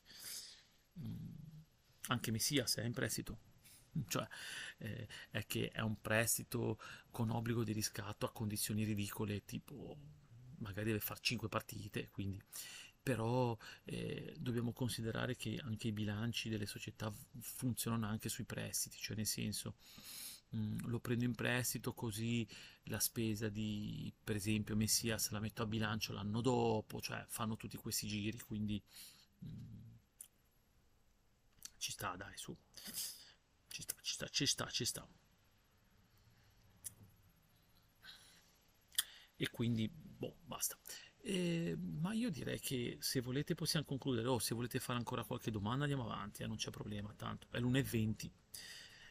mh, mm, anche Messias è in prestito cioè eh, è che è un prestito con obbligo di riscatto a condizioni ridicole, tipo magari deve fare 5 partite, quindi però eh, dobbiamo considerare che anche i bilanci delle società funzionano anche sui prestiti, cioè nel senso mm, lo prendo in prestito così la spesa di per esempio Messias la metto a bilancio l'anno dopo, cioè fanno tutti questi giri, quindi mh, mm, ci sta dai su. Sta, ci sta, ci sta. E quindi, boh, basta. Eh, ma io direi che se volete possiamo concludere o se volete fare ancora qualche domanda andiamo avanti, eh, non c'è problema, tanto è l'1.20.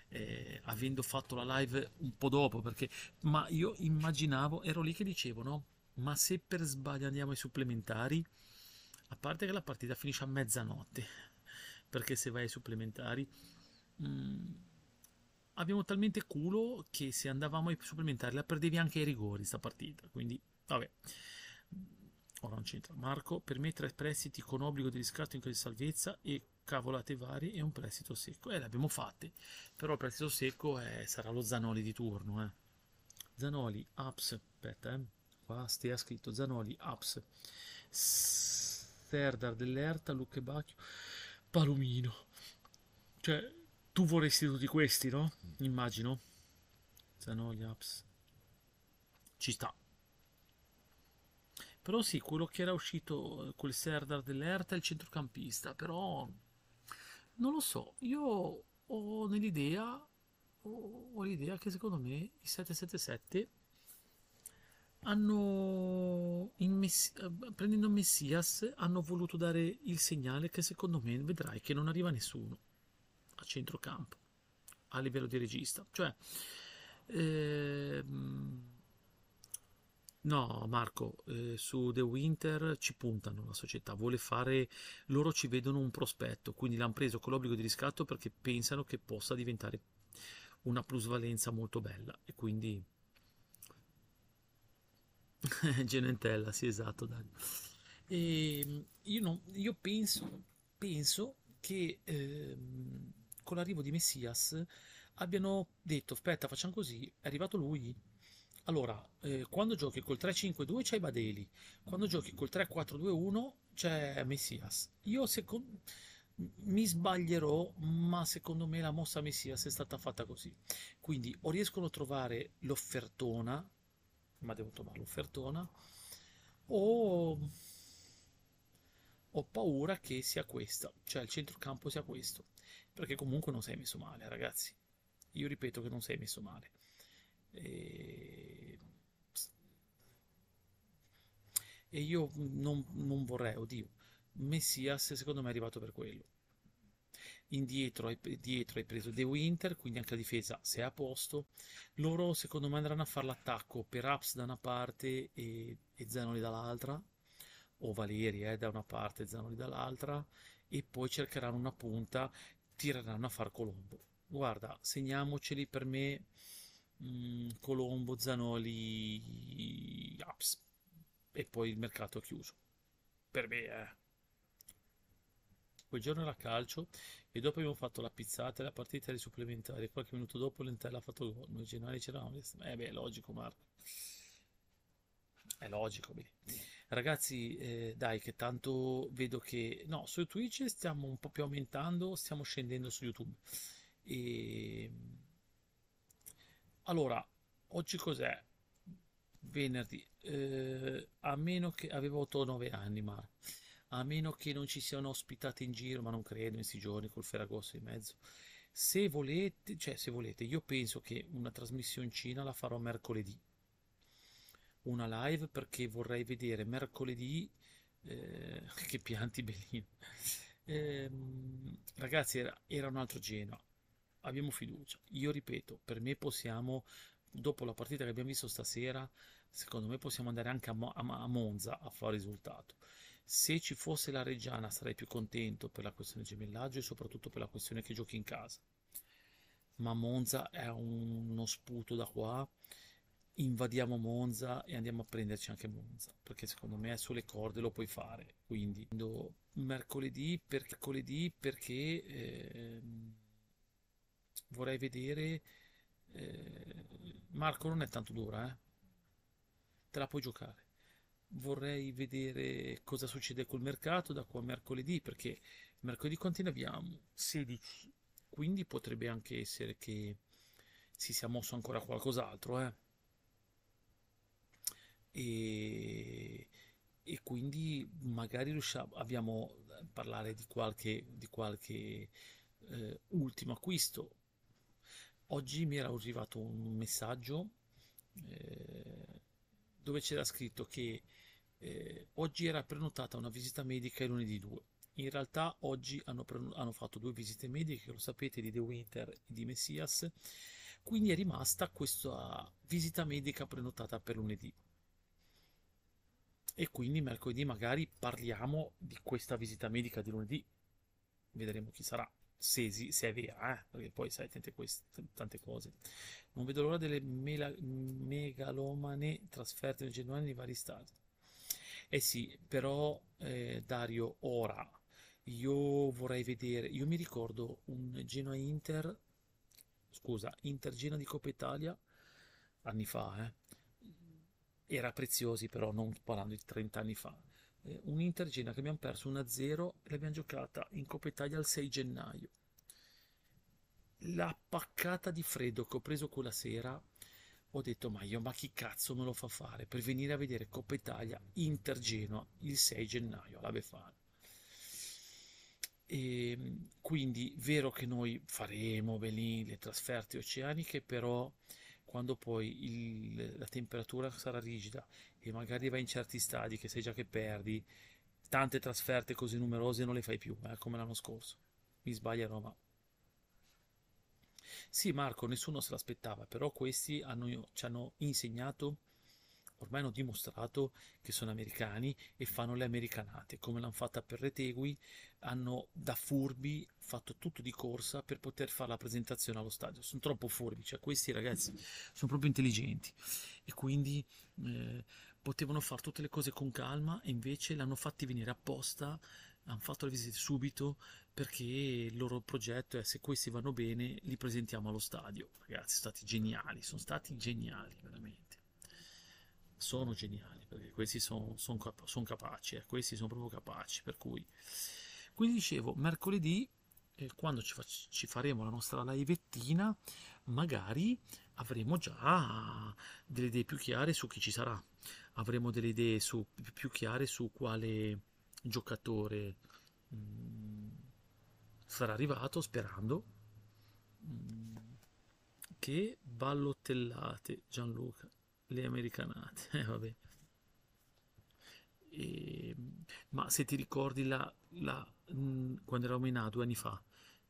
Eh, avendo fatto la live un po' dopo perché ma io immaginavo ero lì che dicevo no ma se per sbaglio andiamo ai supplementari a parte che la partita finisce a mezzanotte perché se vai ai supplementari Mm, abbiamo talmente culo che se andavamo ai supplementari la perdevi anche ai rigori sta partita. Quindi, vabbè. Ora non c'entra. Marco, per me tre prestiti con obbligo di riscatto in caso di salvezza e cavolate varie e un prestito secco. Eh, l'abbiamo fatte. Però il prestito secco è, sarà lo Zanoli di turno. Eh. Zanoli, Ups. Aspetta, eh. Qua stia scritto Zanoli, Ups. Serdar dell'Erta, Luca Bacchio, Palomino. Cioè, tu vorresti tutti questi, no? Immagino. Zanoli, Apps. Ci sta. Però sì, quello che era uscito, quel Serdar dell'Erta il centrocampista, però non lo so, io ho nell'idea, ho, ho l'idea che secondo me i 777 hanno, Messi, prendendo Messias, hanno voluto dare il segnale che secondo me vedrai che non arriva nessuno a centrocampo a livello di regista. Cioè, ehm, No, Marco, eh, su The Winter ci puntano la società, vuole fare, loro ci vedono un prospetto, quindi l'hanno preso con l'obbligo di riscatto perché pensano che possa diventare una plusvalenza molto bella e quindi Genentella, sì, esatto, dai. E io, non- io penso, penso che ehm, con l'arrivo di Messias abbiano detto, aspetta, facciamo così, è arrivato lui. Allora, eh, quando giochi col 3-5-2 c'hai Badeli, quando giochi col 3-4-2-1 c'è Messias. Io secondo, mi sbaglierò, ma secondo me la mossa Messias è stata fatta così. Quindi o riescono a trovare l'offertona, ma devo trovare l'offertona, o ho paura che sia questa, cioè il centrocampo sia questo, perché comunque non sei messo male, ragazzi. Io ripeto che non sei messo male. E, e io non, non vorrei, oddio, Messias secondo me è arrivato per quello. Indietro hai, dietro hai preso De Winter, quindi anche la difesa se è a posto. Loro secondo me andranno a fare l'attacco per Ups da una parte e, e Zanoli dall'altra, o Valeri eh, da una parte e Zanoli dall'altra, e poi cercheranno una punta, tireranno a far Colombo. Guarda, segniamoceli per me mm, Colombo, Zanoli, Ups, e poi il mercato è chiuso. Per me, eh. Quel giorno era calcio e dopo abbiamo fatto la pizzata e la partita di supplementari. Qualche minuto dopo l'Entella ha fatto gol. Noi genuani c'eravamo. Eh beh, è logico, Marco. È logico, bene. Ragazzi, eh, dai, che tanto vedo che... No, su Twitch stiamo un po' più aumentando, stiamo scendendo su YouTube. E... Allora, oggi cos'è? Venerdì. Eh, a meno che... Avevo 8-9 anni, Marco a meno che non ci siano ospitate in giro, ma non credo in questi giorni col Ferragosto in mezzo. Se volete, cioè se volete, io penso che una trasmissione in Cina la farò mercoledì. Una live perché vorrei vedere mercoledì eh, che pianti bellino. Ehm, ragazzi, era, era un altro Genoa. Abbiamo fiducia. Io ripeto, per me possiamo, dopo la partita che abbiamo visto stasera, secondo me possiamo andare anche a, Mo- a Monza a fare risultato. Se ci fosse la Reggiana sarei più contento per la questione gemellaggio e soprattutto per la questione che giochi in casa. Ma Monza è uno sputo da qua. Invadiamo Monza e andiamo a prenderci anche Monza, perché secondo me sulle corde lo puoi fare. Quindi mercoledì, per, mercoledì perché eh, vorrei vedere... Eh, Marco non è tanto dura, eh? Te la puoi giocare vorrei vedere cosa succede col mercato da qua a mercoledì, perché mercoledì quanti ne abbiamo? 16, quindi potrebbe anche essere che si sia mosso ancora qualcos'altro, eh? E, e quindi magari riusciamo, abbiamo a parlare di qualche, di qualche eh, ultimo acquisto. Oggi mi era arrivato un messaggio eh, dove c'era scritto che eh, oggi era prenotata una visita medica il lunedì 2. In realtà oggi hanno, hanno, fatto due visite mediche, lo sapete, di The Winter e di Messias, quindi è rimasta questa visita medica prenotata per lunedì. E quindi mercoledì magari parliamo di questa visita medica di lunedì. Vedremo chi sarà, se, se è vera, eh? perché poi sai tante, queste, tante cose. Non vedo l'ora delle mela, megalomane trasferte nel Genoa nei vari stati. Eh sì, però eh, Dario, ora io vorrei vedere, io mi ricordo un Genoa Inter, scusa, Inter Genoa di Coppa Italia anni fa, eh. Era preziosi però, non parlando di 30 anni fa. Eh, un Inter Genoa che abbiamo perso 1-0 e l'abbiamo giocata in Coppa Italia il 6 gennaio. La paccata di freddo che ho preso quella sera ho detto ma io ma chi cazzo me lo fa fare per venire a vedere Coppa Italia Inter Genoa il 6 gennaio alla Befana e ehm, quindi vero che noi faremo lì le trasferte oceaniche però quando poi il, la temperatura sarà rigida e magari vai in certi stadi che sai già che perdi tante trasferte così numerose non le fai più eh, come l'anno scorso. Mi sbaglierò ma sì, Marco, nessuno se l'aspettava, però questi hanno, ci hanno insegnato ormai hanno dimostrato che sono americani e fanno le americanate, come l'hanno fatta per Retegui, hanno da furbi fatto tutto di corsa per poter fare la presentazione allo stadio. Sono troppo furbi, cioè questi ragazzi sono proprio intelligenti e quindi eh, potevano fare tutte le cose con calma e invece l'hanno fatti venire apposta, hanno fatto le visite subito perché il loro progetto è se questi vanno bene li presentiamo allo stadio. Ragazzi, sono stati geniali, sono stati geniali veramente sono geniali perché questi sono son, son capaci, eh, questi sono proprio capaci. Per cui, quindi dicevo, mercoledì, eh, quando ci, fac- ci, faremo la nostra livettina, magari avremo già delle idee più chiare su chi ci sarà, avremo delle idee su, più chiare su quale giocatore mh, mm, sarà arrivato, sperando. Mh, mm, che ballottellate Gianluca le americanate, eh, vabbè. E, ma se ti ricordi la, la, mh, quando eravamo in A due anni fa,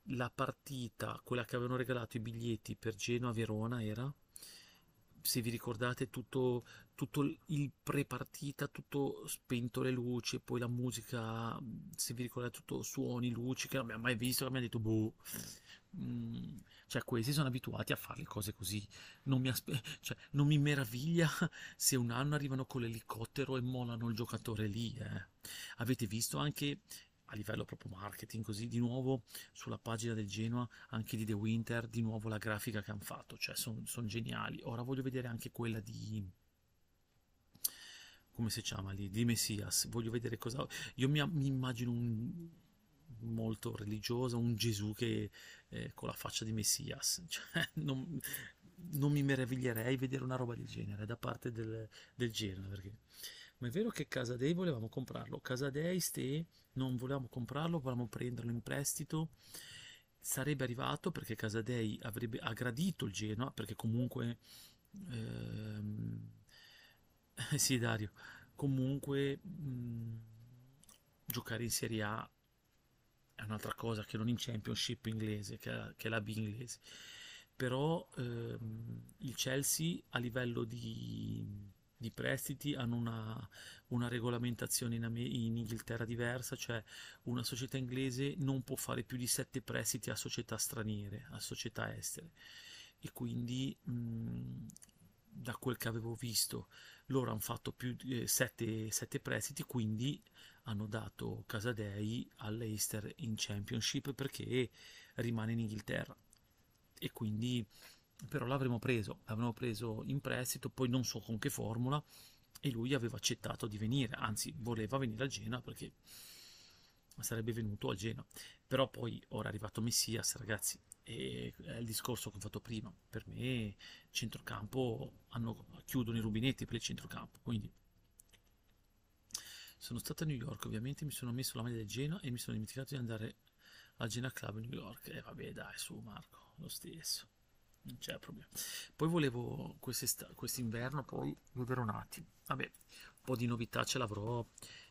la partita, quella che avevano regalato i biglietti per Genoa-Verona era, se vi ricordate, tutto, tutto il pre-partita, tutto spento le luci, poi la musica, se vi ricordate, tutto suoni, luci, che non abbiamo mai visto, che ha detto, boh, mm, cioè questi sono abituati a fare le cose così, non mi, aspe- cioè, non mi meraviglia se un anno arrivano con l'elicottero e molano il giocatore lì, eh. Avete visto anche a livello proprio marketing, così di nuovo sulla pagina del Genoa, anche di The Winter, di nuovo la grafica che hanno fatto, cioè sono son geniali. Ora voglio vedere anche quella di come si chiama lì, di Messias, voglio vedere cosa... Io mi, mi immagino un molto religioso, un Gesù che eh, con la faccia di Messias, cioè, non, non, mi meraviglierei vedere una roba del genere da parte del, del Genoa, perché... Ma è vero che Casadei volevamo comprarlo, Casadei ste non volevamo comprarlo, volevamo prenderlo in prestito, sarebbe arrivato perché Casadei avrebbe aggradito il Genoa, perché comunque... Ehm, sì Dario, comunque mh, giocare in Serie A è un'altra cosa che non in Championship inglese, che è, che è la B inglese. Però ehm, il Chelsea a livello di, di prestiti hanno una, una regolamentazione in, in, Inghilterra diversa, cioè una società inglese non può fare più di sette prestiti a società straniere, a società estere. E quindi mh, da quel che avevo visto loro hanno fatto più di eh, sette, sette prestiti, quindi hanno dato Casadei all'Eister in Championship perché rimane in Inghilterra. E quindi però l'avremmo preso, l'avremmo preso in prestito, poi non so con che formula e lui aveva accettato di venire, anzi voleva venire a Genoa perché sarebbe venuto a Genoa, però poi ora è arrivato Messias, ragazzi, e è il discorso che ho fatto prima, per me centrocampo hanno, chiudono i rubinetti per il centrocampo, quindi sono stato a New York, ovviamente mi sono messo la maglia del Genoa e mi sono dimenticato di andare al Genoa Club New York. E eh, vabbè, dai, su Marco, lo stesso. Non c'è problema. Poi volevo quest'inverno poi vedere un attimo. Vabbè, un po' di novità ce l'avrò,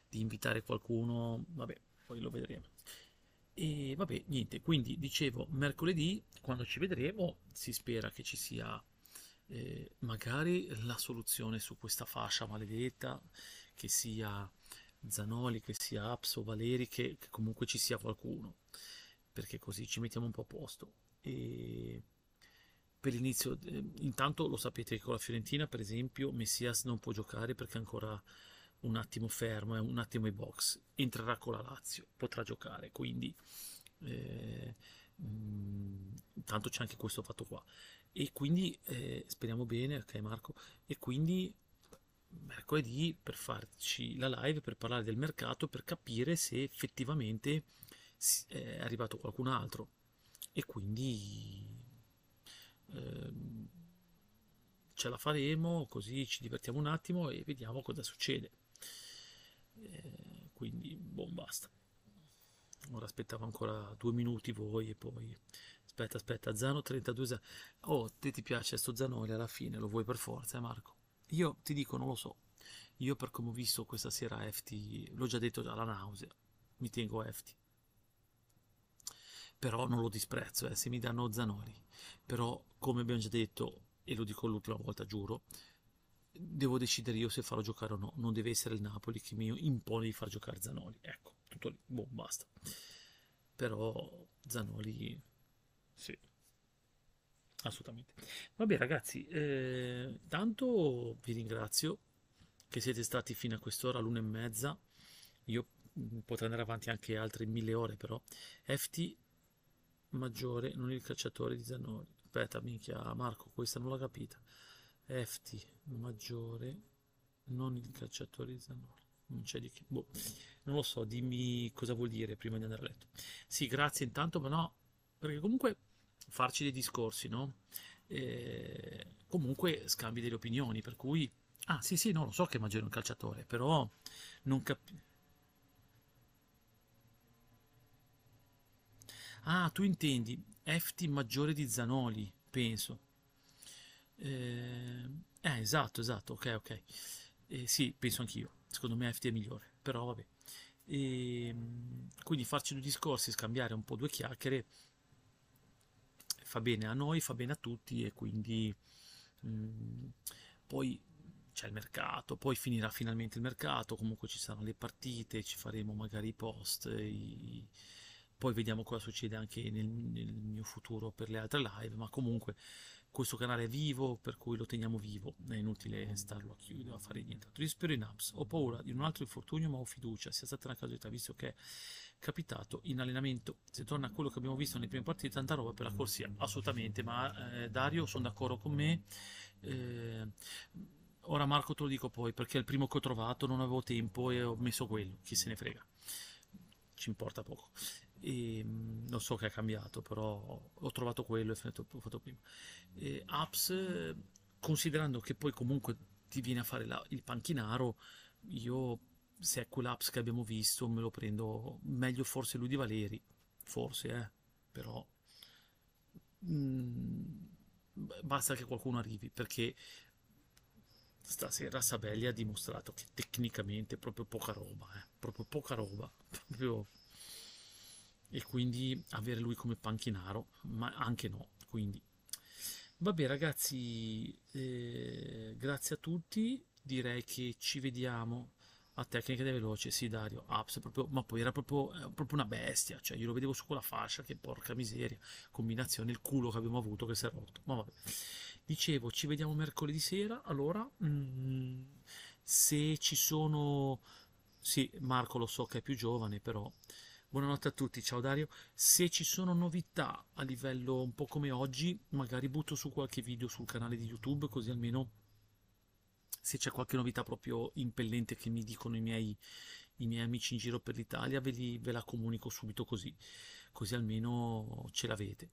di invitare qualcuno, vabbè, poi lo vedremo. E vabbè, niente, quindi dicevo, mercoledì, quando ci vedremo, si spera che ci sia eh, magari la soluzione su questa fascia maledetta, che sia Zanoli, che sia Apso, Valeri, che, che, comunque ci sia qualcuno, perché così ci mettiamo un po' a posto. E per l'inizio, eh, intanto lo sapete che con la Fiorentina, per esempio, Messias non può giocare perché ancora un attimo fermo, è un attimo ai box. Entrerà con la Lazio, potrà giocare, quindi eh, mh, mm, intanto c'è anche questo fatto qua. E quindi eh, speriamo bene, ok Marco, e quindi mercoledì per farci la live, per parlare del mercato, per capire se effettivamente è arrivato qualcun altro. E quindi eh, ce la faremo, così ci divertiamo un attimo e vediamo cosa succede. Eh, quindi, boh, basta. Ora aspettavo ancora due minuti voi e poi... Aspetta, aspetta, Zano 32... Oh, te ti piace sto Zanoli alla fine, lo vuoi per forza, eh Marco? Io ti dico, non lo so. Io per come ho visto questa sera FT, l'ho già detto già, la nausea, mi tengo FT. Però non lo disprezzo, eh, se mi danno Zanoli. Però, come abbiamo già detto, e lo dico l'ultima volta, giuro, devo decidere io se farò giocare o no. Non deve essere il Napoli che mi impone di far giocare Zanoli. Ecco, tutto lì. Boh, basta. Però Zanoli, sì, assolutamente. Vabbè ragazzi, eh, tanto vi ringrazio che siete stati fino a quest'ora, l'una e mezza. Io mm, potrei andare avanti anche altre mille ore, però. FT maggiore, non il cacciatore di Zanoli. Aspetta, minchia, Marco, questa non l'ho capita. FT maggiore, non il cacciatore di Zanoli. Non c'è di che. Boh, non lo so, dimmi cosa vuol dire prima di andare a letto. Sì, grazie intanto, ma no, perché comunque farci dei discorsi, no? E comunque scambi delle opinioni, per cui... Ah, sì, sì, no, lo so che Maggiore è un calciatore, però non capisco... Ah, tu intendi FT maggiore di Zanoli, penso. Eh, eh, esatto, esatto, ok, ok. Eh, sì, penso anch'io. Secondo me FT è migliore, però vabbè. E, quindi farci due discorsi, scambiare un po' due chiacchiere fa bene a noi, fa bene a tutti e quindi mh, mm, poi c'è il mercato, poi finirà finalmente il mercato, comunque ci saranno le partite, ci faremo magari i post, i... poi vediamo cosa succede anche nel, nel mio futuro per le altre live, ma comunque questo canale è vivo, per cui lo teniamo vivo, è inutile starlo a chiudere, a fare nient'altro. Io spero in apps, ho paura di un altro infortunio, ma ho fiducia, sia stata una casualità, visto che è capitato in allenamento. Se torna a quello che abbiamo visto nelle prime partite, tanta roba per la corsia, assolutamente, ma eh, Dario, sono d'accordo con me. Eh, ora Marco te lo dico poi, perché è il primo che ho trovato, non avevo tempo e ho messo quello, chi se ne frega. Ci importa poco e mm, non so che ha cambiato, però ho trovato quello e ho fatto prima. E apps, considerando che poi comunque ti viene a fare la, il panchinaro, io se è quell'apps che abbiamo visto me lo prendo meglio forse lui di Valeri, forse, eh, però mh, mm, basta che qualcuno arrivi perché stasera Sabelli ha dimostrato che tecnicamente è proprio poca roba, eh, proprio poca roba, proprio e quindi avere lui come panchinaro, ma anche no. Quindi, vabbè ragazzi, eh, grazie a tutti, direi che ci vediamo a tecnica del veloce, sì Dario, Apps, proprio, ma poi era proprio, eh, proprio, una bestia, cioè io lo vedevo su quella fascia, che porca miseria, combinazione, il culo che abbiamo avuto che si è rotto, ma vabbè. Dicevo, ci vediamo mercoledì sera, allora, mm, se ci sono, sì, Marco lo so che è più giovane, però Buonanotte a tutti, ciao Dario. Se ci sono novità a livello un po' come oggi, magari butto su qualche video sul canale di YouTube, così almeno se c'è qualche novità proprio impellente che mi dicono i miei, i miei amici in giro per l'Italia, ve, li, ve la comunico subito così, così almeno ce l'avete.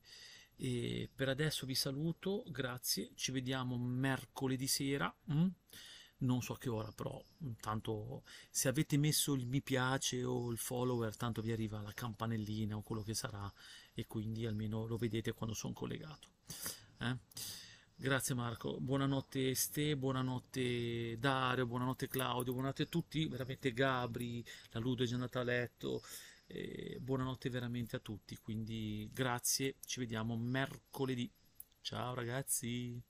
E per adesso vi saluto, grazie, ci vediamo mercoledì sera. Mm? Non so che ora, però tanto se avete messo il mi piace o il follower, tanto vi arriva la campanellina o quello che sarà e quindi almeno lo vedete quando sono collegato. Eh? Grazie Marco, buonanotte Ste, buonanotte Dario, buonanotte Claudio, buonanotte a tutti, veramente Gabri, la Ludo è già andata a letto, eh, buonanotte veramente a tutti, quindi grazie, ci vediamo mercoledì. Ciao ragazzi!